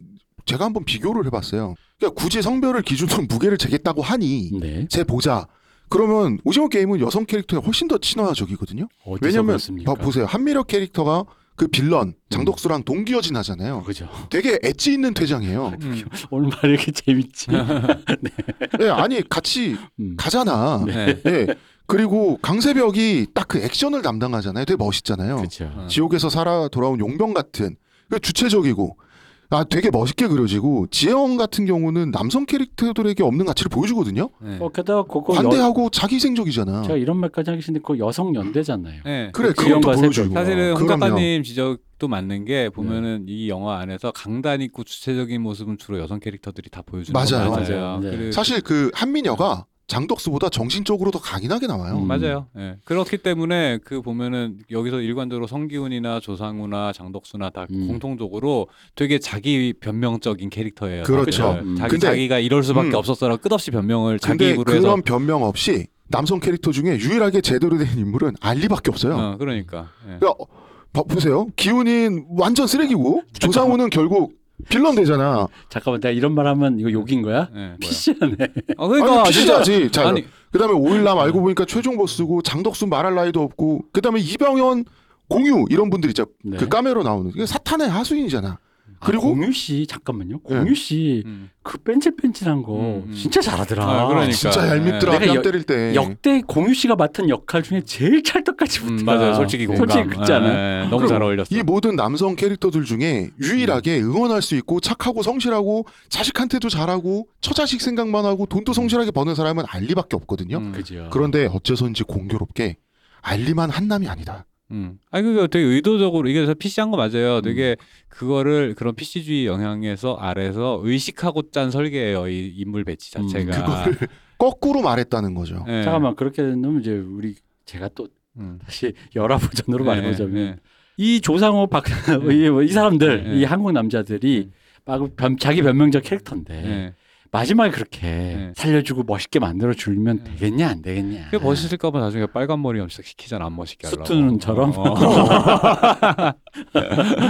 제가 한번 비교를 해봤어요. 그러니까 굳이 성별을 기준으로 무게를 재겠다고 하니 네. 재 보자. 그러면 오징어 게임은 여성 캐릭터에 훨씬 더 친화적이고 어디서 왜냐면? 봐 보세요 한미력 캐릭터가 그 빌런 장덕수랑 동기어진 하잖아요. 그죠. 되게 엣지 있는 퇴장이에요. 음. 오늘 말 이렇게 재밌지. 예, 아니 같이 음. 가잖아. 네. 예. 그리고 강세벽이 딱 그 액션을 담당하잖아요. 되게 멋있잖아요. 그렇죠. 어. 지옥에서 살아 돌아온 용병 같은 그 주체적이고 아 되게 멋있게 그려지고 지혜원 같은 경우는 남성 캐릭터들에게 없는 가치를 보여주거든요. 네. 어, 게다가 그거 여, 관대하고 자기생적이잖아. 제가 이런 말까지 하기 싫은데 그 여성 연대잖아요. 네. 그래 그것도 보여주고. 사실은 홍. 작가님 지적도 맞는 게 보면은 이 영화 안에서 강단 있고 주체적인 모습은 주로 여성 캐릭터들이 다 보여주는 맞아요. 거 맞아요. 네. 사실 그 한민여가 장덕수보다 정신적으로 더 강인하게 나와요. 음. 맞아요. 예. 그렇기 때문에 그 보면은 여기서 일관적으로 성기훈이나 조상우나 장덕수나 다 음. 공통적으로 되게 자기 변명적인 캐릭터예요. 그렇죠. 음. 자기 근데- 자기가 이럴 수밖에 음. 없었어라 끝없이 변명을 자기 근데 입으로 그런 해서 변명 없이 남성 캐릭터 중에 유일하게 제대로 된 인물은 알리밖에 없어요. 어, 그러니까. 예. 그러니까 어, 봐- 보세요. 기훈이 완전 쓰레기고 조상우는 결국 빌런 되잖아. 잠깐만 내가 이런 말 하면 이거 욕인 거야? 예, 뭐야. PC하네. 어, 그러니까 아니 진짜 피시하지. 자, 아니 그다음에 오일남 알고 보니까 최종 보스고 장덕수 말할 나이도 없고 그다음에 이병현 공유 이런 분들 있죠. 네. 그 까메로 나오는 이게 사탄의 하수인이잖아. 그리고- 아, 공유 씨 잠깐만요. 공유 씨 음. 그 뺀질뺀질한 거 음, 음. 진짜 잘하더라. 아, 그러니까. 진짜 얄밉더라. 뺨 여- 때릴 때. 역대 공유 씨가 맡은 역할 중에 제일 찰떡같이 음, 붙더라. 맞아요. 솔직히 공감. 솔직히 그렇지 않아요? 예, 예, 너무 잘 어울렸어. 이 모든 남성 캐릭터들 중에 유일하게 응원할 수 있고 착하고 성실하고 자식한테도 잘하고 처자식 생각만 하고 돈도 성실하게 버는 사람은 알리밖에 없거든요. 음. 그런데 어째서인지 공교롭게 알리만 한남이 아니다. 음. 아니 그게 되게 의도적으로 이게 PC한 거 맞아요. 음. 되게 그거를 그런 PC주의 영향에서 아래서 의식하고 짠 설계예요. 이 인물 배치 음, 자체가. 그거를 거꾸로 말했다는 거죠. 예. 잠깐만 그렇게 되면 이제 우리 제가 또 음. 다시 열화 버전으로 예, 말해보자면 예. 이 조상호 박 이, 이 사람들 예. 이 한국 남자들이 막 변- 자기 변명적 캐릭터인데 예. 마지막에 그렇게 예. 살려주고 멋있게 만들어 줄면 예. 되겠냐 안 되겠냐. 그게 멋있을까 봐 나중에 빨간 머리 염색 시키잖아 안 멋있게 하려고. 수트눈처럼? 어.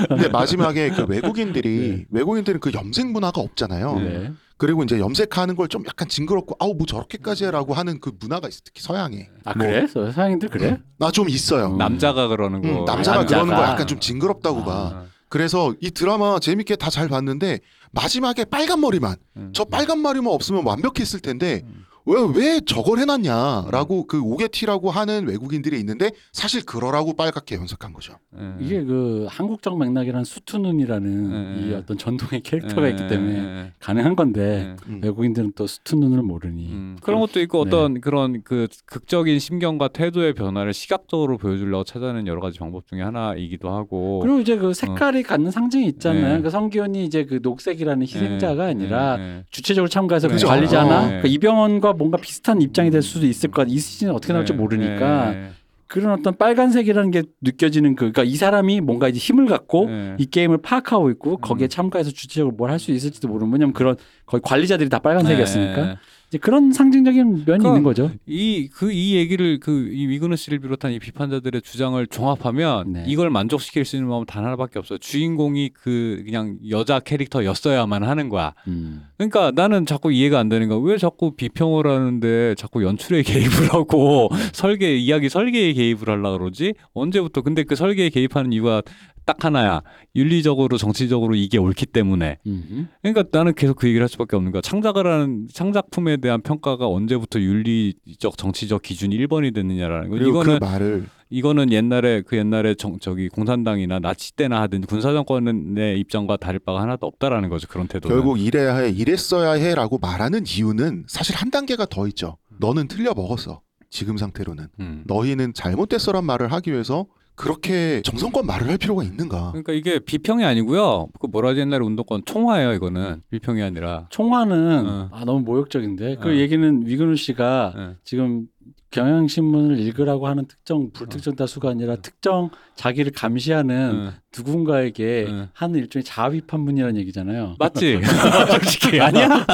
근데 마지막에 그 외국인들이 외국인들은 그 염색 문화가 없잖아요. 네. 그리고 이제 염색하는 걸 좀 약간 징그럽고 아우 뭐 저렇게까지 해라고 하는 그 문화가 있어 특히 서양에. 아 뭐, 그래? 서양인들 그래? 나 좀 있어요. 음. 남자가 그러는 거. 음, 남자가 남자가. 그러는 거 약간 좀 징그럽다고 아. 봐. 그래서 이 드라마 재밌게 다 잘 봤는데 마지막에 빨간 머리만 음. 저 빨간 머리만 없으면 완벽했을 텐데 음. 왜 왜 저걸 해놨냐라고 그 오게티라고 하는 외국인들이 있는데 사실 그러라고 빨갛게 연석한 거죠. 예. 이게 그 한국적 맥락이란 수투눈이라는 예, 이 예. 어떤 전통의 캐릭터가 예, 있기 때문에 예, 가능한 건데 예. 음. 외국인들은 또 수투눈을 모르니 음, 그런 것도 있고 네. 어떤 그런 그 극적인 심경과 태도의 변화를 시각적으로 보여주려고 찾아내는 여러 가지 방법 중에 하나이기도 하고 그리고 이제 그 색깔이 갖는 상징이 있잖아요. 네. 그 성기훈이 이제 그 녹색이라는 희생자가 예, 아니라 예, 예. 주체적으로 참가해서 그. 관리자나 어. 그 이병헌과 뭔가 비슷한 입장이 될 수도 있을 것 같아. 이 시즌은 어떻게 나올지 예, 모르니까 예, 그런 어떤 빨간색이라는 게 느껴지는 그 그러니까 이 사람이 뭔가 이제 힘을 갖고 예. 이 게임을 파악하고 있고 음. 거기에 참가해서 주체적으로 뭘 할 수 있을지도 모르는 왜냐면 그런 거의 관리자들이 다 빨간색이었으니까 예, 예. 이제 그런 상징적인 면이 그러니까 있는 거죠. 이그 이 얘기를 그이 위그너 씨를 비롯한 이 비판자들의 주장을 종합하면 네. 이걸 만족시킬 수 있는 방법 단 하나밖에 없어요. 주인공이 그 그냥 여자 캐릭터였어야만 하는 거야. 음. 그러니까 나는 자꾸 이해가 안 되는 거야. 왜 자꾸 비평을 하는데 자꾸 연출에 개입을 하고 설계 이야기 설계에 개입을 하려 그러지? 언제부터? 근데 그 설계에 개입하는 이유가 딱 하나야. 윤리적으로 정치적으로 이게 옳기 때문에. 음. 그러니까 나는 계속 그 얘기를 할 수밖에 없는 거야. 창작을 하는 창작품에 대한 평가가 언제부터 윤리적 정치적 기준이 1번이 됐느냐라는 거. 그리고 이거는 그 말을 이거는 옛날에 그 옛날에 정, 저기 공산당이나 나치 때나 하든 군사 정권의 입장과 다를 바가 하나도 없다라는 거죠. 그런 태도는. 결국 이래야 해, 이랬어야 해라고 말하는 이유는 사실 한 단계가 더 있죠. 너는 틀려 먹었어. 지금 상태로는 음. 너희는 잘못됐어란 말을 하기 위해서 그렇게 정성껏 말을 할 필요가 있는가? 그러니까 이게 비평이 아니고요. 그 뭐라 하지 옛날에 운동권 총화예요. 이거는 비평이 아니라. 총화는 어. 아 너무 모욕적인데 그 어. 얘기는 위근우 씨가 예. 지금 경향신문을 읽으라고 하는 특정 불특정 다수가 아니라 특정 자기를 감시하는 예. 누군가에게 어. 하는 일종의 자아 비판문이라는 얘기잖아요. 맞지? 솔직히 아니야?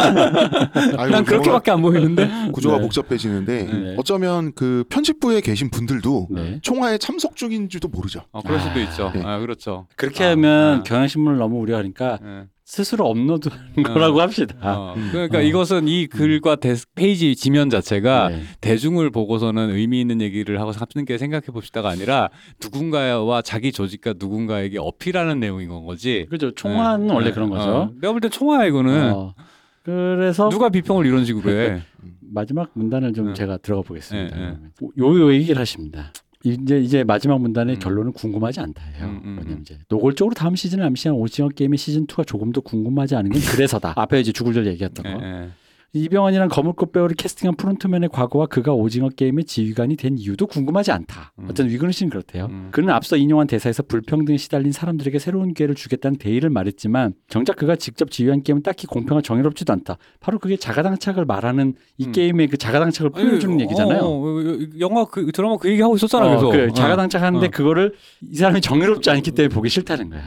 아유, 난 그렇게밖에 안 보이는데. 구조가 네. 복잡해지는데 네. 어쩌면 그 편집부에 계신 분들도 네. 총화에 참석 중인지도 모르죠. 어, 그럴 수도 있죠. 네. 아, 그렇죠. 그렇게 아, 하면 아. 경향신문을 너무 우려하니까 예. 스스로 업로드하는 어. 거라고 합시다. 어, 그러니까 어. 이것은 이 글과 데, 페이지 지면 자체가 네. 대중을 보고서는 의미 있는 얘기를 하고 함께 생각해 봅시다가 아니라 누군가와 자기 조직과 누군가에게 어필하는 내용인 건 거지. 그죠. 총화는 네. 원래 네. 그런 거죠. 어. 내가 볼땐 총화야 이거는. 어. 그래서 누가 비평을 이런 식으로 해. 마지막 문단을 좀 네. 제가 들어가 보겠습니다. 네, 요, 요 얘기를 하십니다. 이제 이제 마지막 문단의 음. 결론은 궁금하지 않다예요. 음, 음, 왜냐면 음. 이제 노골적으로 다음 시즌을 암시한 오징어 게임의 시즌 2가 조금 더 궁금하지 않은 건 그래서다. 앞에 이제 죽을 절 얘기했던 예, 거. 예. 이병헌이란 거물꽃 배우를 캐스팅한 프론트맨의 과거와 그가 오징어 게임의 지휘관이 된 이유도 궁금하지 않다. 음. 어쨌든 위근우 씨는 그렇대요. 음. 그는 앞서 인용한 대사에서 불평등에 시달린 사람들에게 새로운 기회를 주겠다는 대의를 말했지만 정작 그가 직접 지휘한 게임은 딱히 공평하 정의롭지도 않다. 바로 그게 자가당착을 말하는 이 음. 게임의 그 자가당착을 표현해주는 아니, 얘기잖아요. 어, 어, 영화 그 드라마 그 얘기 하고 있었잖아. 어. 그 자가당착하는데 어. 그거를 이 사람이 정의롭지 않기 때문에 보기 싫다는 거야.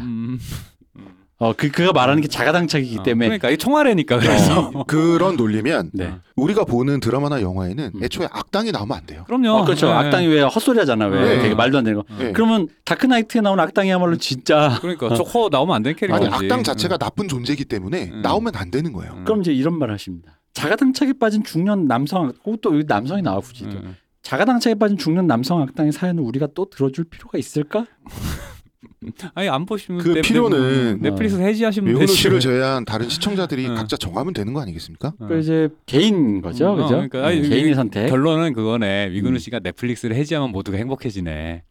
음. 어, 그 그가 말하는 게 자가당착이기 어, 때문에 그러니까 이게 총알이니까 그래서. 그런 논리면 네. 우리가 보는 드라마나 영화에는 음. 애초에 악당이 나오면 안 돼요. 그럼요. 어, 그렇죠. 예, 예. 악당이 왜 헛소리 하잖아. 왜 네. 되게 말도 안 되는 거. 네. 그러면 다크나이트에 나온 악당이야말로 진짜 그러니까 조커 나오면 안 되는 아니 캐릭터지. 악당 자체가 나쁜 존재이기 때문에 음. 나오면 안 되는 거예요. 음. 그럼 이제 이런 말 하십니다. 자가당착에 빠진 중년 남성, 그것도 여기 남성이 나와 굳이. 또. 음. 자가당착에 빠진 중년 남성 악당의 사연을 우리가 또 들어줄 필요가 있을까? 아니 안 보시면 그 필요는 넷플릭스 해지하시면 외훈우 되지. 씨를 제외한 다른 시청자들이 음. 각자 정하면 되는 거 아니겠습니까? 어. 그 이제 개인 거죠, 음, 그죠? 어, 그러니까 아니, 음, 개인의 선택. 결론은 그거네. 위근우 음. 씨가 넷플릭스를 해지하면 모두가 행복해지네.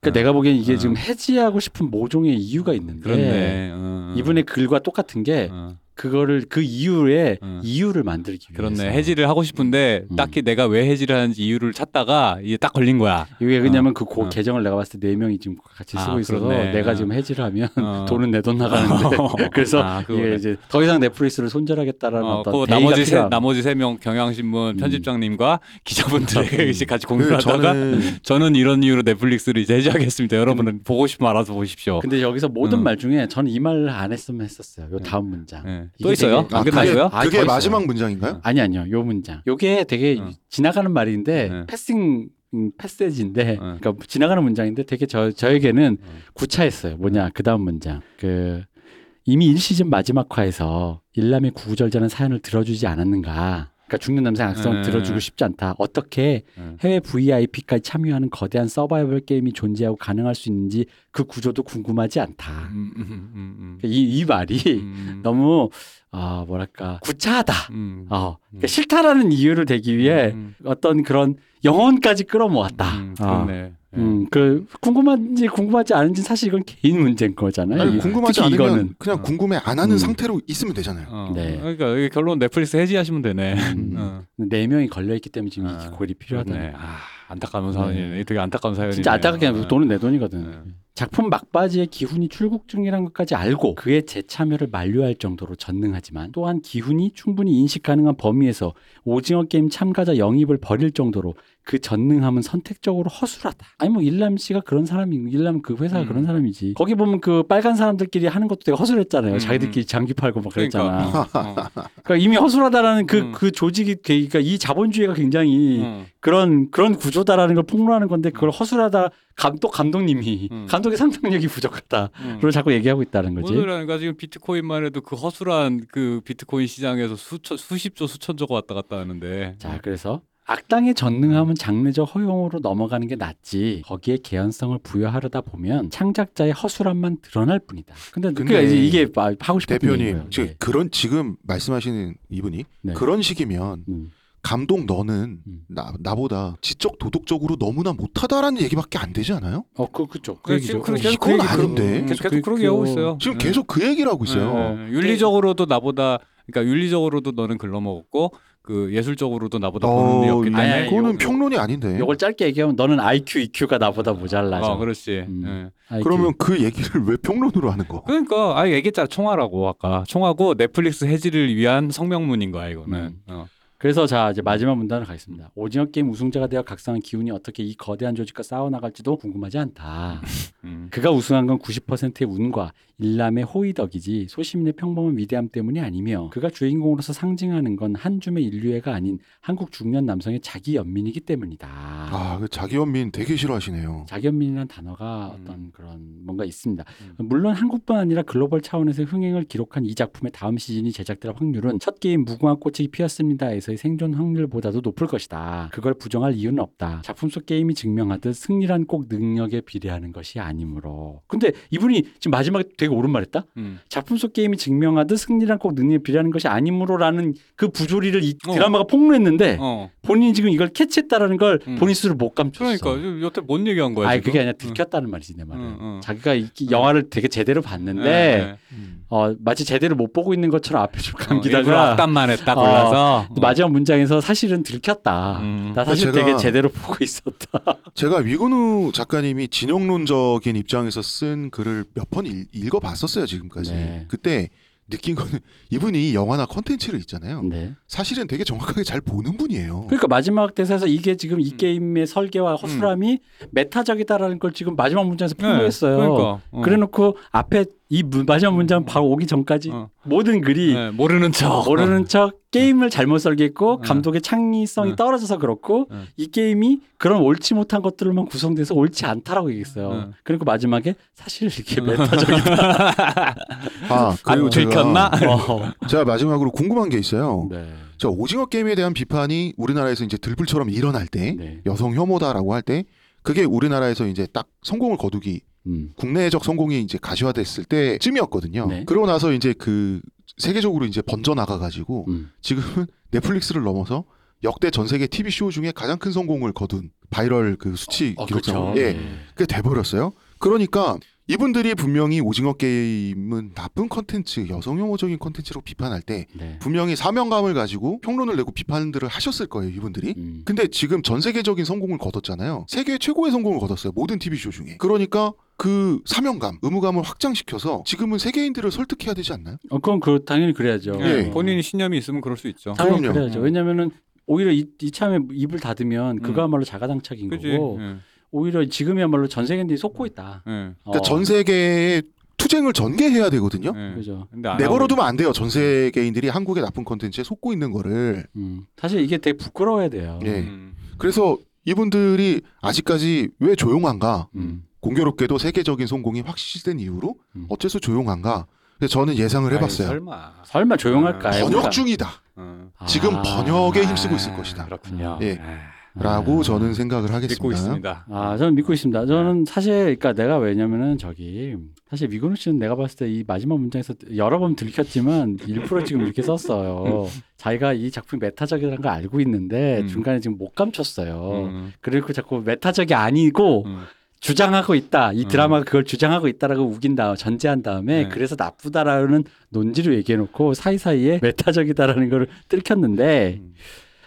그러니까 내가 보기엔 이게 어. 지금 해지하고 싶은 모종의 이유가 있는데 그렇네. 어, 어. 이분의 글과 똑같은 게 어, 그거를 그 이유에 어. 이유를 만들기 위해서. 그렇네. 해지를 하고 싶은데 음. 딱히 내가 왜 해지를 하는지 이유를 찾다가 이게 딱 걸린 거야. 이게 왜냐면 그 고- 어. 계정을 내가 봤을 때 네 명이 지금 같이 아, 쓰고 있어서 그렇네. 내가 어. 지금 해지를 하면 어. 돈은 내 돈 나가는데 그래서 아, 이게. 이제 더 이상 넷플릭스를 손절하겠다라는 어, 어떤 그 나머지 세. 나머지 세 명 경향신문 음. 편집장님과 기자분들에게 음. 이제 같이 그 공유를 하다가 저는 저는 이런 이유로 넷플릭스를 이제 해지하겠습니다. 여러분은 보고 싶으면 알아서 보십시오. 근데 여기서 모든 음. 말 중에 저는 이 말을 안 했으면 했었어요. 요 다음 문장. 또 있어요? 되게- 안 아, 그게, 끝나고요? 아, 그게 더 있어요. 마지막 문장인가요? 아니 아니요. 요 문장. 요게 되게 어. 지나가는 말인데 네. 패싱 음, 패세지인데 어. 그러니까 지나가는 문장인데 되게 저 저에게는 어. 구차했어요. 뭐냐? 그다음 문장. 그 이미 1시즌 마지막 화에서 일남의 구구절절한 사연을 들어주지 않았는가? 그러니까 죽는 남성 악성을 네. 들어주고 싶지 않다. 어떻게 네. 해외 VIP까지 참여하는 거대한 서바이벌 게임이 존재하고 가능할 수 있는지 그 구조도 궁금하지 않다. 음, 음, 음, 음, 이, 이 말이 음. 너무 아 뭐랄까 구차하다. 음. 어, 그러니까 싫다라는 이유를 대기 위해 음, 어떤 그런 영혼까지 끌어모았다. 음, 어. 그렇네. 예. 음, 그 궁금한지 궁금하지 않은지 사실 이건 개인 문제인 거잖아요. 아니, 이- 궁금하지 특히 않으면 이거는 그냥 어. 궁금해 안 하는 음. 상태로 있으면 되잖아요. 어. 네. 그러니까 이게 결론 넷플릭스 해지하시면 되네. 음. 어. 네 명이 걸려 있기 때문에 지금 아, 이 골이 필요하다. 그렇네. 아, 안타까운 사연이네. 네. 되게 안타까운 사연이네. 진짜 안타깝게 어. 돈은 내 돈이거든. 네. 작품 막바지에 기훈이 출국 중이라는 것까지 알고 그의 재참여를 만료할 정도로 전능하지만 또한 기훈이 충분히 인식 가능한 범위에서 오징어 게임 참가자 영입을 벌일 정도로 그 전능함은 선택적으로 허술하다. 아니 뭐 일남 씨가 그런 사람이 일남 그 회사가 음. 그런 사람이지. 거기 보면 그 빨간 사람들끼리 하는 것도 되게 허술했잖아요. 음, 자기들끼리 장기 팔고 막 그랬잖아. 그러니까. 어. 그러니까 이미 허술하다라는 그그 음. 조직이 그러니까 이 자본주의가 굉장히 어. 그런 그런 구조다라는 걸 폭로하는 건데 그걸 허술하다 감독 감독님이 음. 감독의 상상력이 부족하다. 음. 자꾸 얘기하고 있다는 거지. 오늘하니까 지금 비트코인만 해도 그 허술한 그 비트코인 시장에서 수천 수십조 수천조가 왔다 갔다 하는데 자, 그래서 악당의 전능함은 장르적 허용으로 넘어가는 게 낫지. 거기에 개연성을 부여하려다 보면 창작자의 허술함만 드러날 뿐이다. 근데, 근데 그러니까 이제 이게 마- 하고 싶은 대표님. 즉 네. 그런 지금 말씀하시는 이분이 네. 그런 식이면 음. 감독 너는 음. 나 나보다 지적 도덕적으로 너무나 못하다라는 얘기밖에 안 되지 않아요? 어, 그 그죠. 그 그래, 얘기죠. 지금 그렇게 어, 계속 그건 그 얘기 아닌데. 계속, 계속 그- 그렇게 그- 하고 있어요. 지금 네. 계속 그 얘기를 하고 있어요. 네. 어. 윤리적으로도 나보다 그러니까 윤리적으로도 너는 글러먹었고 그 예술적으로도 나보다 보는 게 없기 이- 때문에 그거는 요- 평론이 아닌데. 요걸 짧게 얘기하면 너는 IQ, EQ가 나보다 모자라죠. 어, 그렇지. 음. 예. IQ. 그러면 그 얘기를 왜 평론으로 하는 거? 그러니까 아 얘기했잖아 총화라고 아까 총화고 넷플릭스 해지를 위한 성명문인 거야 이거는. 음. 어. 그래서 자 이제 마지막 문단을 가겠습니다. 오징어 게임 우승자가 되어 각성한 기운이 어떻게 이 거대한 조직과 싸워 나갈지도 궁금하지 않다. 음. 그가 우승한 건 90%의 운과 일남의 호의 덕이지 소시민의 평범한 위대함 때문이 아니며 그가 주인공으로서 상징하는 건 한 줌의 인류애가 아닌 한국 중년 남성의 자기 연민이기 때문이다. 아, 그 자기 연민 되게 싫어하시네요. 자기 연민이라는 단어가 음. 어떤 그런 뭔가 있습니다. 음. 물론 한국뿐 아니라 글로벌 차원에서 흥행을 기록한 이 작품의 다음 시즌이 제작될 확률은 첫 게임 무궁화 꽃이 피었습니다에서 의 생존 확률보다도 높을 것이다. 그걸 부정할 이유는 없다. 작품 속 게임이 증명하듯 승리란 꼭 능력에 비례하는 것이 아니므로. 근데 이분이 지금 마지막에 되게 옳은 말했다. 음. 작품 속 게임이 증명하듯 승리란 꼭 능력에 비례하는 것이 아니므로라는 그 부조리를 이 어. 드라마가 폭로했는데 어. 본인이 지금 이걸 캐치했다라는 걸 음. 본인 스스로 못 감췄어. 그러니까 여태 뭔 얘기한 거야? 아니 지금? 그게 아니라 들켰다는 말이지 내 말은. 자기가 이 영화를 되게 제대로 봤는데 네, 어 마치 제대로 못 보고 있는 것처럼 앞에 좀 네. 어, 감기다가 악담만 했다 어, 골라서. 또 마지막 문장에서 사실은 들켰다. 음. 나 사실 되게 제대로 보고 있었다. 제가 위근우 작가님이 진영론적인 입장에서 쓴 글을 몇 번 읽어봤었어요 지금까지. 네. 그때 느낀 거는 이분이 영화나 컨텐츠를 있잖아요. 네. 사실은 되게 정확하게 잘 보는 분이에요. 그러니까 마지막 대사에서 이게 지금 이 음. 게임의 설계와 허술함이 메타적이다라는 걸 지금 마지막 문장에서 네, 폭로했어요. 그러니까. 어. 그래놓고 앞에 이 문- 마지막 문장 바로 오기 전까지 어. 모든 글이 네, 모르는 척. 모르는 척 게임을 잘못 설계했고 어. 감독의 창의성이 어. 떨어져서 그렇고 어. 이 게임이 그런 옳지 못한 것들로만 구성돼서 옳지 않다라고 얘기했어요. 어. 그리고 마지막에 사실 이게 메타적이다. 아 그리고 안 제가 들켰나? 어. 제가 마지막으로 궁금한 게 있어요. 네. 저 오징어 게임에 대한 비판이 우리나라에서 이제 들불처럼 일어날 때 네. 여성 혐오다라고 할 때 그게 우리나라에서 이제 딱 성공을 거두기 음. 국내적 성공이 이제 가시화됐을 때쯤이었거든요. 네. 그러고 나서 이제 그 세계적으로 이제 번져 나가 가지고 음. 지금은 넷플릭스를 넘어서 역대 전 세계 TV 쇼 중에 가장 큰 성공을 거둔 바이럴 그 수치 어, 기록상 그렇죠. 예 네. 그게 돼버렸어요. 그러니까 이분들이 분명히 오징어 게임은 나쁜 컨텐츠, 여성 혐오적인 컨텐츠로 비판할 때 네. 분명히 사명감을 가지고 평론을 내고 비판들을 하셨을 거예요, 이분들이. 음. 근데 지금 전 세계적인 성공을 거뒀잖아요. 세계 최고의 성공을 거뒀어요. 모든 TV 쇼 중에. 그러니까 그 사명감, 의무감을 확장시켜서 지금은 세계인들을 설득해야 되지 않나요? 어, 그건 그 당연히 그래야죠. 네, 예. 본인이 신념이 있으면 그럴 수 있죠. 당연히 그럼요. 그래야죠. 음. 왜냐면은 오히려 이, 이참에 입을 닫으면 음. 그거야말로 자가당착인 그지? 거고 예. 오히려 지금이야말로 전 세계인들이 속고 있다. 예. 어, 그러니까 전 세계에 투쟁을 전개해야 되거든요. 예. 그죠. 근데 안 내버려두면 안 돼요. 전 세계인들이 한국의 나쁜 컨텐츠에 속고 있는 거를. 음. 사실 이게 되게 부끄러워야 돼요. 예. 음. 그래서 이분들이 아직까지 왜 조용한가? 음. 공교롭게도 세계적인 성공이 확실시된 이후로 음. 어째서 조용한가? 그래서 저는 예상을 해봤어요. 아이, 설마. 설마 조용할까요? 번역 우리가? 중이다. 어. 지금 아. 번역에 힘쓰고 있을 것이다. 그렇군요. 예. 예. 라고 아. 저는 생각을 하겠습니다. 믿고 있습니다. 아, 저는 믿고 있습니다. 저는 사실, 그러니까 내가 왜냐면은 저기 사실 미근우 씨는 내가 봤을 때 이 마지막 문장에서 여러 번 들켰지만 일부러 지금 이렇게 썼어요. 자기가 이 작품이 메타적이라는 걸 알고 있는데 음. 중간에 지금 못 감췄어요. 음. 그리고 자꾸 메타적이 아니고 음. 주장하고 있다. 이 음. 드라마가 그걸 주장하고 있다라고 우긴 다음 전제한 다음에 네. 그래서 나쁘다라는 논지를 얘기해 놓고 사이사이에 메타적이다라는 걸 들켰는데 음.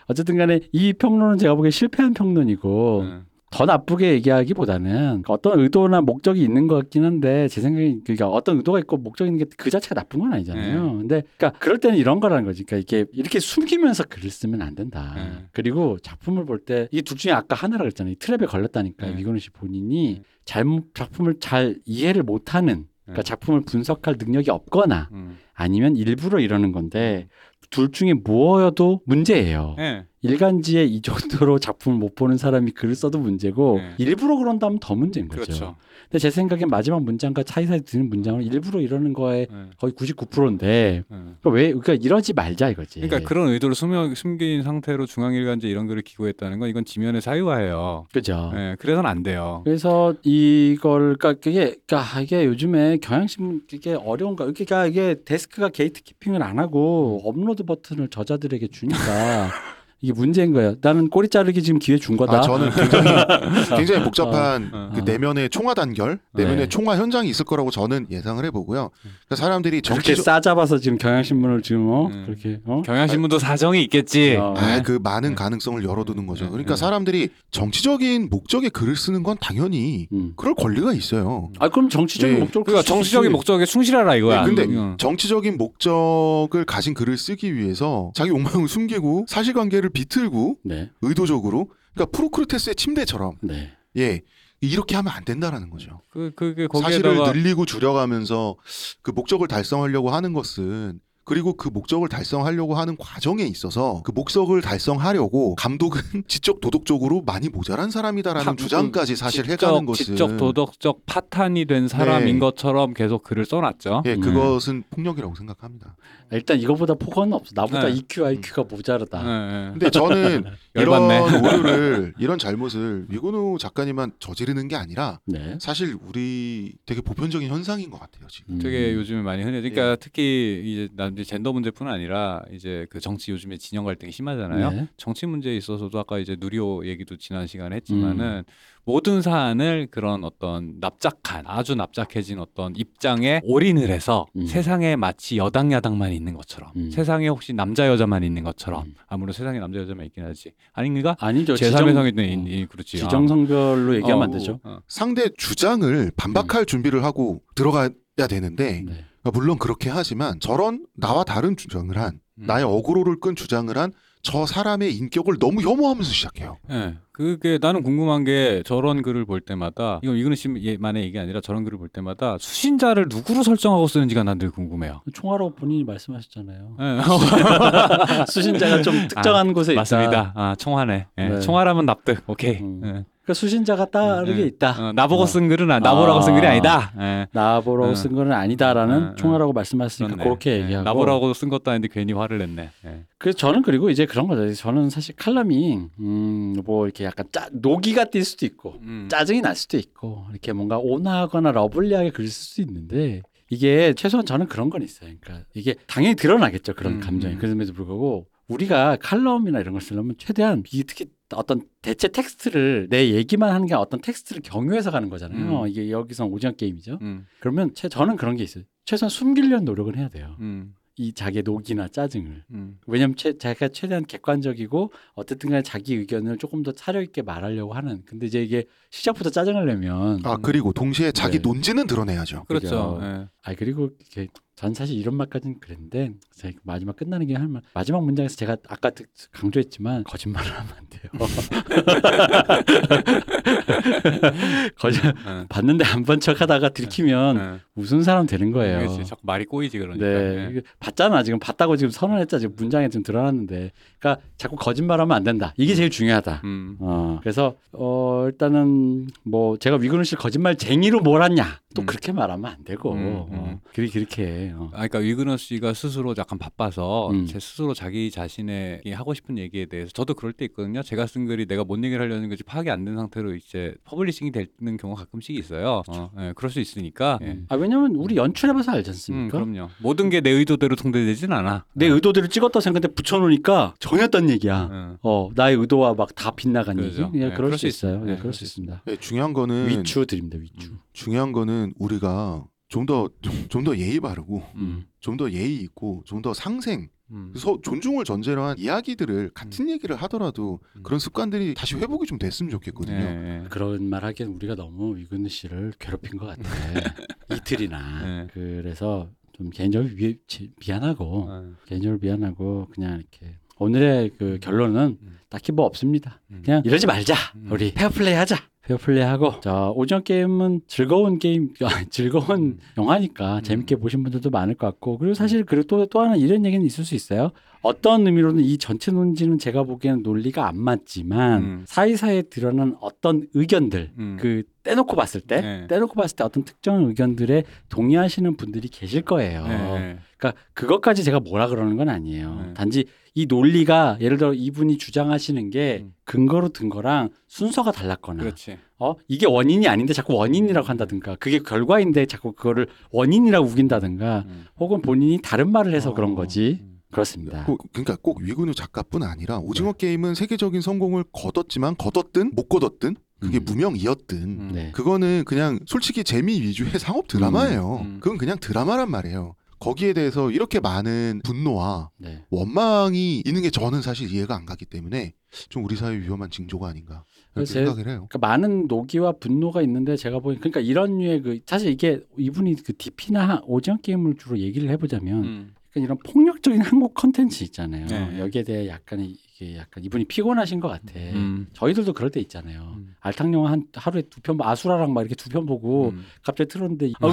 어쨌든 간에 이 평론은 제가 보기에 실패한 평론이고 예. 더 나쁘게 얘기하기보다는 어떤 의도나 목적이 있는 것 같긴 한데 제 생각에 그러니까 어떤 의도가 있고 목적이 있는 게 그 자체가 나쁜 건 아니잖아요. 네. 근데 그러니까 그럴 때는 이런 거라는 거지. 그러니까 이게 이렇게 숨기면서 글을 쓰면 안 된다. 네. 그리고 작품을 볼 때 이 둘 중에 아까 하나라 그랬잖아요. 이 트랩에 걸렸다니까 네. 이건우 씨 본인이 잘못 작품을 잘 이해를 못하는 그러니까 네. 작품을 분석할 능력이 없거나 음. 아니면 일부러 이러는 건데 둘 중에 무엇이어도 문제예요. 예. 일간지에 이 정도로 작품을 못 보는 사람이 글을 써도 문제고 네. 일부러 그런다면 더 문제인 거죠. 그렇죠. 근데 제 생각엔 마지막 문장과 사이사이 드는 문장은 일부러 이러는 거에 예. 거의 99%인데 예. 그러니까 왜 그러니까 이러지 말자 이거지. 그러니까 그런 의도를 숨겨, 숨긴 상태로 중앙일간지 이런 글을 기고했다는 건 이건 지면의 사유화예요. 그죠. 예, 그래서는 안 돼요. 그래서 이걸 그러니까 그게 그러니까 이게 요즘에 경향신문 이게 어려운가 그러니까 이게 데스크가 gatekeeping을 안 하고 업로드 버튼을 저자들에게 주니까 이게 문제인 거예요. 나는 꼬리 자르기 지금 기회 준 거다. 아, 저는 굉장히 굉장히 복잡한 어, 어. 그 내면의 총화 단결, 내면의 네. 총화 현장이 있을 거라고 저는 예상을 해보고요. 그러니까 사람들이 그렇게 정치적 싸잡아서 지금 경향신문을 지금 어 음. 그렇게 어 경향신문도 사정이 있겠지. 어, 아, 네. 그 많은 가능성을 열어두는 거죠. 네, 그러니까 네. 사람들이 정치적인 목적의 글을 쓰는 건 당연히 음. 그럴 권리가 있어요. 아 그럼 정치적인 예. 목적을 그러니까 정치적인 목적에 충실하라 이거야. 네, 근데 음. 정치적인 목적을 가진 글을 쓰기 위해서 자기 욕망을 숨기고 사실관계를 비틀고 네, 의도적으로 그러니까 프로크루테스의 침대처럼 네. 예 이렇게 하면 안 된다라는 거죠. 그 그게 사실을 거기에다가 늘리고 줄여가면서 그 목적을 달성하려고 하는 것은 그리고 그 목적을 달성하려고 하는 과정에 있어서 그 목적을 달성하려고 감독은 지적 도덕적으로 많이 모자란 사람이다라는 파- 주장까지 사실 지적, 해가는 것은 지적 도덕적 파탄이 된 사람인 네. 것처럼 계속 글을 써놨죠. 예 음. 그것은 폭력이라고 생각합니다. 일단 이거보다 폭언은 없어. 나보다 네. EQ, IQ가 모자르다. 예, 예. 근데 저는 이런. 오류를 이런 잘못을 위건우 작가님만 저지르는 게 아니라 네. 사실 우리 되게 보편적인 현상인 것 같아요 지금. 음. 되게 요즘에 많이 흔해. 그러니까 특히 이제 난 이제 젠더 문제뿐 아니라 이제 그 정치 요즘에 진영 갈등이 심하잖아요. 네. 정치 문제에 있어서도 아까 이제 누리호 얘기도 지난 시간에 했지만은 모든 사안을 그런 어떤 납작한 아주 납작해진 어떤 입장에 올인을 해서 음. 세상에 마치 여당 야당만 있는 것처럼 음. 세상에 혹시 남자 여자만 있는 것처럼 음. 아무래도 세상에 남자 여자만 있긴 하지 아닌가? 아니죠. 제3의 지정- 성이 어, 있는 그렇지. 지정 성별로 얘기하면 어, 안 되죠. 어. 상대 주장을 반박할 준비를 하고 들어가야 되는데 네. 그러니까 물론 그렇게 하지만 저런 나와 다른 주장을 한 음. 나의 어그로를 끈 주장을 한 저 사람의 인격을 너무 혐오하면서 시작해요. 예. 그게 나는 궁금한 게 저런 글을 볼 때마다 이건 이근우 씨만의 얘기 아니라 저런 글을 볼 때마다 수신자를 누구로 설정하고 쓰는지가 난 늘 궁금해요. 총화로 본인이 말씀하셨잖아요. 예. 수신자가 좀 특정한 곳에 있다. 맞습니다. 아 총화네. 예. 네. 총화라면 납득. 오케이. 음. 예. 그러니까 수신자가 따르게 예. 있다. 어, 나보고 어. 쓴 글은 아, 나보라고 쓴 글이 아. 아니다. 예. 나보러 어. 쓴 거는 아니다라는 어, 어. 총화라고 말씀하셨으니까 그렇네. 그렇게 예. 얘기하고. 나보라고 쓴 것도 아닌데 괜히 화를 냈네. 예. 그래서 저는 그리고 이제 그런 거죠. 저는 사실 칼럼이 음 뭐 이렇게 약간 짜 노기가 띌 수도 있고 음. 짜증이 날 수도 있고 이렇게 뭔가 온화하거나 lovely하게 그릴 수도 있는데 이게 최소한 저는 그런 건 있어요. 그러니까 이게 당연히 드러나겠죠 그런 음, 감정이. 음. 그럼에도 불구하고 우리가 칼럼이나 이런 걸 쓰려면 최대한 이 특히 어떤 대체 텍스트를 내 얘기만 하는 게 어떤 텍스트를 경유해서 가는 거잖아요. 음. 이게 여기서 오징어 게임이죠. 음. 그러면 최, 저는 그런 게 있어요. 최소한 숨기려는 노력을 해야 돼요. 음. 이 자기의 노기나 짜증을. 음. 왜냐면 최, 자기가 최대한 객관적이고 어쨌든 간에 자기 의견을 조금 더 차려 있게 말하려고 하는. 근데 이제 이게 시작부터 짜증을 내면 아 그리고 동시에 자기 네. 논지는 드러내야죠. 그렇죠. 그죠. 예. 아 그리고 이게 전 사실 이런 말까지는 그랬는데 제가 마지막 끝나는 게 할 말 마지막 문장에서 제가 아까 드- 강조했지만 거짓말을 하면 안 돼요. 거짓 예. 봤는데 안 본 척하다가 들키면 예. 웃은 사람 되는 거예요. 그렇지. 자꾸 말이 꼬이지 그러니까. 네, 예. 이게 봤잖아 지금 봤다고 지금 선언했자 지금 문장에 지금 드러났는데, 그러니까 자꾸 거짓말하면 안 된다. 이게 제일 중요하다. 음. 어, 그래서 어 일단은 뭐 제가 위근우 씨를 거짓말쟁이로 몰았냐 또 음. 그렇게 말하면 안 되고 음, 음. 어, 그리 그렇게 해. 어. 아, 그러니까 위근우 씨가 스스로 약간 바빠서 음. 제 스스로 자기 자신의 이 하고 싶은 얘기에 대해서 저도 그럴 때 있거든요. 제가 쓴 글이 내가 뭔 얘기를 하려는 건지 파악이 안 된 상태로 이제 publishing이 되는 경우가 가끔씩 있어요. 어, 예, 그럴 수 있으니까. 예. 아 왜냐면 우리 연출해봐서 알지 음, 않습니까? 그럼요. 모든 게 내 의도대로 전달되진 않아. 내 의도대로 찍었다 생각했는데 붙여놓으니까 전혀 딴 얘기야. 응. 어 나의 의도와 막 다 빗나간 그렇죠. 얘기. 예, 네, 그럴 수 있어요. 예, 그럴 수 있습니다. 네, 중요한 거는 위추 드립니다. 위추. 중요한 거는 우리가 좀더 좀 더 예의 바르고 음. 좀더 예의 있고 좀 더 상생 음. 그래서 존중을 전제로 한 이야기들을 같은 얘기를 하더라도 음. 그런 습관들이 다시 회복이 좀 됐으면 좋겠거든요. 네, 네. 그런 말 하기엔 우리가 너무 위근우 씨를 괴롭힌 것 같아. 이틀이나. 네. 그래서 좀 개인적으로 미, 지- 미안하고 어. 개인적으로 미안하고 그냥 이렇게 오늘의 그 결론은 음. 딱히 뭐 없습니다. 음. 그냥 이러지 말자. 음. 우리 페어플레이 하자. 페어플레이 하고 자 오징어 게임은 즐거운 게임 즐거운 음. 영화니까 음. 재밌게 보신 분들도 많을 것 같고 그리고 사실 그리고 또, 또 하나 이런 얘기는 있을 수 있어요. 어떤 의미로는 이 전체 논지는 제가 보기에는 논리가 안 맞지만 음. 사이사이에 드러난 어떤 의견들 음. 그 떼놓고 봤을 때 네. 떼놓고 봤을 때 어떤 특정 의견들에 동의하시는 분들이 계실 거예요. 네. 그러니까 그것까지 제가 뭐라 그러는 건 아니에요. 네. 단지 이 논리가 예를 들어 이분이 주장하시는 게 음. 근거로 든 거랑 순서가 달랐거나 그렇지. 어 이게 원인이 아닌데 자꾸 원인이라고 한다든가 그게 결과인데 자꾸 그거를 원인이라고 우긴다든가 음. 혹은 본인이 다른 말을 해서 어. 그런 거지 음. 그렇습니다. 꼭- 그러니까 꼭 위근우 작가뿐 아니라 오징어 네. 게임은 세계적인 성공을 거뒀지만 거뒀든 못 거뒀든 그게 음. 무명이었든 음. 네. 그거는 그냥 솔직히 재미 위주의 상업 드라마예요. 음, 음. 그건 그냥 드라마란 말이에요. 거기에 대해서 이렇게 많은 분노와 네. 원망이 있는 게 저는 사실 이해가 안 가기 때문에 좀 우리 사회 위험한 징조가 아닌가 그래서 제- 생각을 해요. 그러니까 많은 노기와 분노가 있는데 제가 보기 그러니까 이런 류의 그 사실 이게 이분이 그 DP나 오징어 게임을 주로 얘기를 해보자면 음. 이런 폭력적인 한국 컨텐츠 있잖아요. 네. 여기에 대해 약간 이게 약간 이분이 피곤하신 것 같아. 음. 저희들도 그럴 때 있잖아요. 음. 알탕 영화 한 하루에 두 편, 아수라랑 막 이렇게 두 편 보고 음. 갑자기 틀었는데 이- 뭐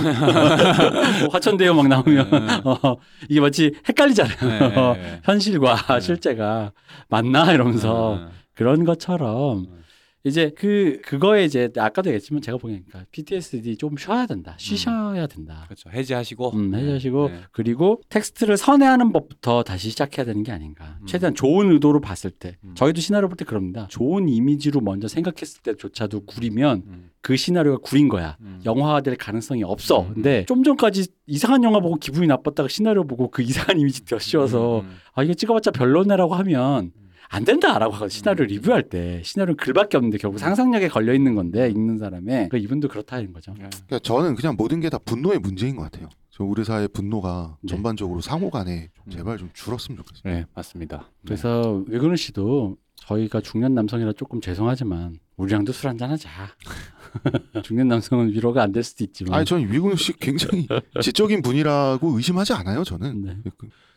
화천대유 막 나오면 네. 어, 이게 마치 헷갈리잖아요. 네, 네. 현실과 네. 실제가 맞나 이러면서 음. 그런 것처럼 음. 이제 그 그거에 이제 아까도 얘기했지만 제가 보니까 PTSD 좀 쉬어야 된다. 쉬셔야 된다. 그렇죠. 해지하시고. 음, 해주시고 네. 그리고 텍스트를 선회하는 법부터 다시 시작해야 되는 게 아닌가. 음. 최대한 좋은 의도로 봤을 때 음. 저희도 시나리오 볼 때 그럽니다. 좋은 이미지로 먼저 생각했을 때조차도 구리면 음. 그 시나리오가 구린 거야. 음. 영화화 될 가능성이 없어. 음. 근데 좀 전까지 이상한 영화 보고 기분이 나빴다가 시나리오 보고 그 이상한 이미지 더 씌워서 음. 아 이거 찍어봤자 별로네라고 하면 안 된다라고 하거든. 시나리오 음. 리뷰할 때 시나리오 글밖에 없는데 결국 상상력에 걸려 있는 건데 읽는 사람의 그 이분도 그렇다는 거죠. 네. 그러니까 저는 그냥 모든 게 다 분노의 문제인 것 같아요. 저 우리 사회 분노가 네. 전반적으로 상호간에 좀 음. 제발 좀 줄었으면 좋겠어요. 네, 맞습니다. 그래서 외근우 씨도 저희가 중년 남성이라 조금 죄송하지만 우리랑도 술 한잔 하자. 중년 남성은 위로가 안 될 수도 있지만. 아니 저는 위근우 씨 굉장히 지적인 분이라고 의심하지 않아요. 저는. 네.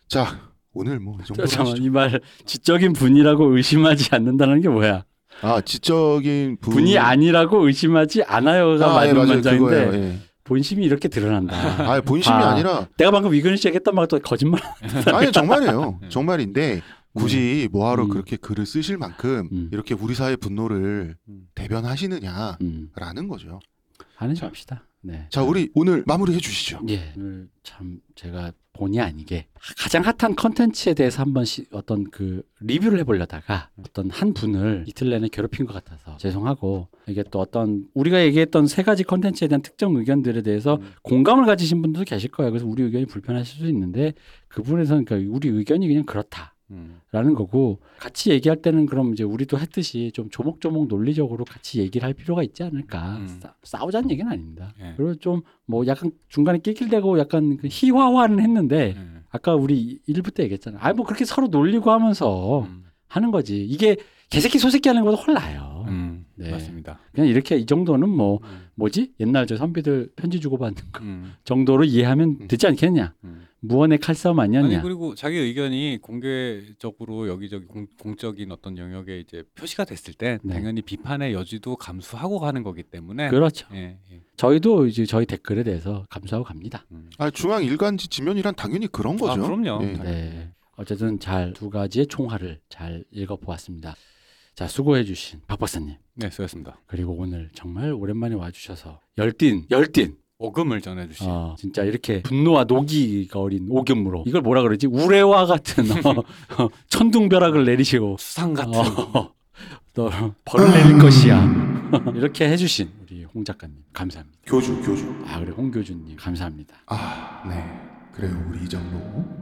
자 오늘 뭐 이 정도로 잠깐만 하시죠. 이말 지적인 분이라고 의심하지 않는다는 게 뭐야? 아 지적인 분... 분이 아니라고 의심하지 않아요가 아, 예, 맞는 맞아요. 문장인데. 예. 본심이 이렇게 드러난다. 아 본심이 아. 아. 니라 내가 방금 위근우 씨에게 했던 말도 거짓말. 아니 정말이에요. 정말인데 굳이 뭐하러 음. 그렇게 글을 쓰실 만큼 음. 이렇게 우리 사회 분노를 음. 대변하시느냐라는 음, 거죠. 하는 합시다. 네. 자 우리 오늘 마무리해 주시죠. 예, 오늘 참 제가 본의 아니게 가장 핫한 컨텐츠에 대해서 한번 시, 어떤 그 리뷰를 해보려다가 어떤 한 분을 이틀 내내 괴롭힌 것 같아서 죄송하고 이게 또 어떤 우리가 얘기했던 세 가지 컨텐츠에 대한 특정 의견들에 대해서 음. 공감을 가지신 분들도 계실 거예요. 그래서 우리 의견이 불편하실 수 있는데 그분에서는 그러니까 우리 의견이 그냥 그렇다. 음. 라는 거고 같이 얘기할 때는 그럼 이제 우리도 했듯이 좀 조목조목 논리적으로 같이 얘기를 할 필요가 있지 않을까 음. 싸, 싸우자는 얘기는 아닙니다. 예. 그리고 좀 뭐 약간 중간에 낄낄대고 약간 그 희화화는 했는데 음. 아까 우리 일부 때 얘기했잖아. 아뭐 그렇게 서로 놀리고 하면서 음. 하는 거지. 이게 개새끼 소새끼 하는 것보다 훨 나아요. 음. 네. 맞습니다. 그냥 이렇게 이 정도는 뭐 음. 뭐지 옛날 저 선비들 편지 주고받는 거 음. 정도로 이해하면 되지 않겠냐. 음. 무언의 칼싸움 아니었냐. 아니 그리고 자기 의견이 공개적으로 여기저기 공, 공적인 어떤 영역에 이제 표시가 됐을 때 네. 당연히 비판의 여지도 감수하고 가는 거기 때문에 그렇죠. 예, 예. 저희도 이제 저희 댓글에 대해서 감수하고 갑니다. 음. 아 중앙 일간지 지면이란 당연히 그런 거죠. 아, 그럼요. 예. 네. 어쨌든 잘 두 가지의 총알을 잘 읽어보았습니다. 자, 수고해주신 박 박사님. 네, 수고했습니다. 그리고 오늘 정말 오랜만에 와주셔서 열띤, 열띤. 오금을 전해주신 어, 진짜 이렇게 분노와 노기가 어린 오금으로 이걸 뭐라 그러지? 우레와 같은 어, 어, 천둥벼락을 내리시고 수상 같은 어, 너 벌을 내릴 것이야. 이렇게 해주신 우리 홍 작가님 감사합니다. 교주 교주. 아 그래 홍 교주님 감사합니다. 아 네. 그래요 우리 이장로.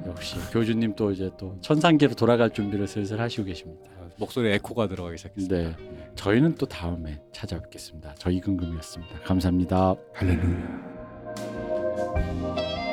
역시 교주님 또 이제 또 천상계로 돌아갈 준비를 슬슬 하시고 계십니다. 목소리에 에코가 들어가기 시작했습니다. 네. 저희는 또 다음에 찾아뵙겠습니다. 저 이근금이었습니다. 감사합니다. 할렐루야. Thank you.